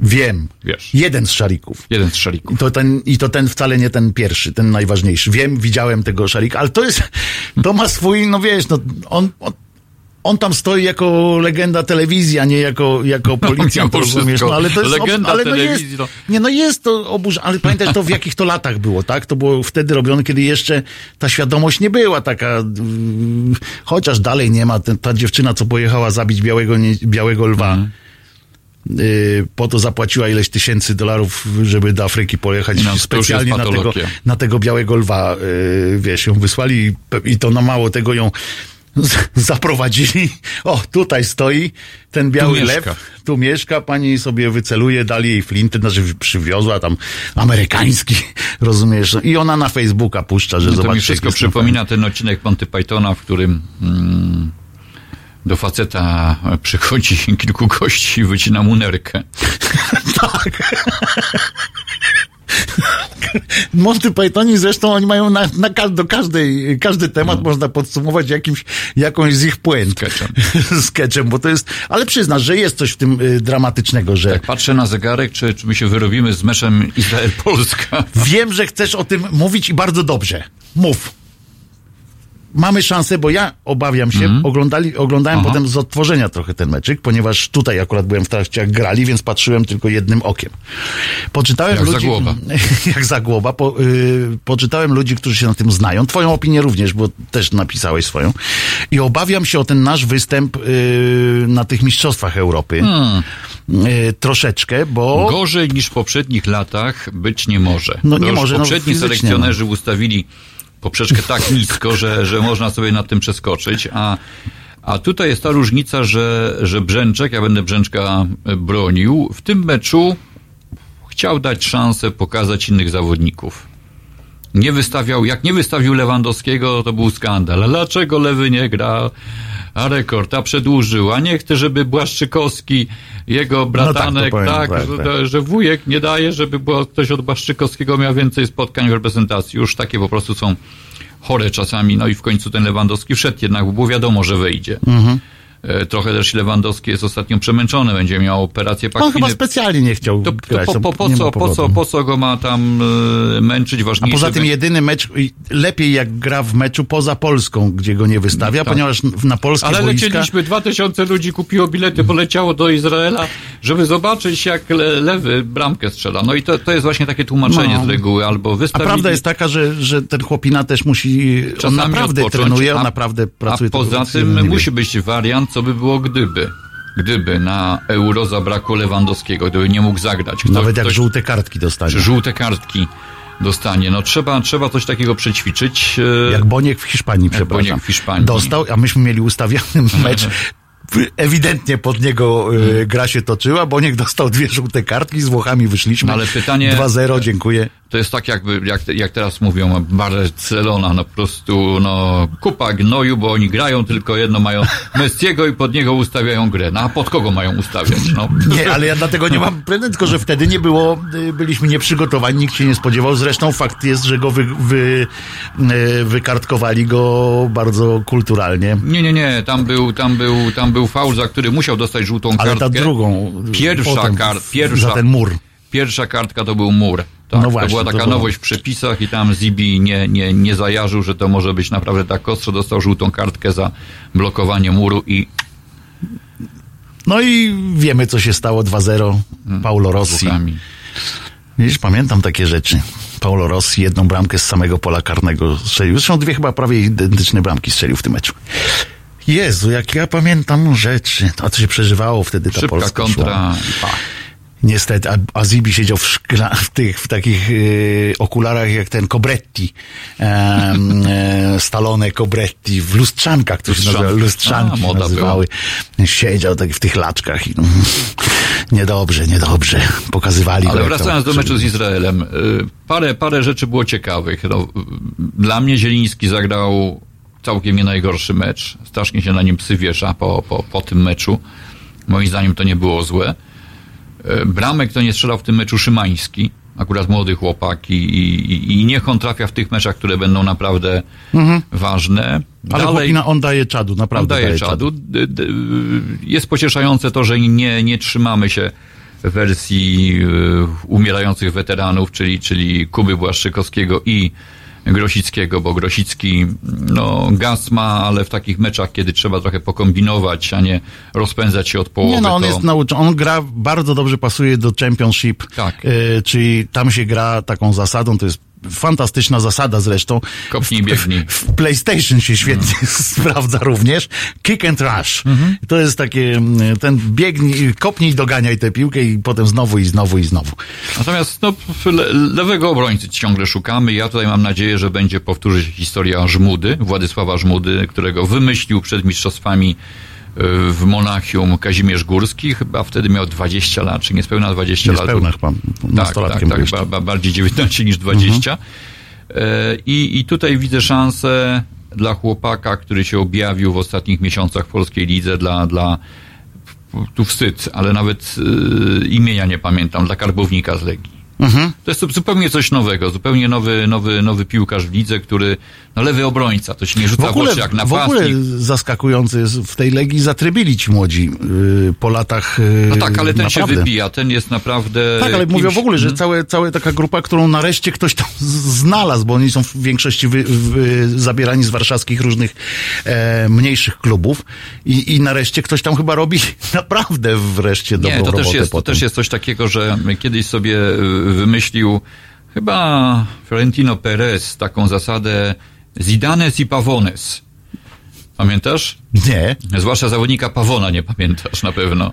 Speaker 2: Wiem.
Speaker 3: Wiesz.
Speaker 2: Jeden z szarików.
Speaker 3: Jeden z szalików.
Speaker 2: I to, ten, I to ten wcale nie ten pierwszy, ten najważniejszy. Wiem, widziałem tego szalika, ale to jest, to ma swój, no wiesz, no, on, on, on tam stoi jako legenda telewizji, a nie jako, jako policjant,
Speaker 3: mimo
Speaker 2: rozumiesz? No, ale to jest,
Speaker 3: Legenda
Speaker 2: ale no jest,
Speaker 3: no.
Speaker 2: nie, no jest to oburzone, ale pamiętasz to w jakich to latach było, tak? To było wtedy robione, kiedy jeszcze ta świadomość nie była taka, mm, chociaż dalej nie ma, ten, ta dziewczyna, co pojechała zabić białego, białego lwa,
Speaker 3: Mhm.
Speaker 2: Y, po to zapłaciła ileś tysięcy dolarów, żeby do Afryki pojechać
Speaker 3: No, to
Speaker 2: specjalnie na tego, na tego białego lwa, y, wiesz, ją wysłali i, to na mało tego ją zaprowadzili. O, tutaj stoi ten biały
Speaker 3: Tu
Speaker 2: lew, tu mieszka, pani sobie wyceluje, dali jej flinty, znaczy przywiozła tam amerykański, rozumiesz, i ona na Facebooka puszcza, że
Speaker 3: No to
Speaker 2: zobaczcie.
Speaker 3: mi wszystko przypomina ten odcinek Monty Pythona, w którym mm, do faceta przychodzi kilku gości i wycina mu nerkę.
Speaker 2: Monty Pythoni zresztą oni mają na, na ka- do każdej, każdy temat można podsumować jakimś, jakąś z ich puent.
Speaker 3: Sketchem.
Speaker 2: Sketchem, bo to jest, ale przyznasz, że jest coś w tym y, dramatycznego, że
Speaker 3: Jak patrzę na zegarek, czy, czy my się wyrobimy z meczem Izrael-Polska.
Speaker 2: wiem, że chcesz o tym mówić i bardzo dobrze. Mów. Mamy szansę, bo ja obawiam się, oglądali, oglądałem.
Speaker 3: Aha.
Speaker 2: potem z odtworzenia trochę ten meczyk, ponieważ tutaj akurat byłem w trakcie jak grali, więc patrzyłem tylko jednym okiem. Poczytałem
Speaker 3: Jak
Speaker 2: ludzi...
Speaker 3: Zagłoba.
Speaker 2: jak Zagłoba. Po, y, poczytałem ludzi, którzy się na tym znają. Twoją opinię również, bo też napisałeś swoją. I obawiam się o ten nasz występ y, na tych Mistrzostwach Europy. Y, troszeczkę, bo...
Speaker 3: Gorzej niż w poprzednich latach być nie może.
Speaker 2: No nie
Speaker 3: To
Speaker 2: może, no
Speaker 3: Poprzedni
Speaker 2: fizycznie,
Speaker 3: selekcjonerzy ustawili poprzeczkę tak nisko, że, że można sobie nad tym przeskoczyć, a, a tutaj jest ta różnica, że, że Brzęczek, ja będę Brzęczka bronił, w tym meczu chciał dać szansę pokazać innych zawodników. Nie wystawiał, jak nie wystawił Lewandowskiego, to był skandal. Dlaczego Lewy nie gra? A rekord, a przedłużył, a nie chce, żeby Błaszczykowski, jego bratanek,
Speaker 2: powiem,
Speaker 3: tak,
Speaker 2: tak,
Speaker 3: że,
Speaker 2: tak.
Speaker 3: że wujek nie daje, żeby było ktoś od Błaszczykowskiego miał więcej spotkań w reprezentacji. Już takie po prostu są chore czasami. No i w końcu ten Lewandowski wszedł jednak, bo było wiadomo, że wyjdzie.
Speaker 2: Mhm.
Speaker 3: E, Trochę też Lewandowski jest ostatnio przemęczony, będzie miał operację
Speaker 2: On chyba specjalnie nie chciał
Speaker 3: To,
Speaker 2: grać.
Speaker 3: to po, po, po, co, po, co, po co go ma tam e, męczyć?
Speaker 2: A
Speaker 3: Ważniejsze
Speaker 2: poza tym jedyny mecz, lepiej jak gra w meczu poza Polską, gdzie go nie wystawia,
Speaker 3: Tak.
Speaker 2: ponieważ na polskie
Speaker 3: Ale
Speaker 2: boiska...
Speaker 3: lecieliśmy, 2000 ludzi kupiło bilety, poleciało do Izraela, żeby zobaczyć, jak le, lewy bramkę strzela. No i to, to jest właśnie takie tłumaczenie
Speaker 2: No.
Speaker 3: z reguły, albo
Speaker 2: A
Speaker 3: wystawili...
Speaker 2: prawda jest taka, że, że ten chłopina też musi, on
Speaker 3: czasami
Speaker 2: naprawdę
Speaker 3: odpocząć,
Speaker 2: trenuje, on
Speaker 3: a-
Speaker 2: naprawdę pracuje.
Speaker 3: A poza
Speaker 2: nie
Speaker 3: tym musi być wariant, co by było gdyby. Gdyby na euro zabrakło Lewandowskiego, gdyby nie mógł zagrać. Ktoś,
Speaker 2: Nawet jak
Speaker 3: ktoś,
Speaker 2: żółte kartki dostanie.
Speaker 3: czy żółte kartki dostanie. No trzeba, trzeba coś takiego przećwiczyć. e,
Speaker 2: Jak Boniek w Hiszpanii, przepraszam.
Speaker 3: Boniek w Hiszpanii.
Speaker 2: Dostał, a myśmy mieli ustawiony mecz. Ewidentnie pod niego y, gra się toczyła. Boniek dostał dwie żółte kartki, z Włochami wyszliśmy.
Speaker 3: No ale pytanie-
Speaker 2: 2-0, dziękuję.
Speaker 3: To jest tak jakby, jak, jak teraz mówią, Barcelona, no po prostu, no, kupa gnoju, bo oni grają tylko jedno, mają Messiego i pod niego ustawiają grę. No a pod kogo mają ustawiać? No.
Speaker 2: Nie, ale ja dlatego nie mam tylko że wtedy nie było, y, byliśmy nieprzygotowani, nikt się nie spodziewał. Zresztą fakt jest, że go wy, wy, y, wykartkowali go bardzo kulturalnie.
Speaker 3: Nie, nie, nie, tam był, tam był, tam był faul, za który musiał dostać żółtą
Speaker 2: Ale
Speaker 3: kartkę.
Speaker 2: ta drugą.
Speaker 3: Pierwsza
Speaker 2: w-
Speaker 3: pierwsza-
Speaker 2: Za ten mur.
Speaker 3: Pierwsza kartka to był mur. Tak,
Speaker 2: No właśnie,
Speaker 3: to była
Speaker 2: to
Speaker 3: taka
Speaker 2: było.
Speaker 3: nowość w przepisach i tam Zibi nie, nie, nie zajarzył, że to może być naprawdę tak ostro. Dostał żółtą kartkę za blokowanie muru i
Speaker 2: No i wiemy, co się stało 2-0. Paulo Rossi. Widzisz, pamiętam takie rzeczy. Paulo Rossi jedną bramkę z samego pola karnego strzelił. Zresztą dwie chyba prawie identyczne bramki strzelił w tym meczu. Jezu, jak ja pamiętam rzeczy. A to się przeżywało wtedy ta
Speaker 3: Szybka
Speaker 2: Polska szła.
Speaker 3: kontra. pach.
Speaker 2: Niestety, a Azibi siedział w, szkla, w tych, w takich y, okularach jak ten Cobretti, em, e, Stalone Cobretti, w lustrzankach, to się nazywa, lustrzanki
Speaker 3: A, moda
Speaker 2: nazywały. Siedział tak w tych laczkach i no, niedobrze, niedobrze. Pokazywali go,
Speaker 3: Ale
Speaker 2: to-
Speaker 3: wracając do meczu z Izraelem, y, parę, parę rzeczy było ciekawych. No, dla mnie Zieliński zagrał całkiem nie najgorszy mecz. Strasznie się na nim psy wiesza po, po, po tym meczu. Moim zdaniem to nie było złe. Y, Bramek to nie strzelał w tym meczu Szymański. Akurat młody chłopak i, i, i niech on trafia w tych meczach, które będą naprawdę ważne.
Speaker 2: Mhm. Ale chłopina, on daje czadu, naprawdę
Speaker 3: Daje czadu. D- d- Jest pocieszające to, że nie, nie trzymamy się wersji y, umierających weteranów, czyli, czyli Kuby Błaszczykowskiego i Grosickiego, bo Grosicki no, gaz ma, ale w takich meczach, kiedy trzeba trochę pokombinować, a nie rozpędzać się od połowy,
Speaker 2: Nie no, on
Speaker 3: to...
Speaker 2: jest nauczony, on gra, bardzo dobrze pasuje do Championship,
Speaker 3: Tak.
Speaker 2: y, czyli tam się gra taką zasadą, to jest fantastyczna zasada zresztą.
Speaker 3: Kopnij, biegnij.
Speaker 2: W, w PlayStation się świetnie sprawdza również. Kick and rush.
Speaker 3: Mhm.
Speaker 2: To jest takie, mm, ten biegnij, kopnij doganiaj tę piłkę i potem znowu i znowu i znowu.
Speaker 3: Natomiast no, le, lewego obrońcy ciągle szukamy. Ja tutaj mam nadzieję, że będzie powtórzyć historia Żmudy, Władysława Żmudy, którego wymyślił przed mistrzostwami w Monachium Kazimierz Górski. Chyba wtedy miał 20 lat, czy niespełna 20 lat.
Speaker 2: Niespełna chyba,
Speaker 3: Tak,
Speaker 2: nastolatkiem
Speaker 3: tak, tak, ba, ba, bardziej 19 niż 20. E, I, I tutaj widzę szansę dla chłopaka, który się objawił w ostatnich miesiącach w polskiej lidze, dla, dla tu wstyd, ale nawet y, imienia nie pamiętam, dla karbownika z Legii.
Speaker 2: Mhm.
Speaker 3: To jest zu- zupełnie coś nowego, zupełnie nowy, nowy, nowy piłkarz w lidze, który, no lewy obrońca, to się nie rzuca
Speaker 2: W ogóle,
Speaker 3: w oczy jak
Speaker 2: w
Speaker 3: napastnik.
Speaker 2: ogóle zaskakujące jest, w tej Legii zatrybili ci młodzi y, po latach. y,
Speaker 3: No tak, ale ten się
Speaker 2: naprawdę.
Speaker 3: wybija, ten jest naprawdę...
Speaker 2: Tak, ale mówię
Speaker 3: kimś-
Speaker 2: w ogóle, że
Speaker 3: Mhm.
Speaker 2: całe, całe taka grupa, którą nareszcie ktoś tam znalazł, bo oni są w większości wy, wy, zabierani z warszawskich różnych e, mniejszych klubów i, i nareszcie ktoś tam chyba robi naprawdę wreszcie dobrą
Speaker 3: Nie, to
Speaker 2: robotę
Speaker 3: też, jest, to też jest coś takiego, że kiedyś sobie y, wymyślił chyba Florentino Perez taką zasadę Zidanes i Pavones. Pamiętasz?
Speaker 2: Nie.
Speaker 3: Zwłaszcza zawodnika Pawona nie pamiętasz na pewno.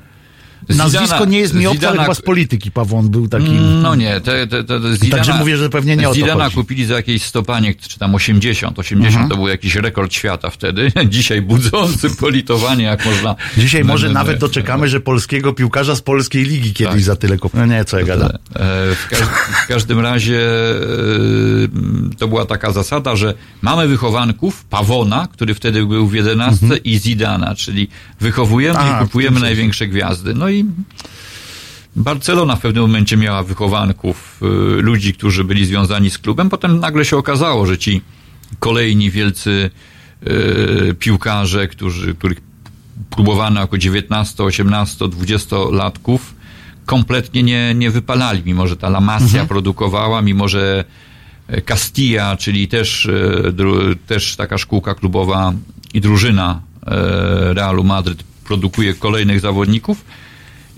Speaker 2: Nazwisko
Speaker 3: Zidana-
Speaker 2: nie jest mi obce, ale
Speaker 3: Zidana-
Speaker 2: chyba z polityki Pawon był taki...
Speaker 3: No nie, te, te Zidana,
Speaker 2: Także mówię, że pewnie nie o to
Speaker 3: Zidana
Speaker 2: chodzi.
Speaker 3: kupili za jakieś stopanie, czy tam 80. 80
Speaker 2: Mhm.
Speaker 3: to był jakiś rekord świata wtedy. Dzisiaj budzący politowanie, jak można...
Speaker 2: Dzisiaj może nawet doczekamy, że polskiego piłkarza z polskiej ligi kiedyś
Speaker 3: Tak.
Speaker 2: za tyle kup... No nie, co ja gadam.
Speaker 3: E, W, każ w każdym razie e, to była taka zasada, że mamy wychowanków, Pawona, który wtedy był w 11 i Zidana, czyli wychowujemy
Speaker 2: Aha,
Speaker 3: i kupujemy największe gwiazdy. No i Barcelona w pewnym momencie miała wychowanków, y, ludzi, którzy byli związani z klubem. Potem nagle się okazało, że ci kolejni wielcy y, piłkarze, którzy, których próbowano jako 19, 18, 20 latków, kompletnie nie, nie wypalali, mimo że ta La Masia produkowała, mimo że e, Castilla, czyli też, e, też taka szkółka klubowa i drużyna e, Realu Madryt produkuje kolejnych zawodników.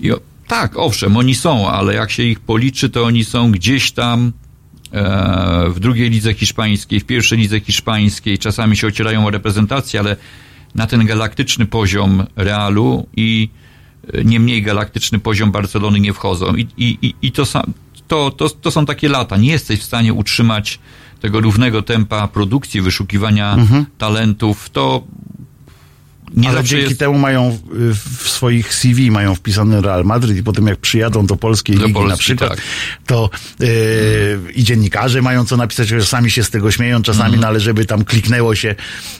Speaker 3: I o, tak, owszem, oni są, ale jak się ich policzy, to oni są gdzieś tam e, w drugiej lidze hiszpańskiej, w pierwszej lidze hiszpańskiej, czasami się ocierają o reprezentację, ale na ten galaktyczny poziom Realu i e, nie mniej galaktyczny poziom Barcelony nie wchodzą. I, i, i, to, to, to, to są takie lata. Nie jesteś w stanie utrzymać tego równego tempa produkcji, wyszukiwania talentów. To nie
Speaker 2: Ale dzięki
Speaker 3: jest...
Speaker 2: temu mają w swoich CV mają wpisany Real Madryt i potem jak przyjadą do polskiej
Speaker 3: Do
Speaker 2: ligi na
Speaker 3: Polski,
Speaker 2: przykład,
Speaker 3: tak.
Speaker 2: to y, i dziennikarze mają co napisać, że sami się z tego śmieją czasami,
Speaker 3: Mhm.
Speaker 2: no ale żeby tam kliknęło się,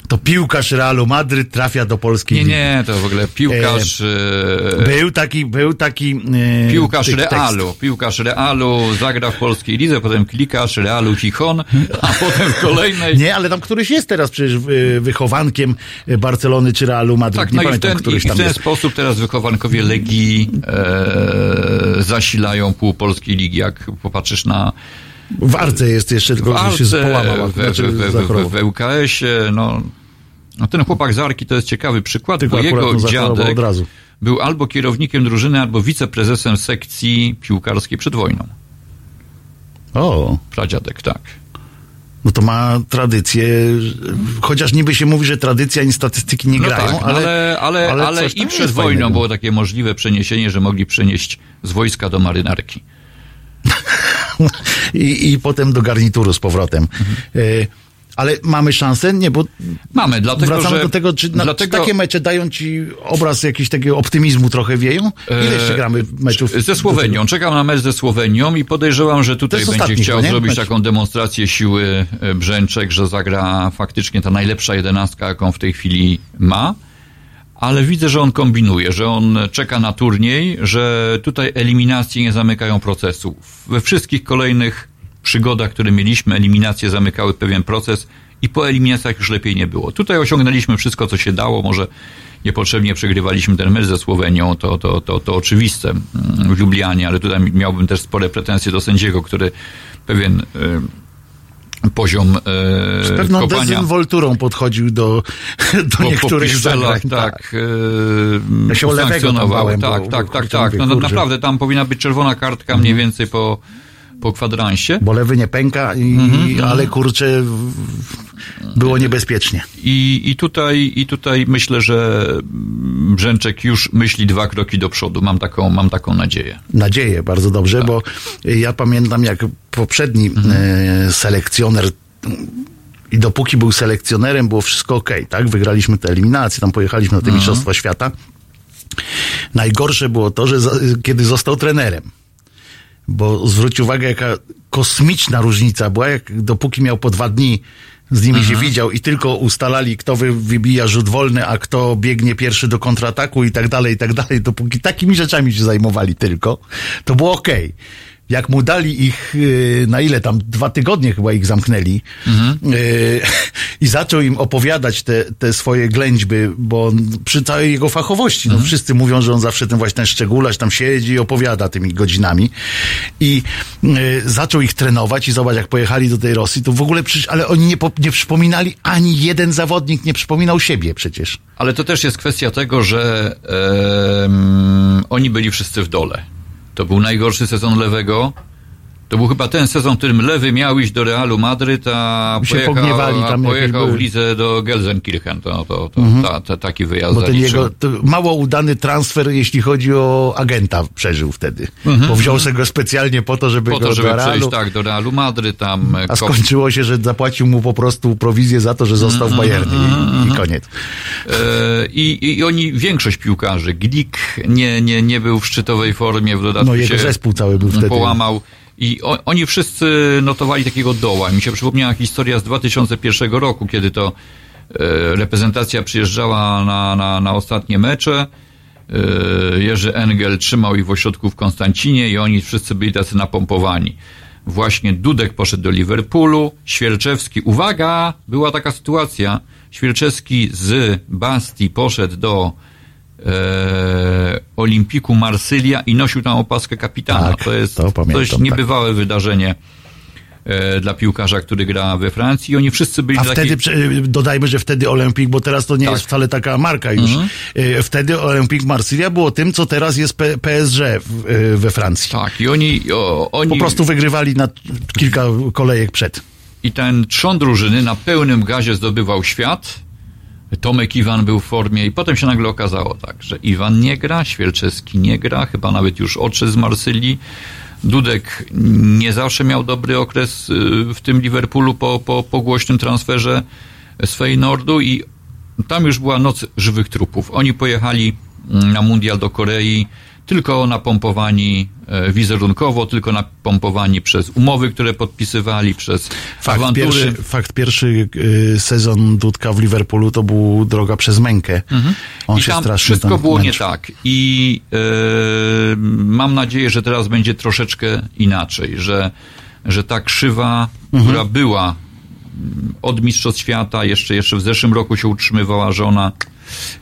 Speaker 2: to piłkarz Realu Madryt trafia do polskiej
Speaker 3: Nie,
Speaker 2: ligi.
Speaker 3: nie, to w ogóle piłkarz... e,
Speaker 2: Był taki, był taki y,
Speaker 3: Piłkarz Realu,
Speaker 2: tekstów.
Speaker 3: piłkarz Realu zagra w polskiej lidze, potem klikasz Realu Chichon, a potem w kolejnej...
Speaker 2: Nie, ale tam któryś jest teraz przecież wychowankiem Barcelony czy Realu Madryt.
Speaker 3: Tak,
Speaker 2: nie
Speaker 3: no i w
Speaker 2: pamiętam,
Speaker 3: ten, i
Speaker 2: któryś
Speaker 3: w
Speaker 2: tam
Speaker 3: ten
Speaker 2: jest.
Speaker 3: sposób teraz wychowankowie Legii e, zasilają pół polskiej ligi. Jak popatrzysz na
Speaker 2: W Arce jest jeszcze, tylko
Speaker 3: w
Speaker 2: że się
Speaker 3: Arce,
Speaker 2: połamał.
Speaker 3: w,
Speaker 2: Znaczy,
Speaker 3: w, w, w, w ŁKS-ie, no, no ten chłopak z Arki to jest ciekawy przykład,
Speaker 2: Tylko
Speaker 3: bo jego dziadek był albo kierownikiem drużyny, albo wiceprezesem sekcji piłkarskiej przed wojną.
Speaker 2: O,
Speaker 3: Pradziadek, tak.
Speaker 2: No to ma tradycję, chociaż niby się mówi, że tradycja ani statystyki nie
Speaker 3: No
Speaker 2: grają,
Speaker 3: tak,
Speaker 2: ale,
Speaker 3: ale, ale, ale,
Speaker 2: ale coś
Speaker 3: i przed wojną
Speaker 2: fajnego.
Speaker 3: było takie możliwe przeniesienie, że mogli przenieść z wojska do marynarki.
Speaker 2: I, I potem do garnituru z powrotem. E, ale mamy szansę? Nie, bo
Speaker 3: Mamy, dlatego
Speaker 2: wracamy
Speaker 3: że...
Speaker 2: do tego, czy, na,
Speaker 3: dlatego,
Speaker 2: czy takie mecze dają ci obraz jakiegoś takiego optymizmu trochę wieją? Ile jeszcze gramy meczów?
Speaker 3: E, Ze Słowenią. Czekam na mecz ze Słowenią i podejrzewam, że tutaj będzie
Speaker 2: ostatni
Speaker 3: chciał zrobić
Speaker 2: Mecz.
Speaker 3: taką demonstrację siły e, Brzęczek, że zagra faktycznie ta najlepsza jedenastka, jaką w tej chwili ma. Ale widzę, że on kombinuje, że on czeka na turniej, że tutaj eliminacje nie zamykają procesu. We wszystkich kolejnych przygodach, które mieliśmy, eliminacje zamykały pewien proces i po eliminacjach już lepiej nie było. Tutaj osiągnęliśmy wszystko, co się dało. Może niepotrzebnie przegrywaliśmy ten mecz ze Słowenią, to, to, to, to oczywiste mm, w Lublianie, ale tutaj miałbym też spore pretensje do sędziego, który pewien y, poziom y,
Speaker 2: Z pewną
Speaker 3: kopania
Speaker 2: dezynwolturą podchodził do, do
Speaker 3: po, po
Speaker 2: niektórych
Speaker 3: piszczelach,
Speaker 2: zagrań.
Speaker 3: tak. e,
Speaker 2: Ja się bałem,
Speaker 3: Tak,
Speaker 2: bo-
Speaker 3: tak, tak, tak.
Speaker 2: mówię,
Speaker 3: No, naprawdę tam powinna być czerwona kartka mniej więcej po, po kwadransie.
Speaker 2: Bo lewy nie pęka, i,
Speaker 3: Mhm.
Speaker 2: ale kurczę, było niebezpiecznie.
Speaker 3: I, i, tutaj, I tutaj myślę, że Brzęczek już myśli dwa kroki do przodu. Mam taką, mam taką nadzieję.
Speaker 2: Nadzieję, bardzo dobrze,
Speaker 3: Tak.
Speaker 2: bo ja pamiętam, jak poprzedni
Speaker 3: Mhm.
Speaker 2: e, selekcjoner i dopóki był selekcjonerem, było wszystko ok, tak? Wygraliśmy te eliminacje, tam pojechaliśmy na te
Speaker 3: Mhm.
Speaker 2: Mistrzostwa Świata. Najgorsze było to, że za, kiedy został trenerem. Bo zwróć uwagę, jaka kosmiczna różnica była, jak dopóki miał po dwa dni z nimi
Speaker 3: Mhm.
Speaker 2: się widział i tylko ustalali, kto wy, wybija rzut wolny, a kto biegnie pierwszy do kontrataku i tak dalej, i tak dalej, dopóki takimi rzeczami się zajmowali tylko, to było okej. Jak mu dali ich, yy, na ile tam, dwa tygodnie chyba ich zamknęli yy, i zaczął im opowiadać te, te swoje ględźby, bo przy całej jego fachowości, no wszyscy mówią, że on zawsze ten właśnie ten szczególarz tam siedzi i opowiada tymi godzinami i yy, zaczął ich trenować i zobacz, jak pojechali do tej Rosji, to w ogóle przecież, ale oni nie, nie przypominali, ani jeden zawodnik nie przypominał siebie przecież.
Speaker 3: Ale to też jest kwestia tego, że oni byli wszyscy w dole. To był najgorszy sezon lewego. To był chyba ten sezon, w którym lewy miał iść do Realu Madryt, a
Speaker 2: Się
Speaker 3: pojechał,
Speaker 2: pogniewali
Speaker 3: a
Speaker 2: tam jakieś
Speaker 3: pojechał.
Speaker 2: Mhm.
Speaker 3: w lidze do Gelsenkirchen. To, to, to, ta, ta, taki wyjazd
Speaker 2: Bo ten jego mało udany transfer, jeśli chodzi o agenta, przeżył wtedy. Bo wziął sobie go specjalnie po to, żeby
Speaker 3: Mhm. Po
Speaker 2: go
Speaker 3: to, żeby
Speaker 2: do
Speaker 3: przejść
Speaker 2: Realu.
Speaker 3: tak, do Realu Madryt, tam e,
Speaker 2: A skończyło się, że zapłacił mu po prostu prowizję za to, że został
Speaker 3: Mhm,
Speaker 2: w Bayernie i, i koniec.
Speaker 3: E, I, I oni, większość piłkarzy, Glik nie, nie, nie był w szczytowej formie, w dodatku
Speaker 2: No jego
Speaker 3: się
Speaker 2: zespół cały był wtedy.
Speaker 3: połamał. I o, oni wszyscy notowali takiego doła. Mi się przypomniała historia z 2001 roku, kiedy to e, reprezentacja przyjeżdżała na, na, na ostatnie mecze. E, Jerzy Engel trzymał ich w ośrodku w Konstancinie i oni wszyscy byli tacy napompowani. Właśnie Dudek poszedł do Liverpoolu, Świerczewski, uwaga, była taka sytuacja, Świerczewski z Bastii poszedł do e, Olimpiku Marsylia i nosił tam opaskę kapitana.
Speaker 2: Tak,
Speaker 3: to jest
Speaker 2: to pamiętam,
Speaker 3: dość
Speaker 2: tak.
Speaker 3: niebywałe wydarzenie e, dla piłkarza, który gra we Francji i oni wszyscy byli
Speaker 2: A wtedy, prze- dodajmy, że wtedy Olympique, bo teraz to nie
Speaker 3: Tak.
Speaker 2: jest wcale taka marka już.
Speaker 3: Mhm.
Speaker 2: E, Wtedy Olympique Marsylia było tym, co teraz jest PSG e, we Francji.
Speaker 3: Tak, i oni, o, oni...
Speaker 2: Po prostu wygrywali na kilka kolejek przed.
Speaker 3: I ten trzon drużyny na pełnym gazie zdobywał świat. Tomek Iwan był w formie i potem się nagle okazało tak, że Iwan nie gra, Świerczewski nie gra, chyba nawet już odszedł z Marsylii. Dudek nie zawsze miał dobry okres y, w tym Liverpoolu po, po, po głośnym transferze z Feynordu i tam już była noc żywych trupów. Oni pojechali mm, na mundial do Korei tylko napompowani e, wizerunkowo, tylko napompowani przez umowy, które podpisywali, przez
Speaker 2: Fakt
Speaker 3: awantury.
Speaker 2: pierwszy, fakt pierwszy y, sezon Dudka w Liverpoolu to był droga przez mękę. On
Speaker 3: Mhm. I
Speaker 2: się
Speaker 3: tam
Speaker 2: strasznie
Speaker 3: wszystko
Speaker 2: tam
Speaker 3: było nie tak. I e, mam nadzieję, że teraz będzie troszeczkę inaczej, że, że ta krzywa,
Speaker 2: Mhm.
Speaker 3: która była mm, od Mistrzostw Świata, jeszcze, jeszcze w zeszłym roku się utrzymywała, że ona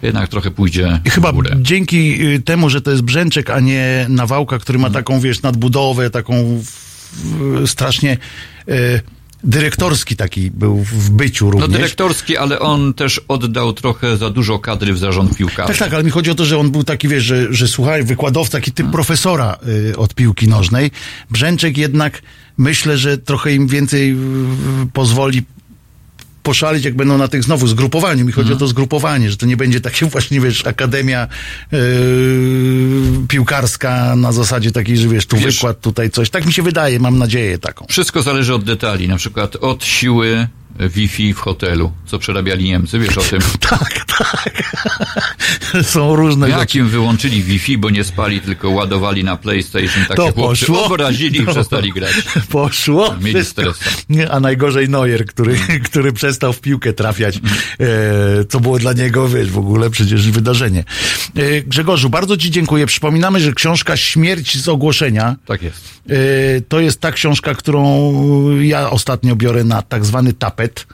Speaker 3: jednak trochę pójdzie
Speaker 2: I chyba
Speaker 3: górę.
Speaker 2: dzięki y, temu, że to jest Brzęczek, a nie Nawałka, który ma
Speaker 3: Mhm.
Speaker 2: taką, wiesz, nadbudowę, taką strasznie y, dyrektorski taki był w byciu
Speaker 3: No
Speaker 2: również.
Speaker 3: dyrektorski, ale on też oddał trochę za dużo kadry w zarząd piłkarza.
Speaker 2: Tak, tak, ale mi chodzi o to, że on był taki, wiesz, że, że słuchaj, wykładowca, taki typ profesora y, od piłki nożnej. Brzęczek jednak, myślę, że trochę im więcej y, pozwoli poszalić, jak będą na tych znowu zgrupowaniu. Mi chodzi o to zgrupowanie, że to nie będzie takie właśnie, wiesz, akademia yy, piłkarska na zasadzie takiej, że wiesz, tu
Speaker 3: Wiesz-
Speaker 2: wykład, tutaj coś. Tak mi się wydaje, mam nadzieję taką.
Speaker 3: Wszystko zależy od detali, na przykład od siły Wi-Fi w hotelu, co przerabiali Niemcy, wiesz o tym?
Speaker 2: Tak, tak. Są różne rzeczy.
Speaker 3: Jak im wyłączyli Wi-Fi, bo nie spali, tylko ładowali na PlayStation, tak
Speaker 2: To
Speaker 3: chłopcy
Speaker 2: poszło.
Speaker 3: obrazili i
Speaker 2: No.
Speaker 3: przestali grać.
Speaker 2: Poszło.
Speaker 3: Mieli.
Speaker 2: Nie, A najgorzej Neuer, który, który przestał w piłkę trafiać, e, co było dla niego, wiesz, w ogóle przecież wydarzenie. E, Grzegorzu, bardzo Ci dziękuję. Przypominamy, że książka Śmierć z ogłoszenia
Speaker 3: Tak jest.
Speaker 2: e, to jest ta książka, którą ja ostatnio biorę na tak zwany tapet. tapet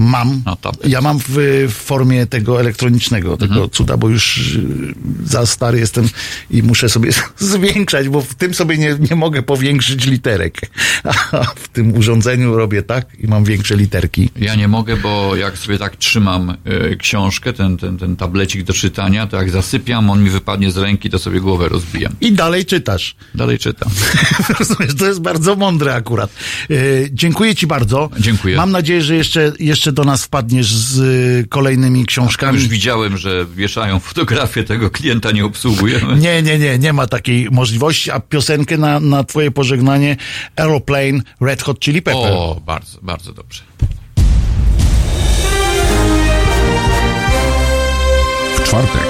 Speaker 3: Mam. Tapet.
Speaker 2: Ja mam w, w formie tego elektronicznego, tego
Speaker 3: Mhm.
Speaker 2: cuda, bo już y, za stary jestem i muszę sobie zwiększać, bo w tym sobie nie, nie mogę powiększyć literek. A w tym urządzeniu robię tak i mam większe literki.
Speaker 3: Ja nie mogę, bo jak sobie tak trzymam e, książkę, ten, ten, ten tablecik do czytania, to jak zasypiam, on mi wypadnie z ręki, to sobie głowę rozbijam.
Speaker 2: I dalej czytasz.
Speaker 3: Dalej czytam.
Speaker 2: Rozumiesz, to jest bardzo mądre akurat. E, dziękuję Ci bardzo.
Speaker 3: Dziękuję.
Speaker 2: Mam nadzieję, że jeszcze, jeszcze do nas wpadniesz z y, kolejnymi książkami.
Speaker 3: już widziałem, że wieszają fotografię tego klienta, nie obsługujemy.
Speaker 2: Nie, nie, nie, nie ma takiej możliwości, a piosenkę na, na twoje pożegnanie Aeroplane Red Hot Chili Pepper.
Speaker 3: O, bardzo, bardzo dobrze.
Speaker 8: W czwartek